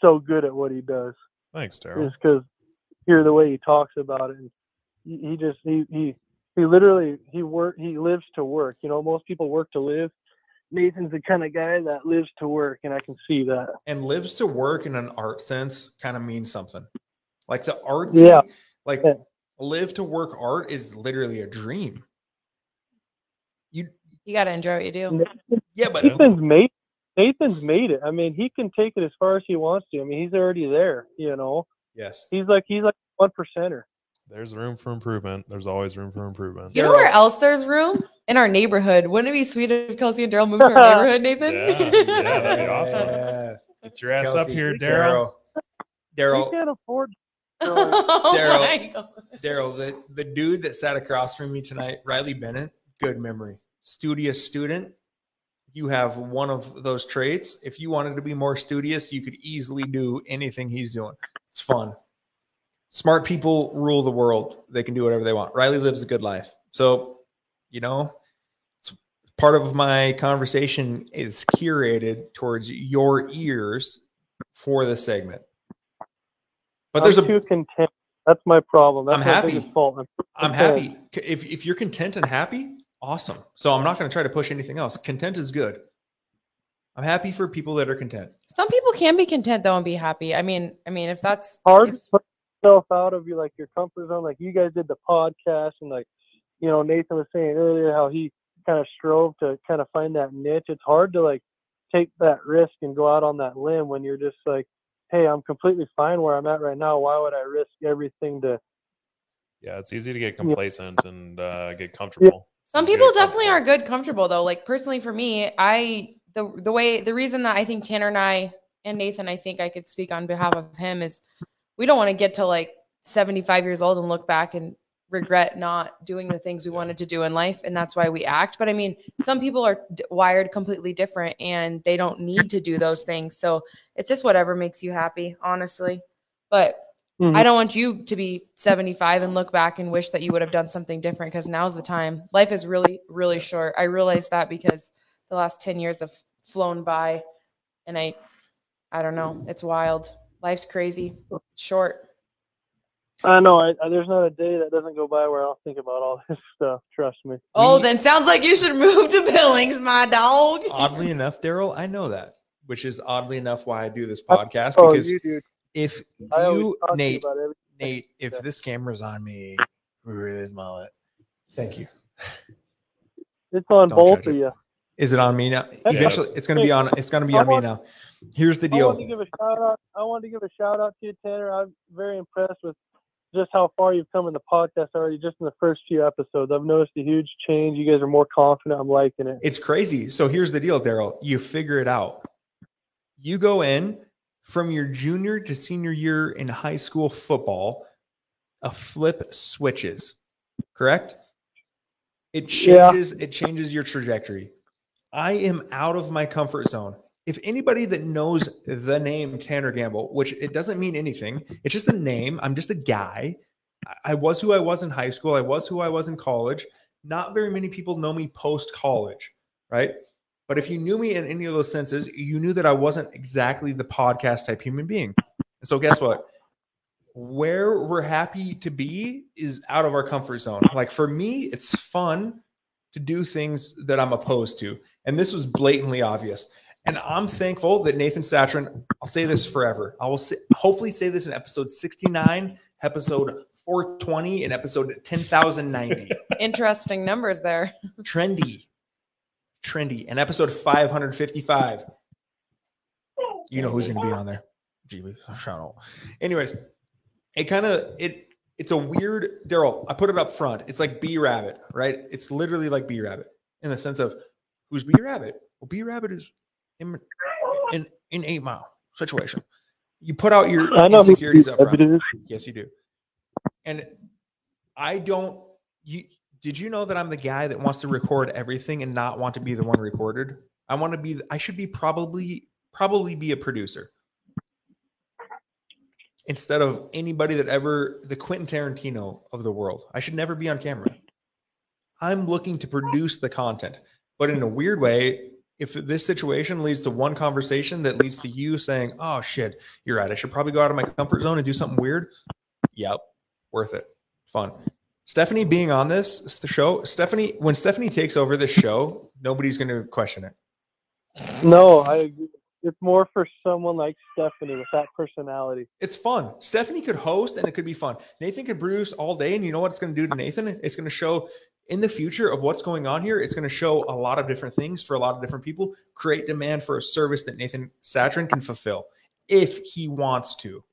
so good at what he does. Thanks, Daryl. Is because hear the way he talks about it and he, he just he he he literally he work he lives to work. You know, most people work to live. Nathan's the kind of guy that lives to work and I can see that. and lives to work in an art sense kind of means something. Like the art, Yeah. like Yeah. live to work art is literally a dream. You, You got to enjoy what you do. Yeah, but Nathan's made Nathan's made it. I mean, he can take it as far as he wants to. I mean, he's already there. You know, yes, he's like he's like one percenter. There's room for improvement. There's always room for improvement. You know where else there's room? In our neighborhood. Wouldn't it be sweet if Kelsey and Daryl moved to our neighborhood, Nathan? Yeah, yeah, that'd be awesome. Yeah. Get your ass up here, Daryl. We Daryl, can't afford. Oh Daryl. my God. Daryl, the, the dude that sat across from me tonight, Riley Bennett, good memory. Studious student. You have one of those traits. If you wanted to be more studious, you could easily do anything he's doing. It's fun. Smart people rule the world. They can do whatever they want. Riley lives a good life. So, you know, it's part of my conversation is curated towards your ears for the segment. But there's I'm a too content. That's my problem. That's I'm my happy. fault. I'm, I'm happy. If if you're content and happy, awesome. So I'm not going to try to push anything else. Content is good. I'm happy for people that are content. Some people can be content though and be happy. I mean, I mean, if that's hard if- to put yourself out of your like your comfort zone. Like you guys did the podcast, and like you know Nathan was saying earlier how he kind of strove to kind of find that niche. It's hard to like take that risk and go out on that limb when you're just like, hey, I'm completely fine where I'm at right now. Why would I risk everything to? Yeah, it's easy to get complacent and uh, get comfortable. Some people definitely are good comfortable though. Like personally for me, I the the way the reason that I think Tanner and I and Nathan, I think I could speak on behalf of him is we don't want to get to like 75 years old and look back and regret not doing the things we wanted to do in life and that's why we act but i mean some people are d- wired completely different and they don't need to do those things so it's just whatever makes you happy honestly but Mhm. I don't want you to be 75 and look back and wish that you would have done something different because now's the time. Life is really, really short. I realize that because the last 10 years have flown by and I, I don't know. It's wild. Life's crazy, short. I know. I, I, there's not a day that doesn't go by where I don't think about all this stuff. Trust me. Oh, then sounds like you should move to Billings, my dog. Oddly enough, Daryl, I know that, which is oddly enough why I do this podcast. Oh, Because you if you, talk you Nate. Nate, if Yeah. this camera's on me, we really is mullet. Thank you. It's on Don't both of it. you. Is it on me now? Yeah. Eventually, it's going to be on. It's going to be I on me now. Here's the deal. I want to deal. give a shout out. I want to give a shout out to you, Tanner. I'm very impressed with just how far you've come in the podcast already. Just in the first few episodes, I've noticed a huge change. You guys are more confident. I'm liking it. It's crazy. So here's the deal, Daryl. You figure it out. You go in from your junior to senior year in high school football, a flip switches, correct? It Yeah. changes, it changes your trajectory. I am out of my comfort zone. If anybody that knows the name Tanner Gamble, which it doesn't mean anything, it's just a name. I'm just a guy. I- was who I was in high school. I was who I was in college. Not very many people know me post college, right? But if you knew me in any of those senses, you knew that I wasn't exactly the podcast type human being. So, guess what? Where we're happy to be is out of our comfort zone. Like for me, it's fun to do things that I'm opposed to. And this was blatantly obvious. And I'm thankful that Nathan Satrin, I'll say this forever. I will say, hopefully say this in episode 69, episode 420, and episode 10,090 Interesting numbers there. trendy, trendy, and episode 555. You know who's going to be on there. Gee, whiz, I don't know. Anyways, it kind of it it's a weird Daryl. I put it up front. It's like B Rabbit, right? It's literally like B Rabbit in the sense of who's B Rabbit. Well, B Rabbit is in in in eight mile situation. You put out your insecurities up front. Yes, you do. And I don't. You did you know that I'm the guy that wants to record everything and not want to be the one recorded? I want to be. I should be probably probably be a producer instead of anybody that ever the Quentin Tarantino of the world. I should never be on camera. I'm looking to produce the content, but in a weird way. If this situation leads to one conversation that leads to you saying, "Oh shit, you're right. I should probably go out of my comfort zone and do something weird." Yep, worth it. Fun. Stephanie being on this the show, Stephanie, when Stephanie takes over this show, nobody's going to question it. No, I agree. It's more for someone like Stephanie with that personality. It's fun. Stephanie could host and it could be fun. Nathan could produce all day. And you know what it's going to do to Nathan? It's going to show in the future of what's going on here. It's going to show a lot of different things for a lot of different people, create demand for a service that Nathan Satrin can fulfill if he wants to.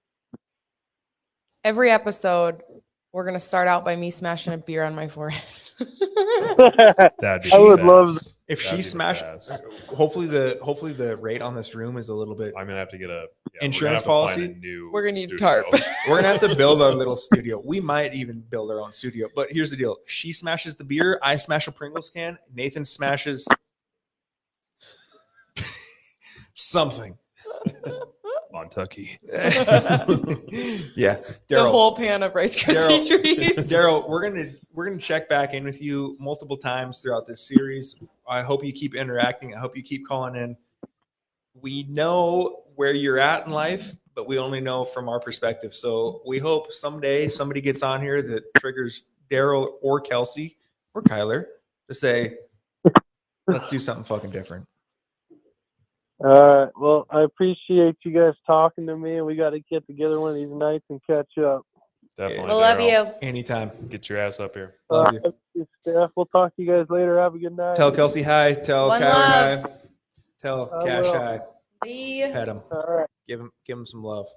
Every episode, we're going to start out by me smashing a beer on my forehead. That'd be I the would love best. If That'd she be the smashed, best. Uh, hopefully the hopefully the rate on this room is a little bit. I'm gonna have to get a yeah, we're Insurance have to find policy? a new We're gonna need studio. tarp. We're gonna have to build our little studio. We might even build our own studio. But here's the deal: she smashes the beer, I smash a Pringles can, Nathan smashes something. Montucky. yeah, The whole pan of Rice Krispie Daryl, treats. Daryl, we're gonna we're gonna check back in with you multiple times throughout this series. I hope you keep interacting. I hope you keep calling in. We know where you're at in life, but we only know from our perspective. So we hope someday somebody gets on here that triggers Daryl or Kelsey or Kyler to say, "Let's do something fucking different." All right. Well, I appreciate you guys talking to me, and we got to get together one of these nights and catch up. Definitely. I love Daryl. you. Anytime. Get your ass up here. Love Uh, you. thank Steph. We'll talk to you guys later. Have a good night. Tell Kelsey hi. Tell One Kyler hi. Tell I Cash will. hi. Bye. Pet him. All right. Give him. Give him some love.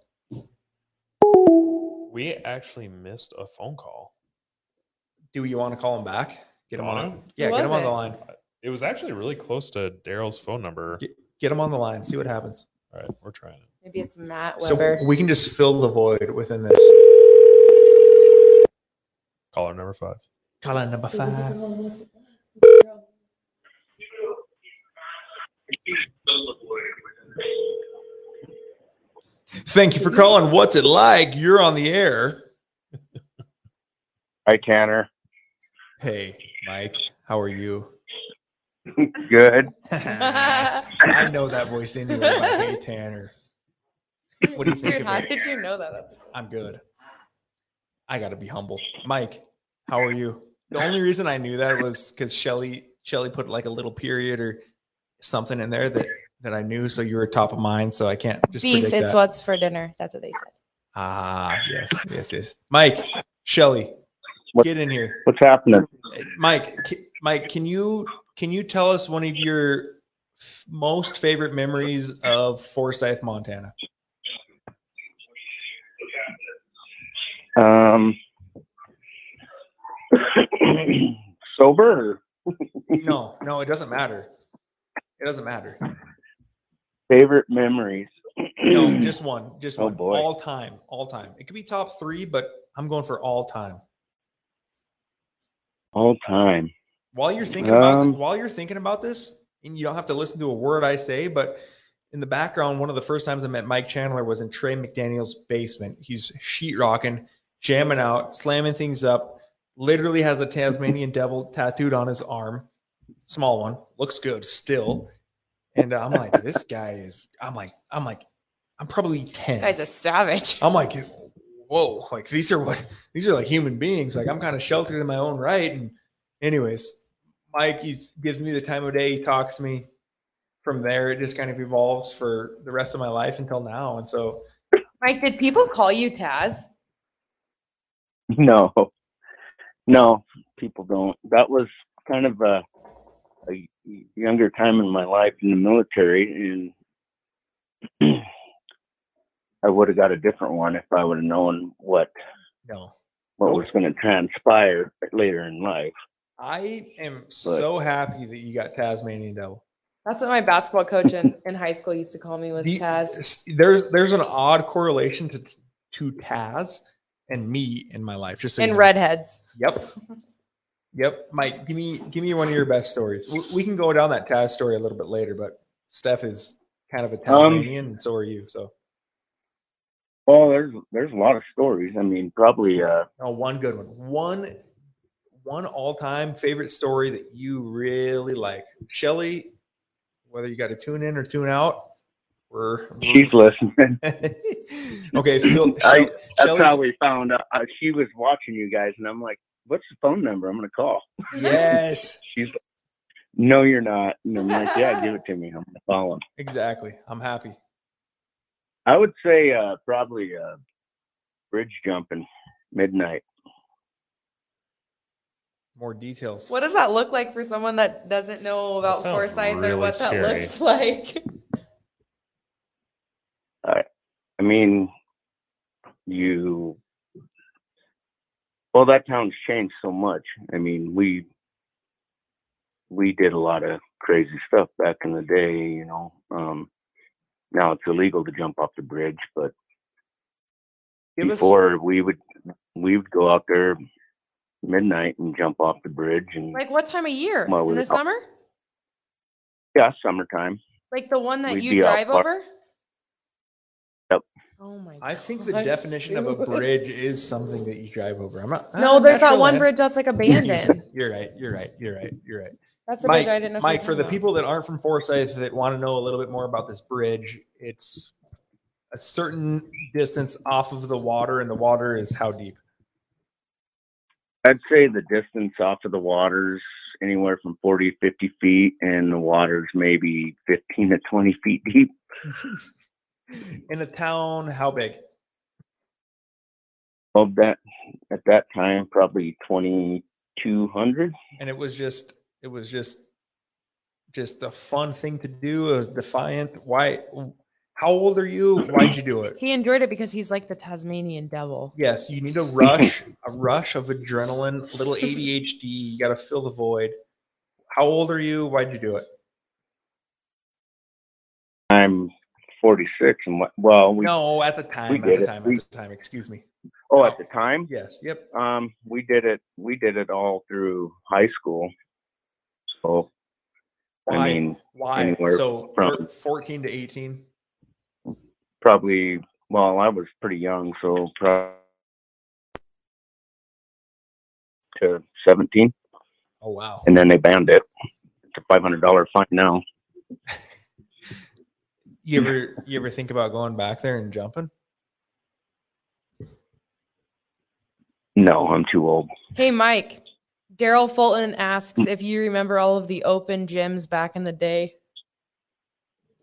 We actually missed a phone call. Do you want to call him back? Get him Want on. him? Yeah, Who get him was on the line. It was actually really close to Daryl's phone number. Get, get him on the line. See what happens. All right, we're trying it. Maybe it's Matt Weber. So we can just fill the void within this. Caller number five. Caller number five. Thank you for calling. What's it like? You're on the air. Hi, Tanner. Hey, Mike. How are you? Good. I know that voice anyway. By hey, Tanner. What do you think Dude, how did you know that? That's I'm good. I got to be humble. Mike, how are you? The only reason I knew that was because Shelly Shelly put like a little period or something in there that that I knew. So you were top of mind. So I can't just beef. It's that. what's for dinner. That's what they said. Ah, yes, yes, yes. Mike, Shelly, get in here. What's happening? Mike, Mike, can you can you tell us one of your f- most favorite memories of Forsyth, Montana? Um, sober No, no, it doesn't matter. It doesn't matter. favorite memories? No, just one, just Oh, one. boy. All time, all time. It could be top three, but I'm going for all time. all time. While you're thinking about Um, while you're thinking about this, and you don't have to listen to a word I say, but in the background, one of the first times I met Mike Chandler was in Trey McDaniel's basement. He's sheetrocking, jamming out, slamming things up. Literally has a Tasmanian devil tattooed on his arm, small one, looks good still. And I'm like, this guy is. I'm like, I'm like, I'm probably ten. Guy's a savage. I'm like, whoa, like these are what these are like human beings. Like I'm kind of sheltered in my own right. And anyways, Mike he gives me the time of day. He talks to me. From there, it just kind of evolves for the rest of my life until now. And so, Mike, did people call you Taz? No, no, people don't. That was kind of a, a younger time in my life in the military, and I would have got a different one if I would have known what no, what was going to transpire later in life. I am so happy that you got Tasmanian Devil. That's what my basketball coach in, in high school used to call me was The- Taz. There's there's an odd correlation to to Taz and me in my life. Just so you And know. redheads. Yep. Yep. Mike, give me give me one of your best stories. We, we can go down that Taz story a little bit later, but Steph is kind of a Um, Tasmanian, and so are you. So, Well, there's there's a lot of stories. I mean, probably uh, oh, one good one. One one all time favorite story that you really like. Shelly, whether you got to tune in or tune out, we're, she's listening. okay. Phil, I- That's Shelly- how we found out. Uh, she was watching you guys, and I'm like, "What's the phone number? I'm going to call." yes, She's like, "No, you're not." And I'm like, "Yeah, give it to me. I'm going to call him." exactly. I'm happy. I would say uh, probably uh, bridge jumping midnight. More details. What does that look like for someone that doesn't know about sounds Forsyth or really what that scary. looks like? I mean, you. Well, that town's changed so much. I mean, we we did a lot of crazy stuff back in the day. You know, um, now it's illegal to jump off the bridge, but Give us before we would we would go out there midnight and jump off the bridge and Like what time of year? Well, In the were- summer? yeah, summertime. Like the one that We'd you drive over? Yep. Oh my I think the gosh, definition of a bridge is something that you drive over. I'm not. No, ah, there's that one land. bridge that's like abandoned. You're right. You're right. You're right. You're right. That's the bridge I didn't know. Mike, for the people that aren't from Forsyth that want to know a little bit more about this bridge, it's a certain distance off of the water, and the water is how deep? I'd say the distance off of the water's anywhere from 40 50 feet, and the water's maybe 15 to 20 feet deep. In a town, how big? Of that, at that time, probably 2,200. And it was just, it was just, just a fun thing to do. It was defiant. Why? How old are you? Why'd you do it? He enjoyed it because he's like the Tasmanian devil. Yes, you need a rush, a rush of adrenaline, a little ADHD. You got to fill the void. How old are you? Why'd you do it? I'm 46, and what? Well, we no, at the time. we at did the it. time. We- at the time. Excuse me. oh, at the time, Yes. Yep. um, we did it. We did it all through high school. So, Why? I mean, Why? anywhere So from- 14 to 18. Probably. Well, I was pretty young, so probably to 17, Oh wow. and then they banned it. It's a $500 fine now. You ever you ever think about going back there and jumping? No, I'm too old. Hey, Mike. Daryl Fulton asks hmm. if you remember all of the open gyms back in the day.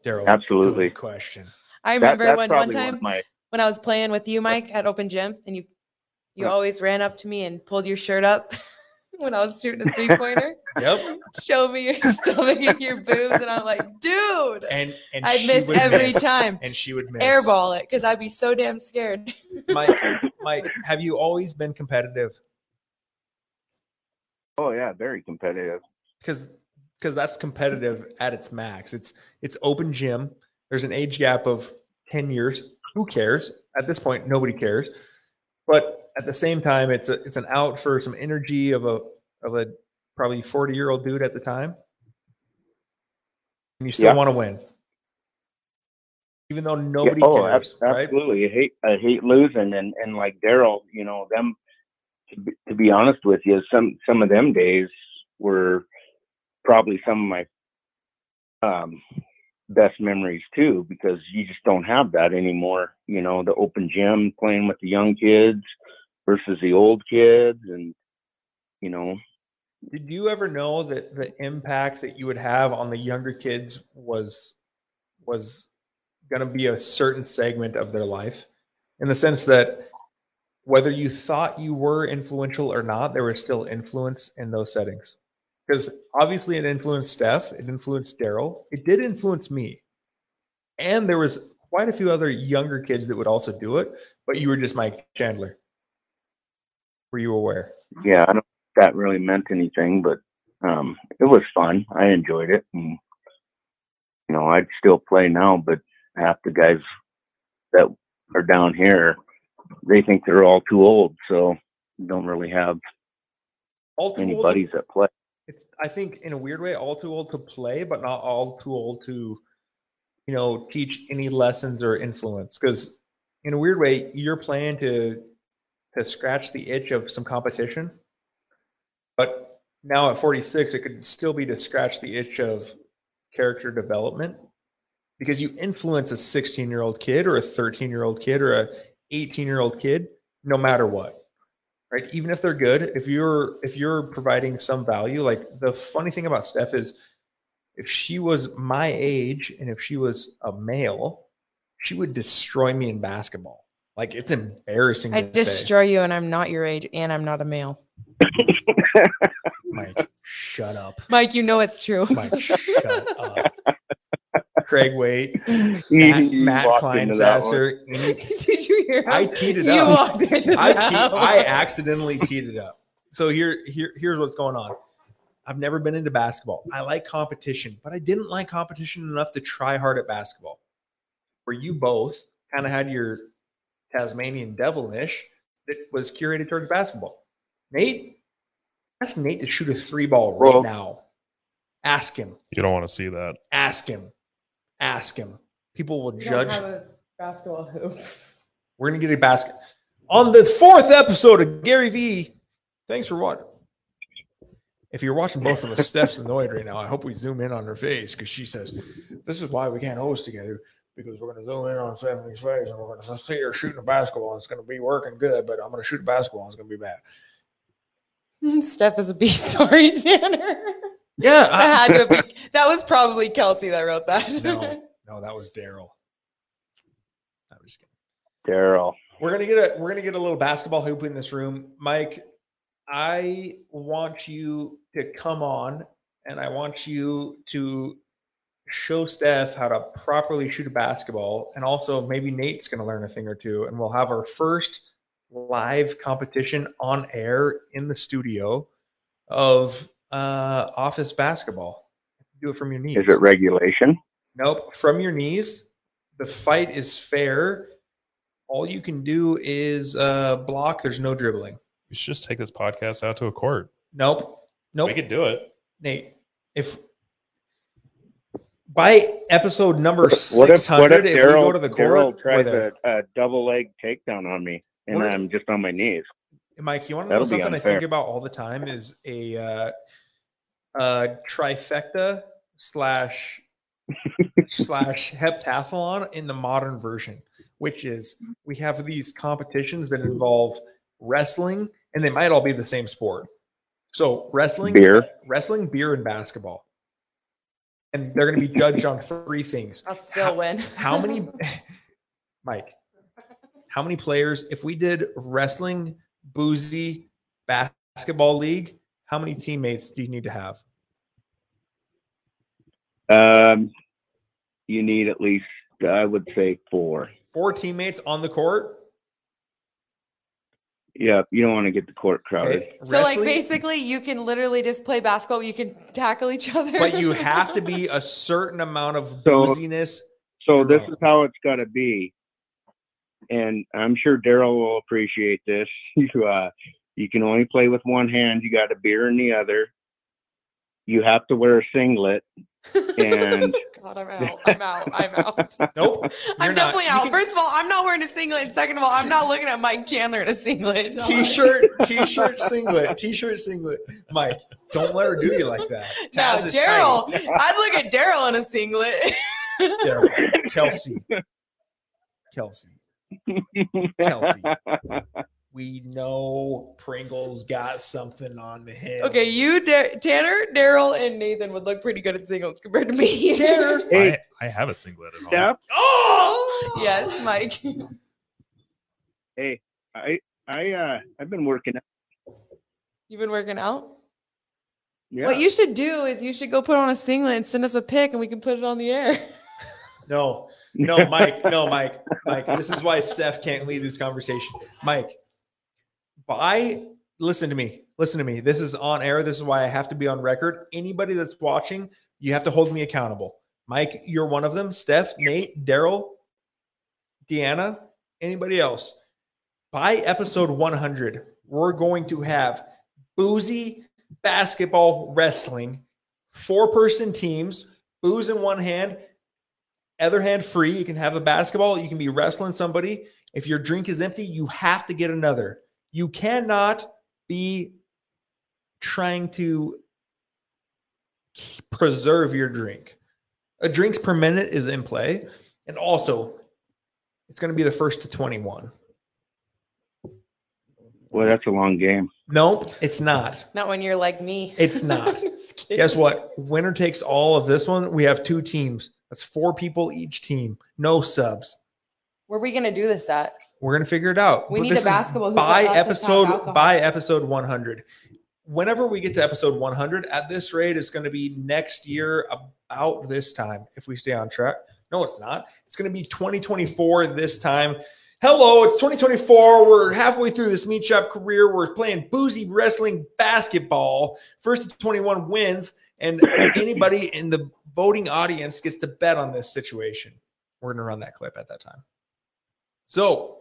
Daryl. Absolutely. good question. I remember that's when one time of my when I was playing with you, Mike, at open gym, and you you Yeah. always ran up to me and pulled your shirt up when I was shooting a three pointer. Yep. Show me your stomach and your boobs, and I'm like, dude, And and I'd miss every miss, time. And she would miss. Airball it because I'd be so damn scared. Mike, Mike, have you always been competitive? Oh yeah, very competitive. Because because that's competitive at its max. It's it's open gym. There's an age gap of 10 years. Who cares? At this point, nobody cares. But at the same time, it's a, it's an out for some energy of a of a probably 40 year old dude at the time. And you still Yeah. want to win. Even though nobody yeah, oh, cares, ab- right? absolutely. I hate I hate losing, and and like Daryl, you know them. To be, to be honest with you, some some of them days were probably some of my um, best memories too, because you just don't have that anymore. You know, the open gym, playing with the young kids versus the old kids, and you know, Did you ever know that the impact that you would have on the younger kids was was going to be a certain segment of their life in the sense that whether you thought you were influential or not there was still influence in those settings because obviously it influenced Steph it influenced Daryl it did influence me and there was quite a few other younger kids that would also do it but you were just Mike Chandler were you aware yeah, I don't think that really meant anything, but um, it was fun. I enjoyed it, and you know, I'd still play now, but half the guys that are down here, they think they're all too old, so don't really have all any buddies that play. It's, I think in a weird way, all too old to play, but not all too old to, you know, teach any lessons or influence. Because in a weird way, you're playing to to scratch the itch of some competition, but now at 46, it could still be to scratch the itch of character development because you influence a 16 year old kid or a 13 year old kid or a 18 year old kid, no matter what right? Even if they're good if you're if you're providing some value like the funny thing about steph is if she was my age and if she was a male she would destroy me in basketball. Like it's embarrassing I to say. destroy you, and I'm not your age, and I'm not a male. mike shut up. Mike, you know it's true. mike shut up craig wait matt, you matt walked into that one. Kleinsaxer, any- Did you hear? I him? teed it You up. walked into I, that te- I accidentally teed it up. So here, here, here's what's going on. I've never been into basketball. I like competition, but I didn't like competition enough to try hard at basketball. Where you both kind of had your Tasmanian devilish that was curated towards basketball. Nate, ask Nate to shoot a three ball right Well- now. Ask him. You don't want to see that. Ask him. Ask him. People will We judge. don't have a basketball hoop. We're gonna get a basket on the fourth episode of Gary V. Thanks for watching. If you're watching both of us, Steph's annoyed right now. I hope we zoom in on her face because she says, "This is why we can't host together because we're gonna zoom in on Stephanie's face and we're gonna see her shooting a basketball. and It's gonna be working good, but I'm gonna shoot a basketball. and It's gonna be bad." Steph is a beast. Sorry, Tanner. Yeah, That had to be. That was probably Kelsey that wrote that. no, no, that was Daryl. I was just kidding. Daryl. We're gonna get a we're gonna get a little basketball hoop in this room, Mike. I want you to come on, and I want you to show Steph how to properly shoot a basketball, and also maybe Nate's gonna learn a thing or two, and we'll have our first live competition on air in the studio of uh, office basketball. Do it from your knees. Is it regulation? Nope. From your knees. The fight is fair. All you can do is uh, block. There's no dribbling. We should just take this podcast out to a court. Nope. Nope. We could do it. Nate, if by episode number What if what hundred, if if, we go to the court, we're tries a, a double leg takedown on me and What if- I'm just on my knees? Mike, you want to know That'll be something I think about all the time is a uh, uh, trifecta slash slash heptathlon in the modern version, which is we have these competitions that involve wrestling, and they might all be the same sport. So wrestling, Beer. wrestling, beer, and basketball, and they're going to be judged on three things: I'll still win. how many, Mike? How many players? If we did wrestling, boozy, basketball league, how many teammates do you need to have? Um, you need at least I would say four. Four teammates on the court. Yeah, you don't want to get the court crowded. Okay, So, like, basically, you can literally just play basketball. You can tackle each other. but you have to be a certain amount of So- booziness. So this is how it's got to be, and I'm sure Daryl will appreciate this. You uh, you can only play with one hand. You got a beer in the other. You have to wear a singlet, and God, I'm out. I'm out. I'm out. Nope. I'm you're not. definitely You out. can- First of all, I'm not wearing a singlet. And second of all, I'm not looking at Mike Chandler in a singlet. T-shirt, t-shirt, singlet, t-shirt, singlet. Mike, don't let her do you like that. No, Taz is Daryl. I'd look at Daryl in a singlet. Daryl, Kelsey, Kelsey, Kelsey. We know Pringle's got something on the head. okay, you, Da- Tanner, Daryl, and Nathan would look pretty good at singles compared to me. Tanner. Hey. I, I have a singlet at home. Steph, Oh, yes, Mike. hey, I I uh I've been working. out. You've been working out. Yeah, What you should do is you should go put on a singlet and send us a pic, and we can put it on the air. No, no, Mike, no, Mike, Mike. This is why Steph can't lead this conversation. Mike, by listen to me, listen to me. This is on air. This is why I have to be on record. Anybody that's watching, you have to hold me accountable. Mike, you're one of them. Steph, Nate, Daryl, Deanna, anybody else. By episode 100, we're going to have boozy basketball wrestling, four person teams, booze in one hand, other hand free. You can have a basketball, you can be wrestling somebody. If your drink is empty, you have to get another. You cannot be trying to preserve your drink. A drinks per minute is in play. And also, it's going to be the first to 21. well, that's a long game. Nope, it's not. Not when you're like me. It's not. Guess what? Winner takes all of this one. We have two teams. That's four people each team. No subs. Where are we gonna do this at? We're gonna figure it out. We But need a basketball by that lets us have episode by episode 100. Whenever we get to episode 100, at this rate, it's going to be next year about this time if we stay on track. No, it's not. It's going to be 2024 this time. Hello, it's 2024. We're halfway through this meat shop career. We're playing boozy wrestling basketball. First to 21 wins, and anybody in the voting audience gets to bet on this situation. We're going to run that clip at that time. So,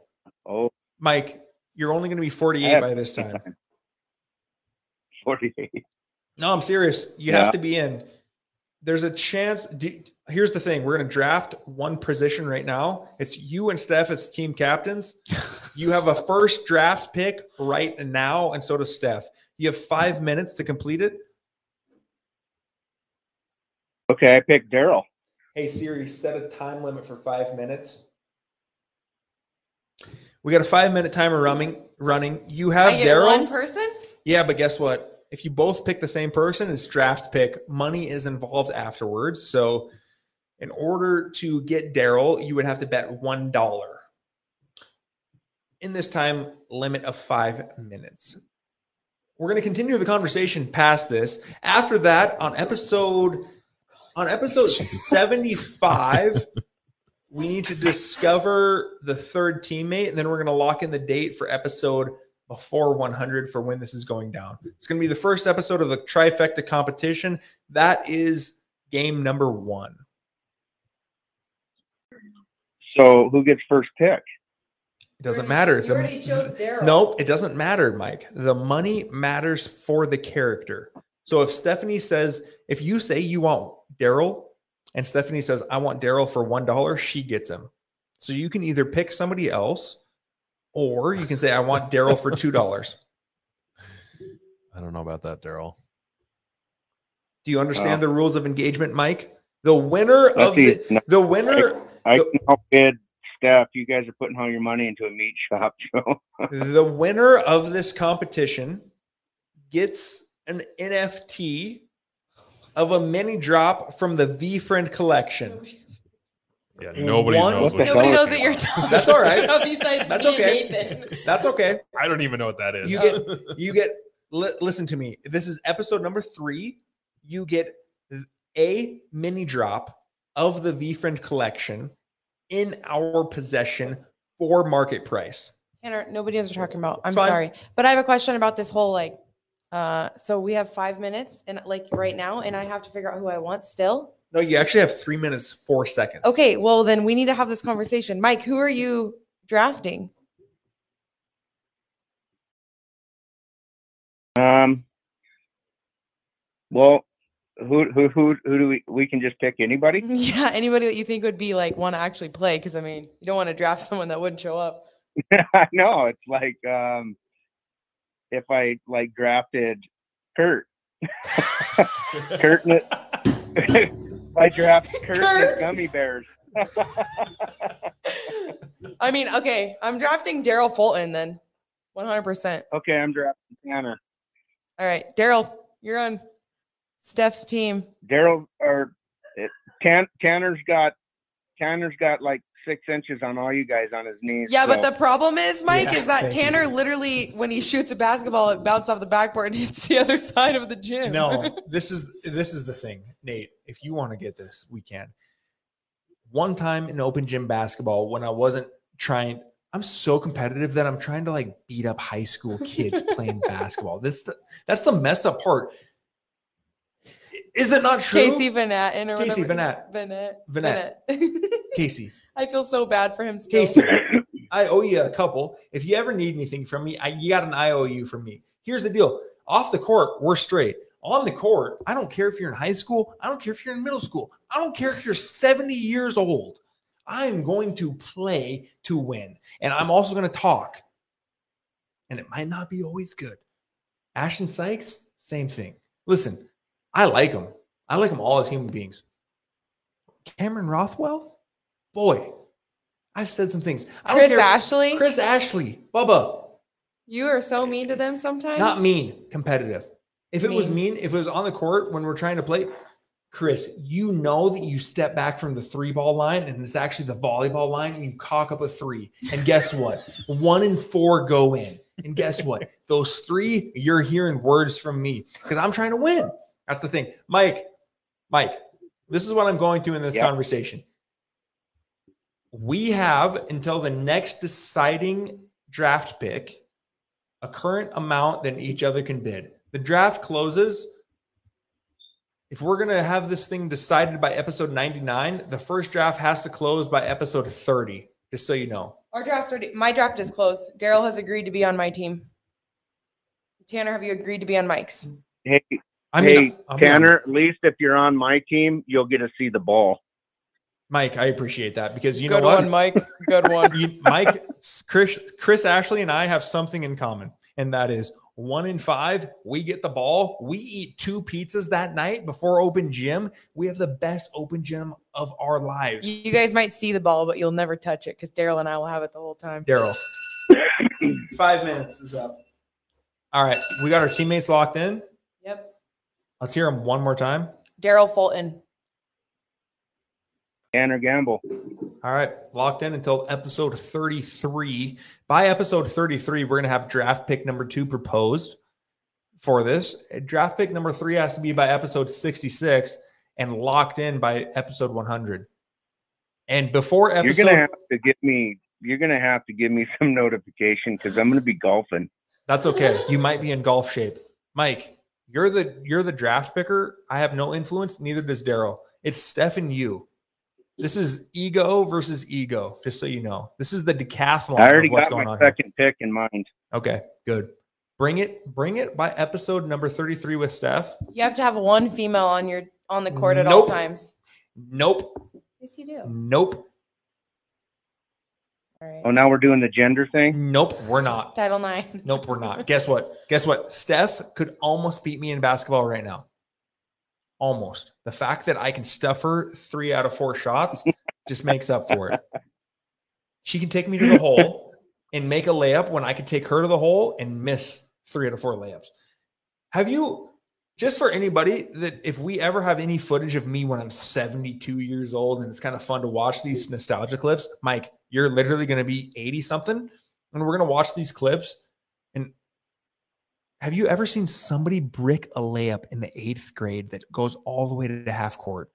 Oh, Mike, you're only going to be 48 by this time. 48. No, I'm serious. You Yeah. have to be in. There's a chance. do- Here's the thing: we're going to draft one position right now. It's you and Steph as team captains. You have a first draft pick right now, and so does Steph. You have five minutes to complete it. Okay, I picked Daryl. Hey Siri, set a time limit for five minutes. We got a five minute timer running. Running. You have Daryl. one person. Yeah, but guess what? If you both pick the same person, it's draft pick. Money is involved afterwards. So, in order to get Daryl, you would have to bet one dollar. In this time limit of five minutes, we're going to continue the conversation past this. After that, on episode on episode seventy five. We need to discover the third teammate, and then we're going to lock in the date for episode before 100 for when this is going down. It's going to be the first episode of the trifecta competition. That is game number one. So who gets first pick? It doesn't matter. You The- chose Nope, it doesn't matter, Mike. The money matters for the character. So if Stephanie says, if you say you want Daryl, and Stephanie says, I want Daryl for one dollar, she gets him. So you can either pick somebody else, or you can say, I want Daryl for two dollars. I don't know about that, Daryl. Do you understand the rules of engagement, Mike? The winner of the. No, the winner I the- can outbid Steph. You guys are putting all your money into a meat shop, Joe. the winner of this competition gets an NFT of a mini drop from the V Friend collection. Yeah, nobody One- knows What what Nobody knows is that you're talking. That's all right. Besides That's me okay. and Nathan. That's okay. I don't even know what that is. You get you get li- listen to me. This is episode number 3. You get a mini drop of the V Friend collection in our possession for market price. Tanner, nobody knows what you're talking about. I'm sorry, but I have a question about this whole like. Uh, so we have five minutes, and like right now, and I have to figure out who I want still. No, you actually have 3 minutes 4 seconds. Okay, well then we need to have this conversation. Mike, who are you drafting? Um. Well, who who who who do we we can just pick anybody? Yeah, anybody that you think would be like want to actually play? Because I mean, you don't want to draft someone that wouldn't show up. no, it's like um, if I like drafted Kurt. Kurt, I draft Kurt, Kurt. gummy bears. I mean, okay, I'm drafting Daryl Fulton then, 100. percent Okay, I'm drafting Tanner. All right, Daryl, you're on Steph's team. Daryl or it, Tan, Tanner's got Tanner's got like six inches on all you guys on his knees. Yeah, but the problem is, Mike, Yeah, is that thank you. Tanner literally, when he shoots a basketball, it bounces off the backboard and hits the other side of the gym. no, this is this is the thing, Nate. If you want to get this, we can. One time in open gym basketball, when I wasn't trying, I'm so competitive that I'm trying to like beat up high school kids playing basketball. That's the that's the messed up part. Is it not true? Casey Vanat or Casey whatever. Vanat. Vanat. Vanat. Casey, I feel so bad for him still. Casey, I owe you a couple. If you ever need anything from me, I, you got an IOU from me. Here's the deal: off the court, we're straight. On the court, I don't care if you're in high school. I don't care if you're in middle school. I don't care if you're 70 years old. I'm going to play to win, and I'm also going to talk. And it might not be always good. Ashton Sykes, same thing. Listen, I like him. I like him all as human beings. Cameron Rothwell, boy, I've said some things. I Chris care- Ashley, Chris Ashley, Bubba, you are so mean to them sometimes. not mean, competitive. If it was Mean. mean, if it was on the court when we're trying to play, Chris, you know that you step back from the three ball line and it's actually the volleyball line and you cock up a three. And guess what? One in four go in. And guess what? Those three, you're hearing words from me because I'm trying to win. That's the thing. Mike, Mike, this is what I'm going to in this Yep. conversation. We have until the next deciding draft pick a current amount that each other can bid. The draft closes. If we're going to have this thing decided by episode 99, the first draft has to close by episode 30, just so you know. Our draft's already. My draft is closed. Daryl has agreed to be on my team. Tanner, have you agreed to be on Mike's? Hey, I hey, I mean, Tanner. At least if you're on my team, you'll get to see the ball. Mike, I appreciate that because you Good know what? one, Mike. Good one. You- Mike, Chris, Chris Ashley, and I have something in common, and that is one in five. We get the ball. We eat two pizzas that night before open gym. We have the best open gym of our lives. You guys might see the ball, but you'll never touch it because Daryl and I will have it the whole time. Daryl, five minutes is up. All right, we got our teammates locked in. Yep. Let's hear them one more time. Daryl Fulton. Tanner Gamble. All right, locked in until episode 33. By episode 33, we're going to have draft pick number two proposed for this. Draft pick number three has to be by episode 66 and locked in by episode 100. And before episode, You're gonna have to give me. You're gonna have to give me some notification because I'm gonna be golfing. that's okay. You might be in golf shape. Mike, you're the you're the draft picker. I have no influence, neither does Daryl. It's Steph and you. This is ego versus ego, just so you know. This is the decathlon I already of what's got going my on here. second pick in mind. Okay, good. Bring it, bring it by episode number 33 with Steph. You have to have one female on your on the court at Nope. all times. Nope. Yes, you do. Nope. All right. Oh, now we're doing the gender thing. Nope. We're not. Title nine. Nope, we're not. Guess what? Guess what? Steph could almost beat me in basketball right now. Almost. The fact that I can stuff her three out of four shots just makes up for it. She can take me to the hole and make a layup when I could take her to the hole and miss three out of four layups. Have you, just for anybody, that if we ever have any footage of me when I'm 72 years old and it's kind of fun to watch these nostalgia clips, Mike, you're literally going to be 80 something and we're going to watch these clips. And have you ever seen somebody brick a layup in the eighth grade that goes all the way to the half court?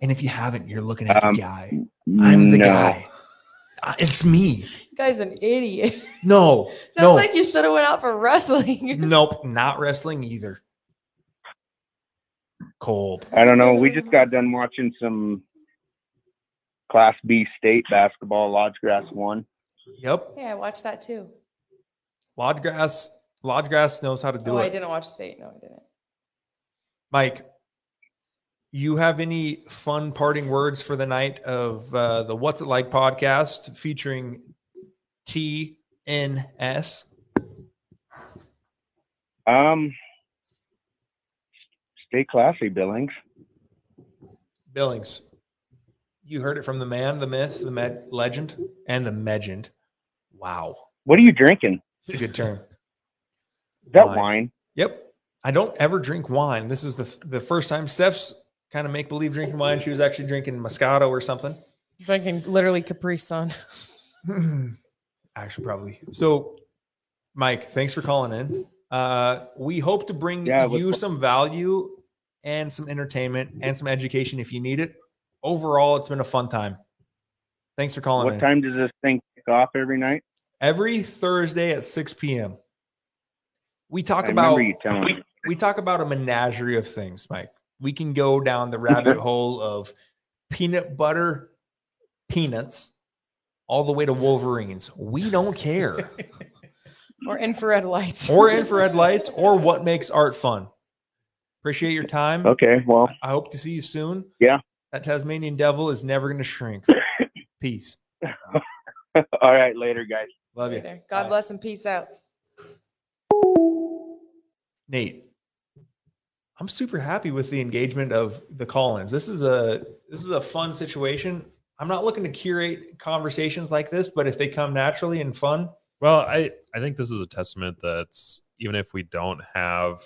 And if you haven't, you're looking at Um, the guy. I'm the no. guy. Uh, It's me. You guy's an idiot. No, Sounds no, like you should have went out for wrestling. nope, not wrestling either. Cold. I don't know. We just got done watching some Class B state basketball. Lodge Grass one. Yep. yeah, I watched that too. Lodge Grass. Lodge Grass knows how to do it. oh, I didn't watch state. No, I didn't. Mike, you have any fun parting words for the night of uh, the What's It Like podcast featuring TNS? Um, stay classy, Billings. Billings. You heard it from the man, the myth, the med- legend, and the legend. Wow. What are you drinking? It's a good term. Is that Wine. wine? Yep. I don't ever drink wine. This is the the first time Steph's kind of make believe drinking wine. She was actually drinking Moscato or something. Drinking literally Capri Sun. actually, probably. So, Mike, thanks for calling in. Uh, we hope to bring Yeah, with- you some value and some entertainment and some education if you need it. Overall, it's been a fun time. Thanks for calling What in. time does this thing kick off every night? Every Thursday at 6 p.m. We talk I about remember you telling me. we talk about a menagerie of things, Mike. We can go down the rabbit hole of peanut butter peanuts all the way to Wolverines. We don't care. Or infrared lights. or infrared lights or what makes art fun. Appreciate your time. Okay, well, I hope to see you soon. Yeah. That Tasmanian devil is never going to shrink. Peace. all right, later, guys. Love you. Later. God Bye. bless and peace out. Nate, I'm super happy with the engagement of the call-ins. This is a this is a fun situation. I'm not looking to curate conversations like this, but if they come naturally and fun, Well, I I think this is a testament that even if we don't have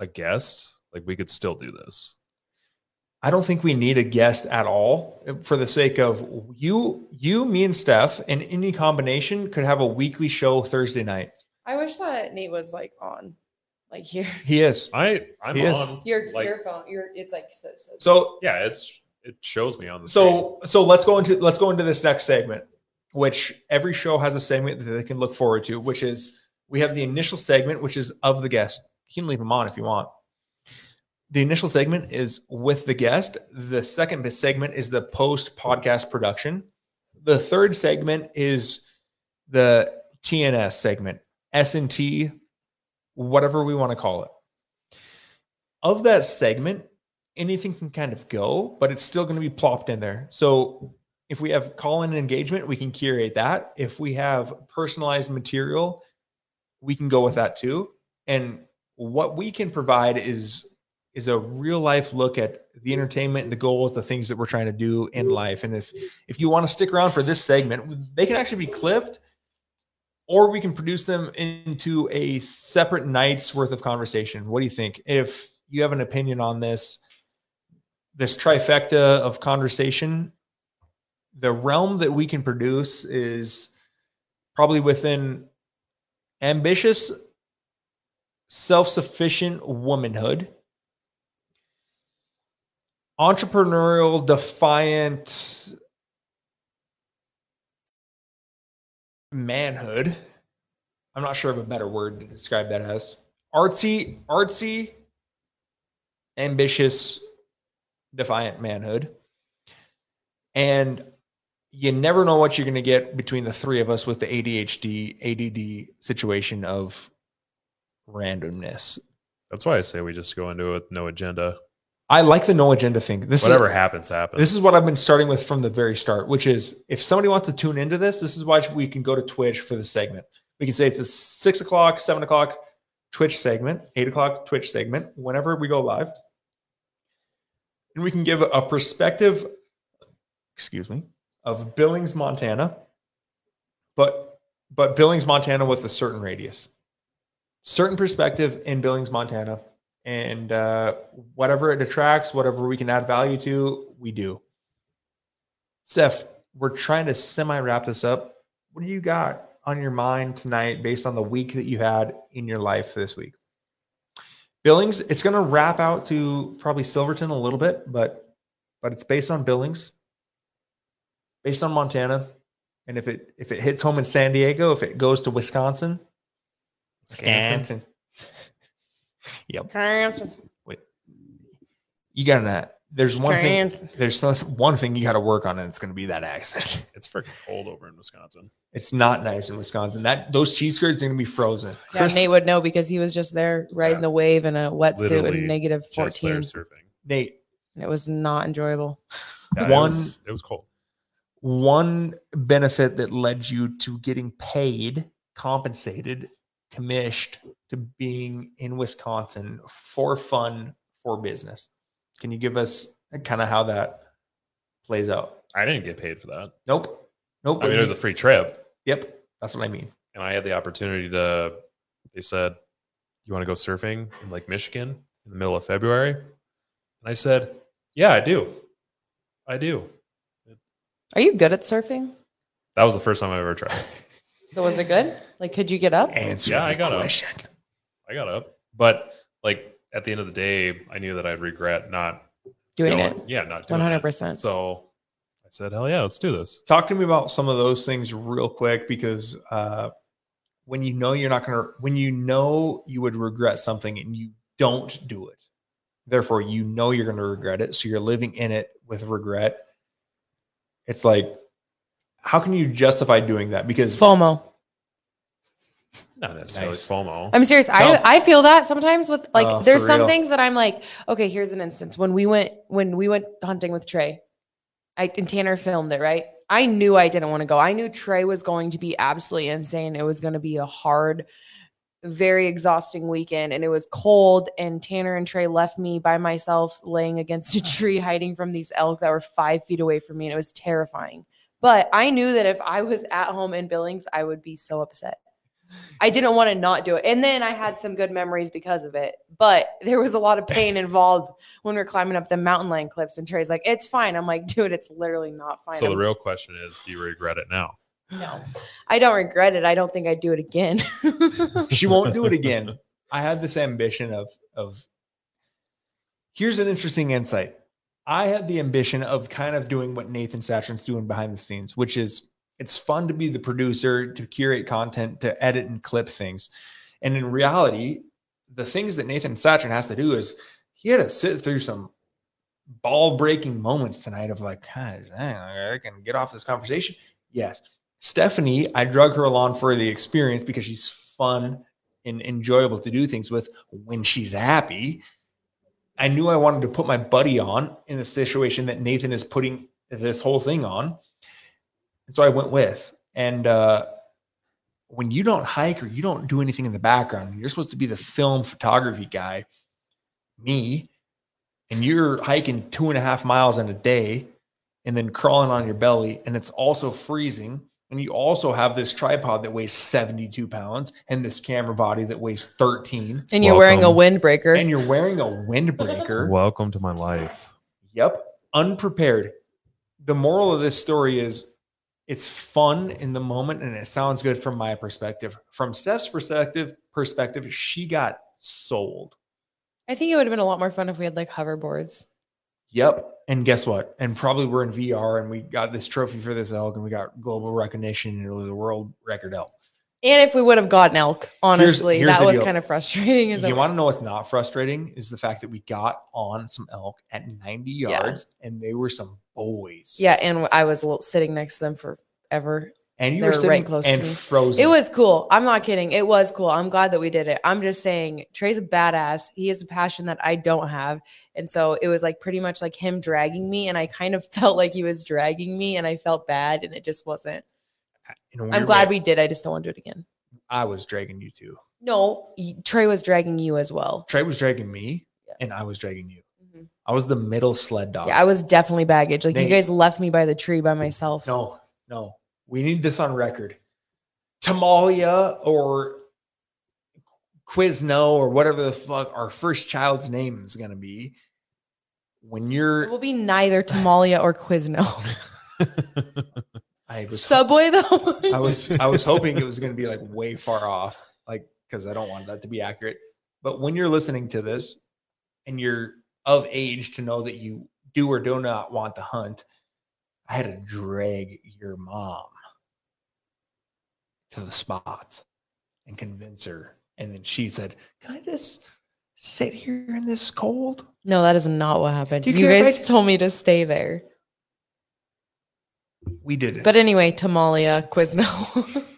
a guest, like we could still do this. I don't think we need a guest at all for the sake of you, you, me, and Steph, and any combination could have a weekly show Thursday night. I wish that Nate was like on, like here. He is. I I'm He is. on. Your Like- your phone. Your it's like so, so. So Yeah, it's it shows me on the So so let's go into let's go into this next segment, which every show has a segment that they can look forward to, which is we have the initial segment, which is of the guest. You can leave them on if you want. The initial segment is with the guest. The second segment is the post podcast production. The third segment is the TNS segment, S and T, whatever we want to call it. Of that segment, anything can kind of go, but it's still going to be plopped in there. So if we have call in engagement, we can curate that. If we have personalized material, we can go with that too. And what we can provide is is a real life look at the entertainment and the goals, the things that we're trying to do in life. And if if you want to stick around for this segment, they can actually be clipped or we can produce them into a separate night's worth of conversation. What do you think? If you have an opinion on this, this trifecta of conversation, the realm that we can produce is probably within ambitious, self sufficient womanhood, entrepreneurial, defiant manhood. I'm not sure of a better word to describe that as artsy, artsy, ambitious, defiant manhood. And you never know what you're going to get between the three of us with the ADHD, ADD situation of randomness. That's why I say we just go into it with no agenda. I like the no agenda thing. This Whatever is, happens, happens. This is what I've been starting with from the very start, which is if somebody wants to tune into this, this is why we can go to Twitch for the segment. We can say it's a six o'clock, seven o'clock Twitch segment, eight o'clock Twitch segment, whenever we go live. And we can give a perspective, excuse me, of Billings, Montana, but but Billings, Montana with a certain radius. Certain perspective in Billings, Montana, and uh, whatever it attracts, whatever we can add value to, we do. Steph, we're trying to semi wrap this up. What do you got on your mind tonight based on the week that you had in your life this week? Billings, it's going to wrap out to probably Silverton a little bit, but but it's based on Billings, based on Montana, and if it if it hits home in San Diego, if it goes to Wisconsin, Wisconsin. Yep. Wait. You got that. There's one thing. There's one thing you got to work on, and it's going to be that accent. It's freaking cold over in Wisconsin. It's not nice in Wisconsin. That those cheese curds are going to be frozen. Yeah, Chris- Nate would know because he was just there riding the wave in a wetsuit Literally and negative Jets there 14. surfing. Nate, It was not enjoyable. Yeah, One- It was, it was cold. one benefit that led you to getting paid, compensated, commissioned to being in Wisconsin for fun, for business. Can you give us uh, kind of how that plays out? I didn't get paid for that. Nope. Nope. I mean, it was a free trip, Yep. That's what I mean. and I had the opportunity to. They said, "You want to go surfing in Lake Michigan in the middle of February?" And I said, "Yeah, I do. I do." Are you good at surfing? That was the first time I ever tried. So was it good? Like, could you get up? Answer Yeah, the I got up. Question. I got up, but like at the end of the day, I knew that I'd regret not Doing going- it. Yeah, not doing 100%. It. So I said, "Hell yeah, let's do this." Talk to me about some of those things real quick because uh, when you know you're not going to, when you know you would regret something and you don't do it, therefore you know you're going to regret it. So you're living in it with regret. It's like, how can you justify doing that? Because FOMO. Not necessarily Nice. FOMO. I'm serious. No. I I feel that sometimes with like Oh, there's some real? things that I'm like, okay, here's an instance. When we went when we went hunting with Trey, I and Tanner filmed it, right? I knew I didn't want to go. I knew Trey was going to be absolutely insane. It was going to be a hard, very exhausting weekend. And it was cold. And Tanner and Trey left me by myself laying against a tree, hiding from these elk that were five feet away from me. And it was terrifying. But I knew that if I was at home in Billings, I would be so upset. I didn't want to not do it. And then I had some good memories because of it. But there was a lot of pain involved when we are climbing up the mountain lion cliffs. And Trey's like, it's fine. I'm like, dude, it's literally not fine. So the I'm- real question is, do you regret it now? no, I don't regret it. I don't think I'd do it again. she won't do it again. I had this ambition of of here's an interesting insight. I had the ambition of kind of doing what Nathan Satchin's doing behind the scenes, which is it's fun to be the producer, to curate content, to edit and clip things. And in reality, the things that Nathan Satchin has to do is he had to sit through some ball breaking moments tonight of like, God, dang, I can get off this conversation. Yes. Stephanie, I drug her along for the experience because she's fun and enjoyable to do things with when she's happy. I knew I wanted to put my buddy on in the situation that Nathan is putting this whole thing on. And so I went with. And uh, when you don't hike or you don't do anything in the background, you're supposed to be the film photography guy, me, and you're hiking two and a half miles in a day and then crawling on your belly, and it's also freezing. And you also have this tripod that weighs 72 pounds and this camera body that weighs 13. And you're wearing a windbreaker. And you're wearing a windbreaker. Welcome to my life. Yep. Unprepared. The moral of this story is it's fun in the moment and it sounds good from my perspective. From Steph's perspective, perspective, she got sold. I think it would have been a lot more fun if we had like hoverboards. Yep. And guess what? And probably we're in VR and we got this trophy for this elk and we got global recognition and it was a world record elk. And if we would have gotten elk, honestly, here's that was deal. kind of frustrating. Is You want to know what's not frustrating is the fact that we got on some elk at 90 yards and they were some boys. yeah, and I was sitting next to them forever. And you They were sitting right close to and me. frozen. It was cool. I'm not kidding. It was cool. I'm glad that we did it. I'm just saying Trey's a badass. He has a passion that I don't have. And so it was like pretty much like him dragging me. And I kind of felt like he was dragging me and I felt bad. And it just wasn't. I'm glad way. we did. I just don't want to do it again. I was dragging you too. No, Trey was dragging you as well. Trey was dragging me Yeah. and I was dragging you. I was the middle sled dog. Yeah, I was definitely baggage. Like you guys left me by the tree by myself. no, no. We need this on record. Tamalia or Quizno or whatever the fuck our first child's name is gonna be. When you're will be neither Tamalia or Quizno. I was Subway though. I was I was hoping it was going to be like way far off, like because I don't want that to be accurate. But when you're listening to this and you're of age to know that you do or do not want to hunt, I had to drag your mom to the spot and convince her. And then she said, Can I just sit here in this cold? no, that is not what happened. Do You, you guys I- told me to stay there. We did it. But anyway, Tamalia, Quizno.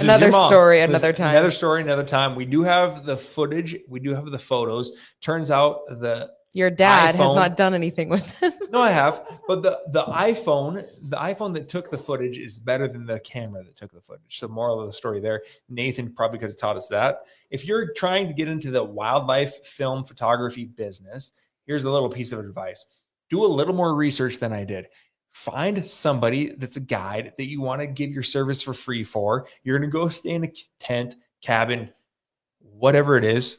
Another story, another time. Another story, another time. We do have the footage. We do have the photos. Turns out the Your dad has not done anything with them. no, I have, but the the iPhone, the iPhone that took the footage is better than the camera that took the footage. So, moral of the story there, Nathan probably could have taught us that. If you're trying to get into the wildlife film photography business, here's a little piece of advice: do a little more research than I did. Find somebody that's a guide that you want to give your service for free for. You're going to go stay in a tent, cabin, whatever it is.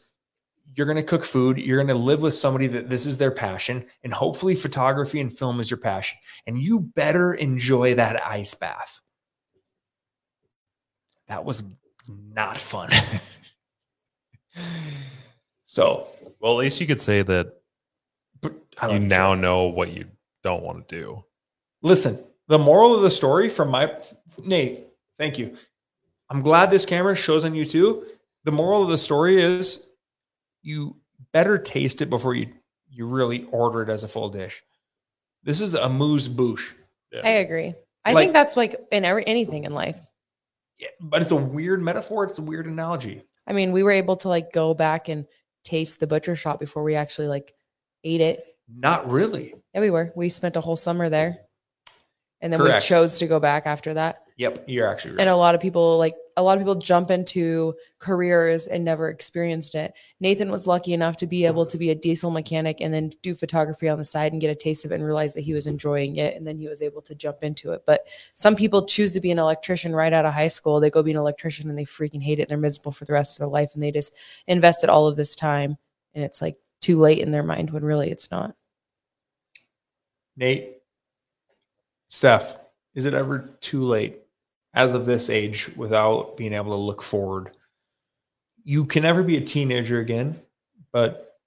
You're going to cook food. You're going to live with somebody that this is their passion. And hopefully, photography and film is your passion. And you better enjoy that ice bath. That was not fun. so, well, at least you could say that you now know what you don't want to do. Listen, the moral of the story from my Nate, thank you. I'm glad this camera shows on you too. The moral of the story is you better taste it before you you really order it as a full dish. This is a moose bouche, I agree. I Like- think that's like in every, anything in life. Yeah, but it's a weird metaphor. It's a weird analogy. I mean, we were able to like go back and taste the butcher shop before we actually like ate it. Not really. Yeah, we were. We spent a whole summer there. And then Correct. we chose to go back after that. Yep, you're actually right. And a lot of people like a lot of people jump into careers and never experienced it. Nathan was lucky enough to be able to be a diesel mechanic and then do photography on the side and get a taste of it and realize that he was enjoying it and then he was able to jump into it. But some people choose to be an electrician right out of high school. They go be an electrician and they freaking hate it and they're miserable for the rest of their life and they just invested all of this time and it's like too late in their mind when really it's not. Nate, Steph, is it ever too late as of this age without being able to look forward? You can never be a teenager again, but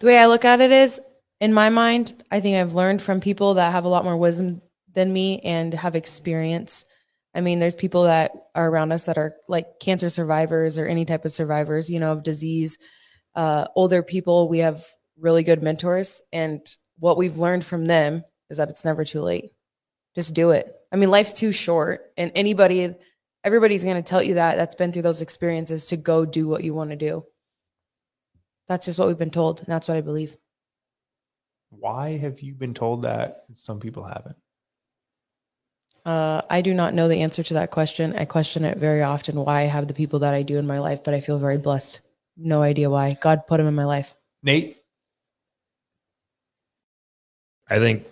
The way I look at it is, in my mind, I think I've learned from people that have a lot more wisdom than me and have experience. I mean, there's people that are around us that are like cancer survivors or any type of survivors, you know, of disease. Uh, older people, we have really good mentors. And what we've learned from them is that it's never too late. Just do it. I mean, life's too short. And anybody, everybody's going to tell you that that's been through those experiences to go do what you want to do. That's just what we've been told. And that's what I believe. Why have you been told that? Some people haven't. Uh, I do not know the answer to that question. I question it very often why I have the people that I do in my life, but I feel very blessed. No idea why. God put them in my life. Nate, I think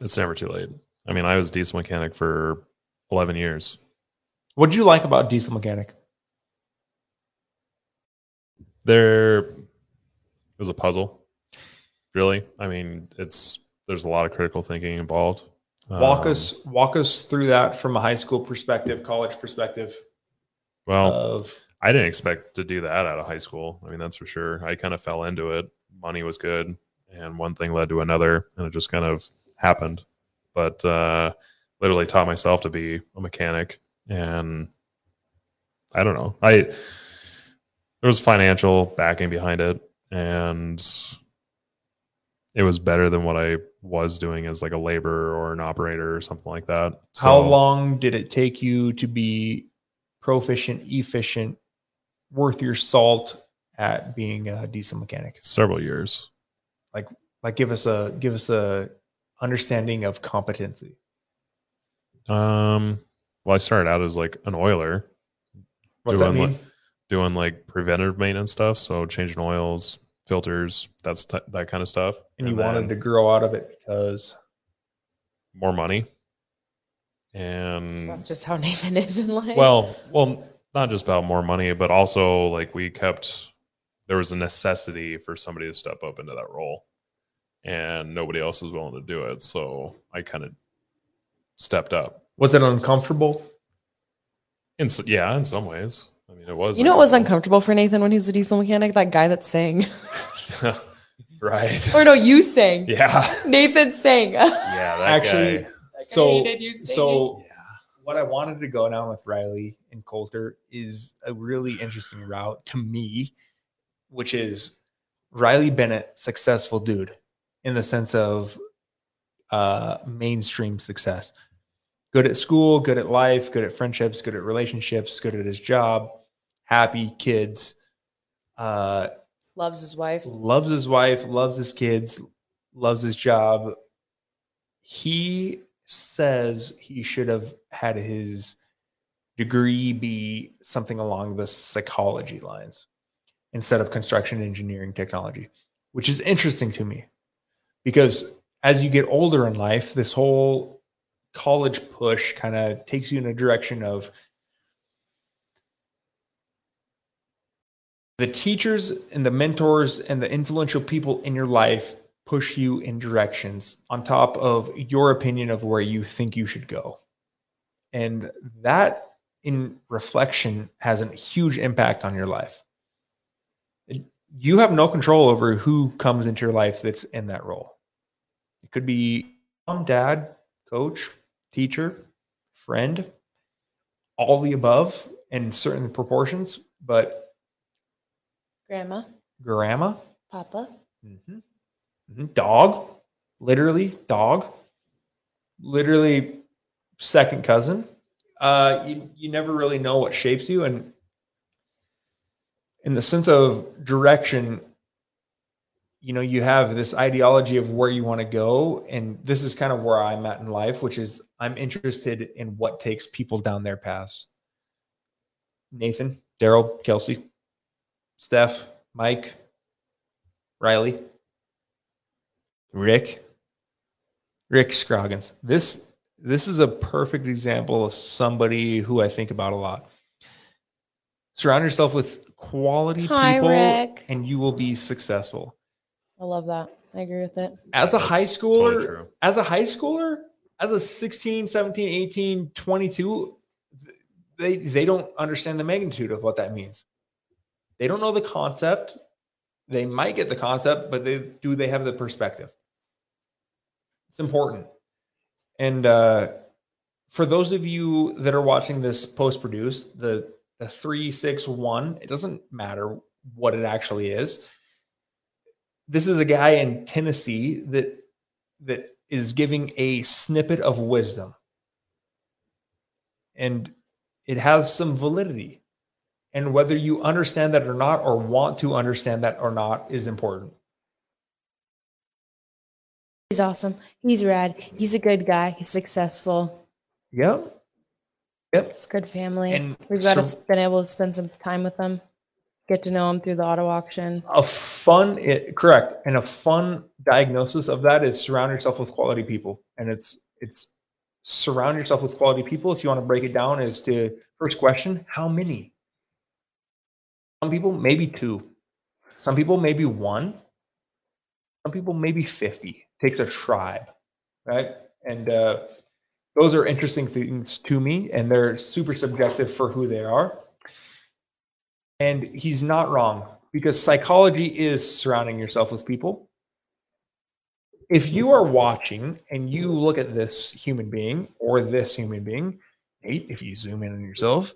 it's never too late. I mean, I was a diesel mechanic for 11 years. what did you like about Diesel Mechanic? There it was a puzzle. Really? I mean, it's there's a lot of critical thinking involved. Walk Um, us walk us through that from a high school perspective, college perspective Well, of I didn't expect to do that out of high school. I mean, that's for sure. I kind of fell into it. Money was good, and one thing led to another, and it just kind of happened. But uh, literally taught myself to be a mechanic, and I don't know. I there was financial backing behind it, and it was better than what I was doing as like a laborer or an operator or something like that. how long did it take you to be proficient, efficient, worth your salt at being a diesel mechanic? Several years. Like, like give us a give us a understanding of competency. Um, well, I started out as like an oiler, What's that Doing mean? what- doing like preventive maintenance stuff, so changing oils, filters, that's t- that kind of stuff. and you wanted to grow out of it because more money, and That's just how Nathan is in life. well, well, not just about more money, but also like we kept there was a necessity for somebody to step up into that role, and nobody else was willing to do it, so I kind of stepped up. was it uncomfortable? In s- yeah, in some ways. I mean, it was. you know what was uncomfortable for Nathan when he was a diesel mechanic? That guy that sang. right. or no, you sang. Yeah. Nathan sang. Yeah. That Actually, guy. so hated you singing. so what I wanted to go down with Riley and Colter is a really interesting route to me, which is Riley Bennett, successful dude in the sense of uh, mainstream success. Good at school, good at life, good at friendships, good at relationships, good at his job, happy kids, uh, Loves his wife. loves his wife, loves his kids, loves his job. He says he should have had his degree be something along the psychology lines instead of construction engineering technology, which is interesting to me because as you get older in life, this whole college push kind of takes you in a direction of the teachers and the mentors and the influential people in your life push you in directions on top of your opinion of where you think you should go. And that in reflection has a huge impact on your life. You have no control over who comes into your life that's in that role. It could be mom, dad, coach, teacher, friend, all the above in certain proportions, but Grandma. grandma, Papa. Mhm. Mhm. dog, literally dog, literally second cousin. Uh, you you never really know what shapes you, and in the sense of direction, you know, you have this ideology of where you want to go, and this is kind of where I'm at in life, which is I'm interested in what takes people down their paths. Nathan, Daryl, Kelsey, Steph, Mike, Riley, Rick, Rick Scroggins. This this is a perfect example of somebody who I think about a lot. Surround yourself with quality Hi, people Rick. and you will be successful. I love that. I agree with it. As a high That's totally schooler, true. as a high schooler, as a 16, 17, 18, 22, they they don't understand the magnitude of what that means. They don't know the concept. They might get the concept, but they do they have the perspective? It's important. And uh, for those of you that are watching this post produced, the the three six one, it doesn't matter what it actually is. This is a guy in Tennessee that that is giving a snippet of wisdom. And it has some validity. And whether you understand that or not, or want to understand that or not, is important. He's awesome. He's rad. He's a good guy. He's successful. Yep. Yep. It's good family. And We've got to so- been able to spend some time with them, get to know them through the auto auction. A fun, it, correct, and a fun diagnosis of that is surround yourself with quality people, and it's it's surround yourself with quality people. If you want to break it down, is to first question: How many? Some people maybe two, some people maybe one, some people maybe fifty. Takes a tribe, right? And uh, those are interesting things to me, and they're super subjective for who they are. And he's not wrong because psychology is surrounding yourself with people. If you are watching and you look at this human being or this human being, Nate, if you zoom in on yourself,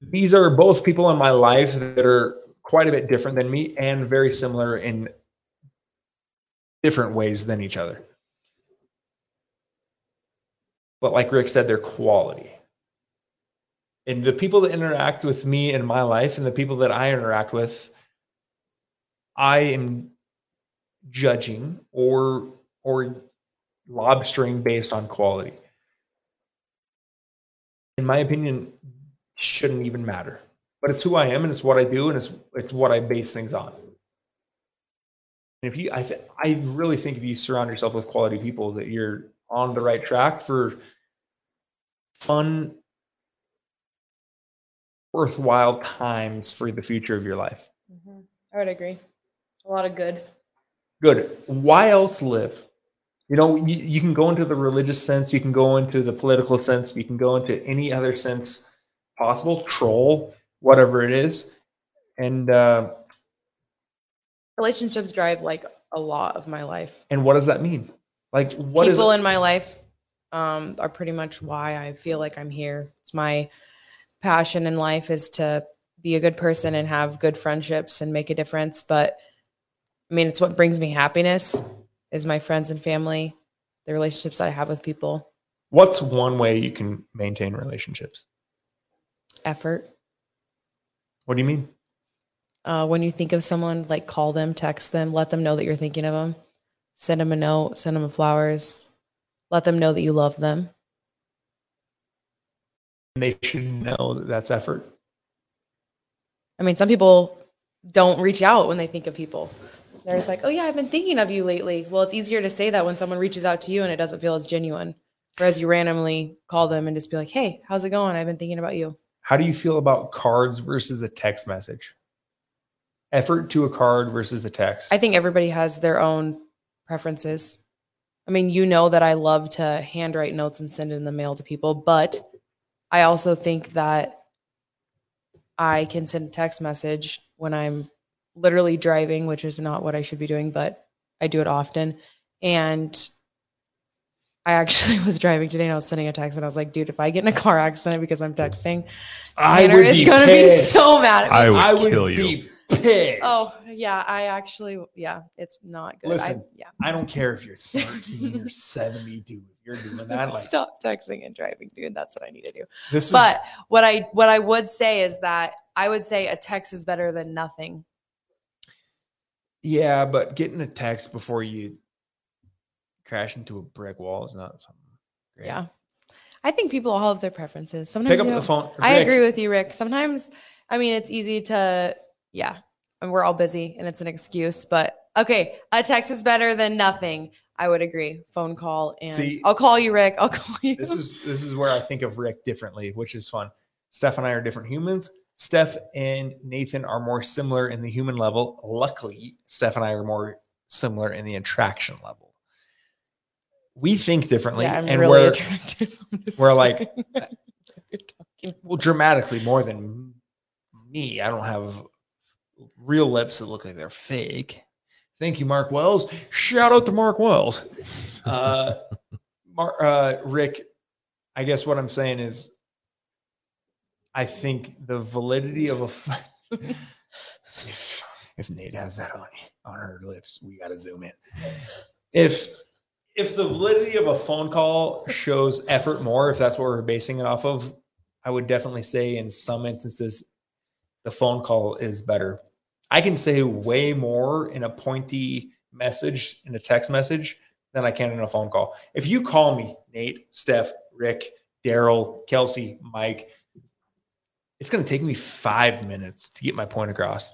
these are both people in my life that are quite a bit different than me and very similar in different ways than each other. But like Rick said, they're quality and the people that interact with me in my life and the people that I interact with, I am judging or or lobstering based on quality. In my opinion, shouldn't even matter. But it's who I am and it's what I do and it's it's what I base things on. And if you I th- I really think if you surround yourself with quality people that you're on the right track for fun worthwhile times for the future of your life. I would agree. A lot of good. Good. Why else live? You know, you, you can go into the religious sense, you can go into the political sense, you can go into any other sense possible, troll, whatever it is. And uh, Relationships drive like a lot of my life. and what does that mean? Like what People in my life um, are pretty much why I feel like I'm here. It's my passion in life is to be a good person and have good friendships and make a difference. But I mean, it's what brings me happiness is my friends and family, the relationships that I have with people, what's one way you can maintain relationships? effort. What do you mean? Uh, when you think of someone, like call them, text them, let them know that you're thinking of them, send them a note, send them flowers, let them know that you love them. They should know that that's effort. I mean, some people don't reach out when they think of people. They're just like, oh, yeah, I've been thinking of you lately. Well, it's easier to say that when someone reaches out to you and it doesn't feel as genuine. Whereas you randomly call them and just be like, hey, how's it going? I've been thinking about you. How do you feel about cards versus a text message? Effort to a card versus a text. I think everybody has their own preferences. I mean, you know that I love to handwrite notes and send in the mail to people, but I also think that I can send a text message when I'm literally driving, which is not what I should be doing, but I do it often. And I actually was driving today and I was sending a text and I was like, dude, if I get in a car accident because I'm texting, I Tanner would is be gonna be so mad at me. I would I would kill you. Pissed. oh yeah, I actually yeah, it's not good. I, Listen, yeah. I don't care if you're 13 or 72. If you're doing that, like Stop texting and driving, dude. That's what I need to do. this But what I what I would say is that I would say a text is better than nothing. yeah, but getting a text before you crash into a brick wall is not something. Great. Yeah. I think people all have their preferences. Sometimes Pick up the phone. I agree with you, Rick. Sometimes I mean it's easy to yeah, and we're all busy and it's an excuse, but okay, a text is better than nothing. I would agree. Phone call and See- I'll call you, Rick. I'll call you. This is this is where I think of Rick differently, which is fun. Steph and I are different humans. Steph and Nathan are more similar in the human level. Luckily, Steph and I are more similar in the attraction level. We think differently, yeah, and really we're attractive. We're like- well dramatically more than me. I don't have real lips that look like they're fake. Thank you, Mark Wells. Shout out to Mark Wells. Uh, Mar- uh, Rick, I guess what I'm saying is, I think the validity of a. f- if, if Nate has that on on her lips, we got to zoom in. If if the validity of a phone call shows effort more, if that's what we're basing it off of, I would definitely say in some instances the phone call is better. I can say way more in a pointy message in a text message than I can in a phone call. If you call me, Nate, Steph, Rick, Daryl, Kelsey, Mike, it's going to take me five minutes to get my point across.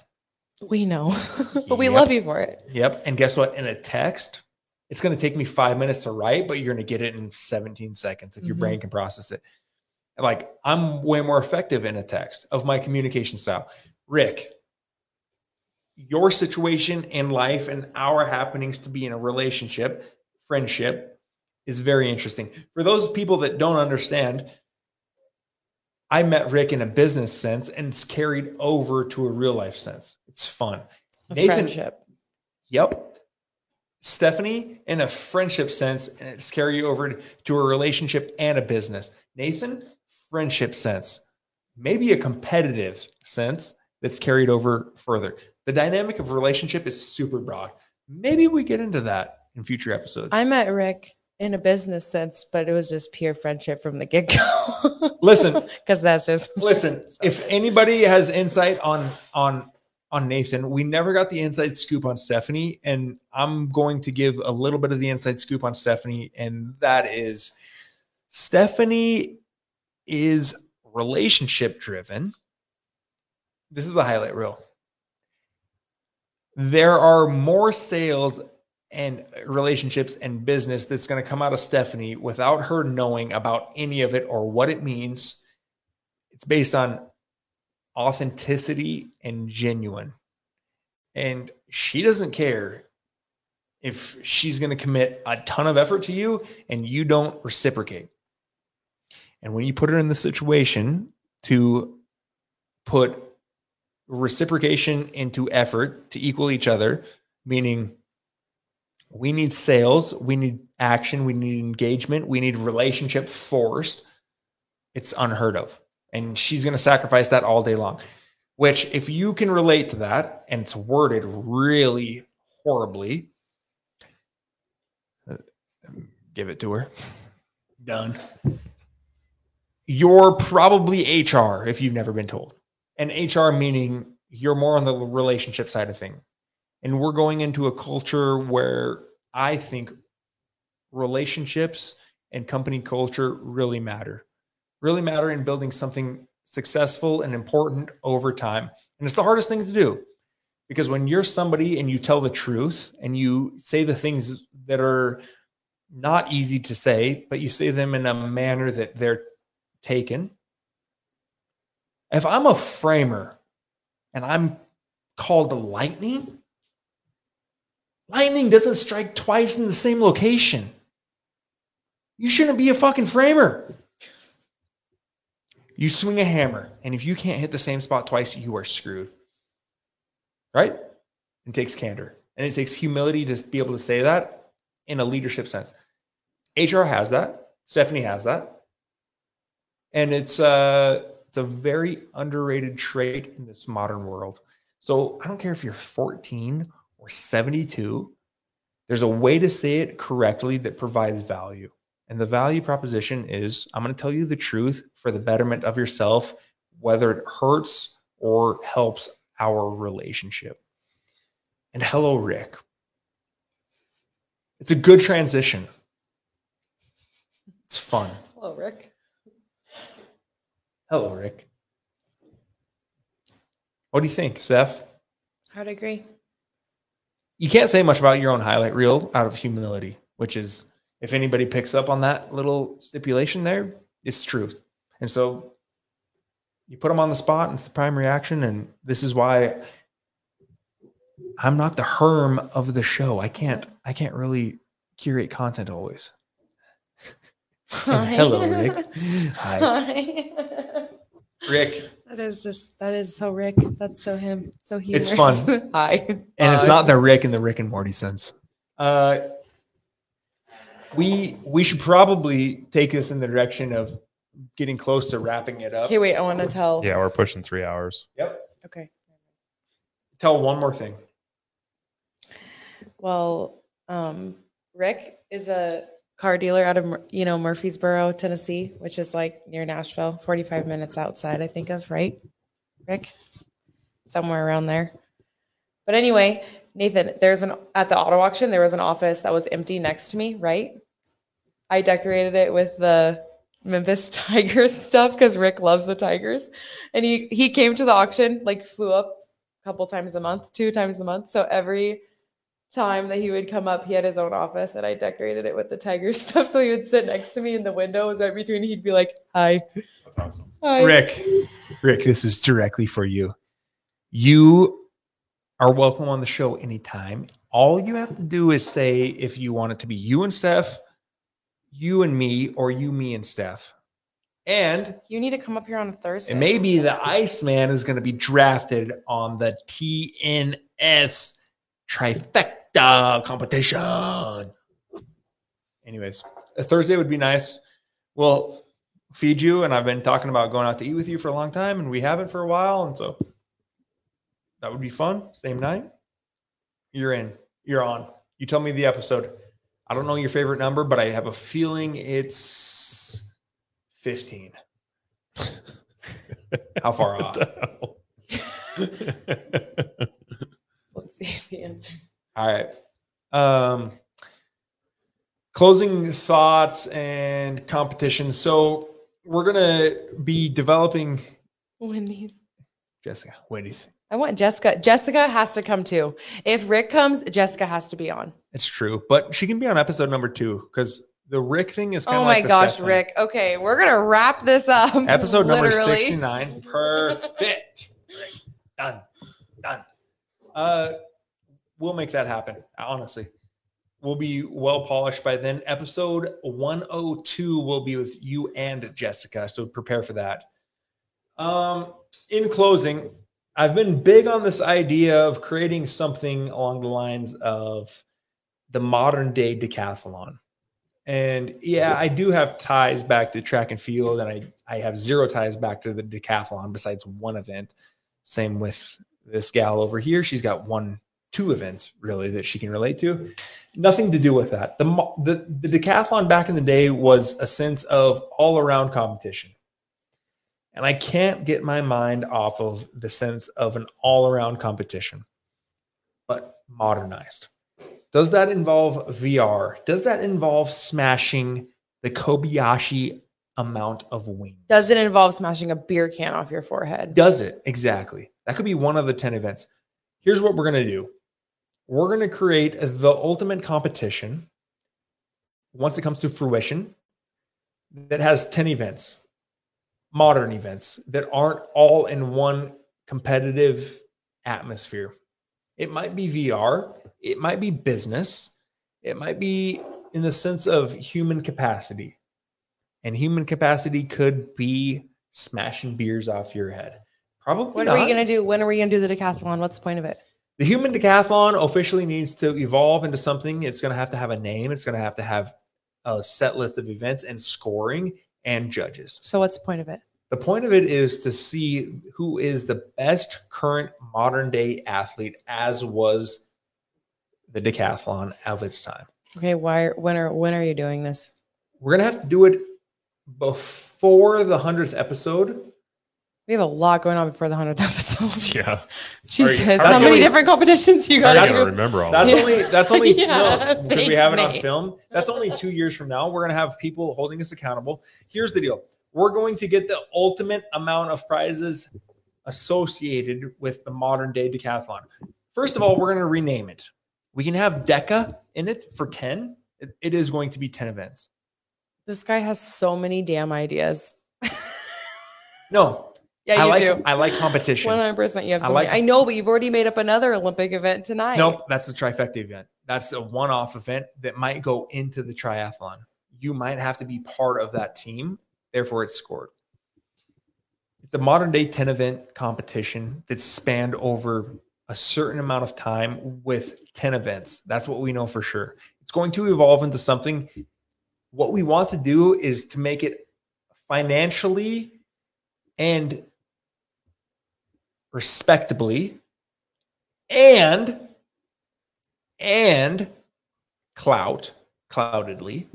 We know, but we Yep. love you for it. Yep. And guess what? In a text, it's going to take me five minutes to write, but you're going to get it in 17 seconds if your Mhm. brain can process it. Like I'm way more effective in a text of my communication style. Rick, your situation in life and our happenings to be in a relationship, friendship is very interesting. For those people that don't understand, I met Rick in a business sense and it's carried over to a real life sense. It's fun. A Nathan- friendship. Yep. Stephanie, in a friendship sense, and it's carry over to a relationship and a business. Nathan, friendship sense, maybe a competitive sense that's carried over further. The dynamic of relationship is super broad. Maybe we get into that in future episodes. I met Rick in a business sense, but it was just pure friendship from the get go. Listen, because that's just Listen, if anybody has insight on on on Nathan, we never got the inside scoop on Stephanie, and I'm going to give a little bit of the inside scoop on Stephanie, and that is Stephanie is relationship driven. This is a highlight reel. There are more sales and relationships and business that's going to come out of Stephanie without her knowing about any of it or what it means it's based on authenticity and genuine. And she doesn't care if she's going to commit a ton of effort to you and you don't reciprocate. And when you put her in the situation to put reciprocation into effort to equal each other, meaning we need sales, we need action, we need engagement, we need relationship forced, it's unheard of and she's going to sacrifice that all day long. Which, if you can relate to that, and it's worded really horribly, uh, give it to her. Done. You're probably HR if you've never been told, and HR meaning you're more on the relationship side of thing. And we're going into a culture where I think relationships and company culture really matter really matter in building something successful and important over time. And it's the hardest thing to do because when you're somebody and you tell the truth and you say the things that are not easy to say, but you say them in a manner that they're taken. If I'm a framer and I'm called the lightning, lightning doesn't strike twice in the same location. You shouldn't be a fucking framer. You swing a hammer, and if you can't hit the same spot twice, you are screwed. Right? It takes candor and it takes humility to be able to say that in a leadership sense. HR has that. Stephanie has that. And it's uh it's a very underrated trait in this modern world. So I don't care if you're 14 or 72, there's a way to say it correctly that provides value. And the value proposition is I'm going to tell you the truth for the betterment of yourself, whether it hurts or helps our relationship. And hello, Rick. It's a good transition. It's fun. Hello, Rick. Hello, Rick. What do you think, Seth? I'd agree. You can't say much about your own highlight reel out of humility, which is if anybody picks up on that little stipulation there, it's truth. And so you put them on the spot and it's the prime reaction. And this is why I'm not the herm of the show. I can't, I can't really curate content always. And hello, Rick. Hi. Hi. Rick, That is just that is so Rick. That's so him. So he. It's fun. Hi. and it's not the Rick and the Rick and Morty sense. Uh, we we should probably take this in the direction of getting close to wrapping it up. Okay, wait. I want to tell. Yeah, we're pushing three hours. Yep. Okay. Tell one more thing. Well, um, Rick is a car dealer out of you know Murfreesboro, Tennessee, which is like near Nashville, forty-five minutes outside. I think of right, Rick, somewhere around there. But anyway, Nathan, there's an at the auto auction. There was an office that was empty next to me. Right, I decorated it with the Memphis Tigers stuff because Rick loves the Tigers, and he he came to the auction like flew up a couple times a month, two times a month. So every time that he would come up, he had his own office, and I decorated it with the tiger stuff. So he would sit next to me in the window, it was right between. He'd be like, "Hi, That's awesome. hi." Rick, Rick, this is directly for you. You are welcome on the show anytime. All you have to do is say if you want it to be you and Steph, you and me, or you, me, and Steph. And You need to come up here on a Thursday. And maybe the Iceman is going to be drafted on the TNS trifecta Uh, competition. Anyways, a Thursday would be nice. We'll feed you, and I've been talking about going out to eat with you for a long time, and we haven't for a while, and so that would be fun. Same night. You're in. You're on. You tell me the episode. I don't know your favorite number, but I have a feeling it's 15. How far off? Let's see if he answers. All right. Um, closing thoughts and competition. So we're gonna be developing Wendy's. Jessica. Wendy's. I want Jessica. Jessica has to come too. If Rick comes, Jessica has to be on. It's true, but she can be on episode number two because the Rick thing is kind Oh my like gosh, Seth thing. Rick. Okay, we're gonna wrap this up. Episode number. 69. Perfect. Done. Done. Uh we'll make that happen, honestly. We'll be well polished by then. Episode 102 will be with you and Jessica. So prepare for that. Um, in closing, I've been big on this idea of creating something along the lines of the modern day decathlon. And yeah, I do have ties back to track and field, and I, I have zero ties back to the decathlon besides one event. Same with this gal over here. She's got one, two events really that she can relate to. Nothing to do with that. The, the, the decathlon back in the day was a sense of all around competition. And I can't get my mind off of the sense of an all around competition, but modernized. Does that involve VR? Does that involve smashing the Kobayashi amount of wings? Does it involve smashing a beer can off your forehead? Does it? Exactly. That could be one of the 10 events. Here's what we're going to do we're going to create the ultimate competition once it comes to fruition that has 10 events, modern events that aren't all in one competitive atmosphere. It might be VR, it might be business, it might be in the sense of human capacity. And human capacity could be smashing beers off your head. Probably When not. are we gonna do? When are we gonna do the decathlon? What's the point of it? The human decathlon officially needs to evolve into something. It's going to have to have a name. It's going to have to have a set list of events and scoring and judges. So what's the point of it? The point of it is to see who is the best current modern day athlete, as was the decathlon of its time. Okay, why? When are when are you doing this? We're going to have to do it before the 100th episode. We have a lot going on before the hundredth episode. yeah. Jesus, That's how many only- different competitions you I got That's- to don't remember all That's that. Only that's only Yeah, no, because we have it on film. That's only two years from now. We're gonna have people holding us accountable. Here's the deal: we're going to get the ultimate amount of prizes associated with the modern day decathlon. First of all, we're gonna rename it. We can have DECA in it for ten. It- it is going to be ten events. This guy has so many damn ideas. No, Yeah, I you like do. I like competition. One hundred percent. You have I so like- I know, but you've already made up another Olympic event tonight. Nope, that's the trifecta event. That's a one-off event that might go into the triathlon. You might have to be part of that team, therefore it's scored. the modern day 10 event competition that's spanned over a certain amount of time with 10 events. That's what we know for sure. It's going to evolve into something. What we want to do is to make it financially and respectably and and clout cloudedly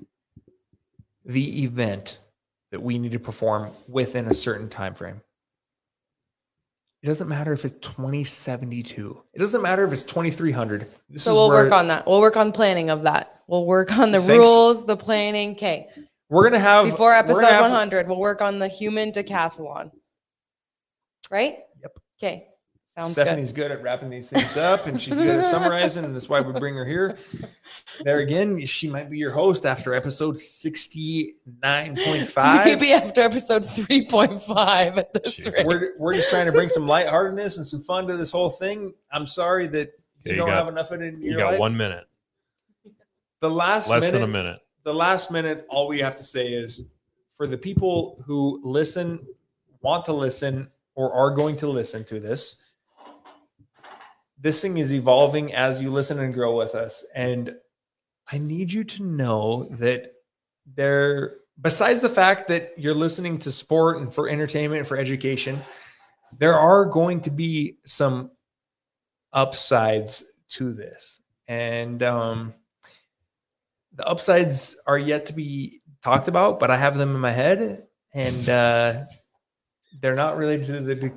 the event that we need to perform within a certain time frame it doesn't matter if it's 2072 it doesn't matter if it's 2300 this so we'll work on that. We'll work on planning of that. We'll work on the Thanks. rules, the planning. Okay. we're gonna have Before episode gonna have- 100, we'll work on the human decathlon. Right? Yep. Okay. Sounds Stephanie's good. at wrapping these things up and she's good at summarizing, and that's why we bring her here. There again, she might be your host after episode 69.5. Maybe after episode 3.5 at this Jeez. rate. we're, we're just trying to bring some lightheartedness and some fun to this whole thing. I'm sorry that you Okay, you don't got- have enough of it in You your got life. one minute, the last less minute, than a minute. the last minute, all we have to say is for the people who listen, want to listen, or are going to listen to this, this thing is evolving as you listen and grow with us. And I need you to know that there, besides the fact that you're listening to sport and for entertainment and for education, there are going to be some upsides to this. And um, the upsides are yet to be talked about, but I have them in my head, and uh, they're not related to the,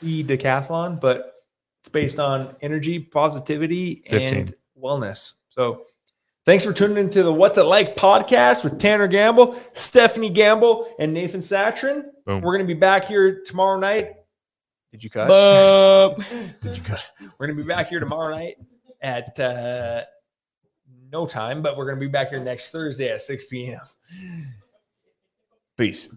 the decathlon, but it's based on energy, positivity, and wellness. So, thanks for tuning into the What's It Like podcast with Tanner Gamble, Stephanie Gamble, and Nathan Satrin. Boom. We're going to be back here tomorrow night. Did you cut? Did you cut? We're going to be back here tomorrow night at uh, no time, but we're going to be back here next Thursday at 6 p.m. Peace.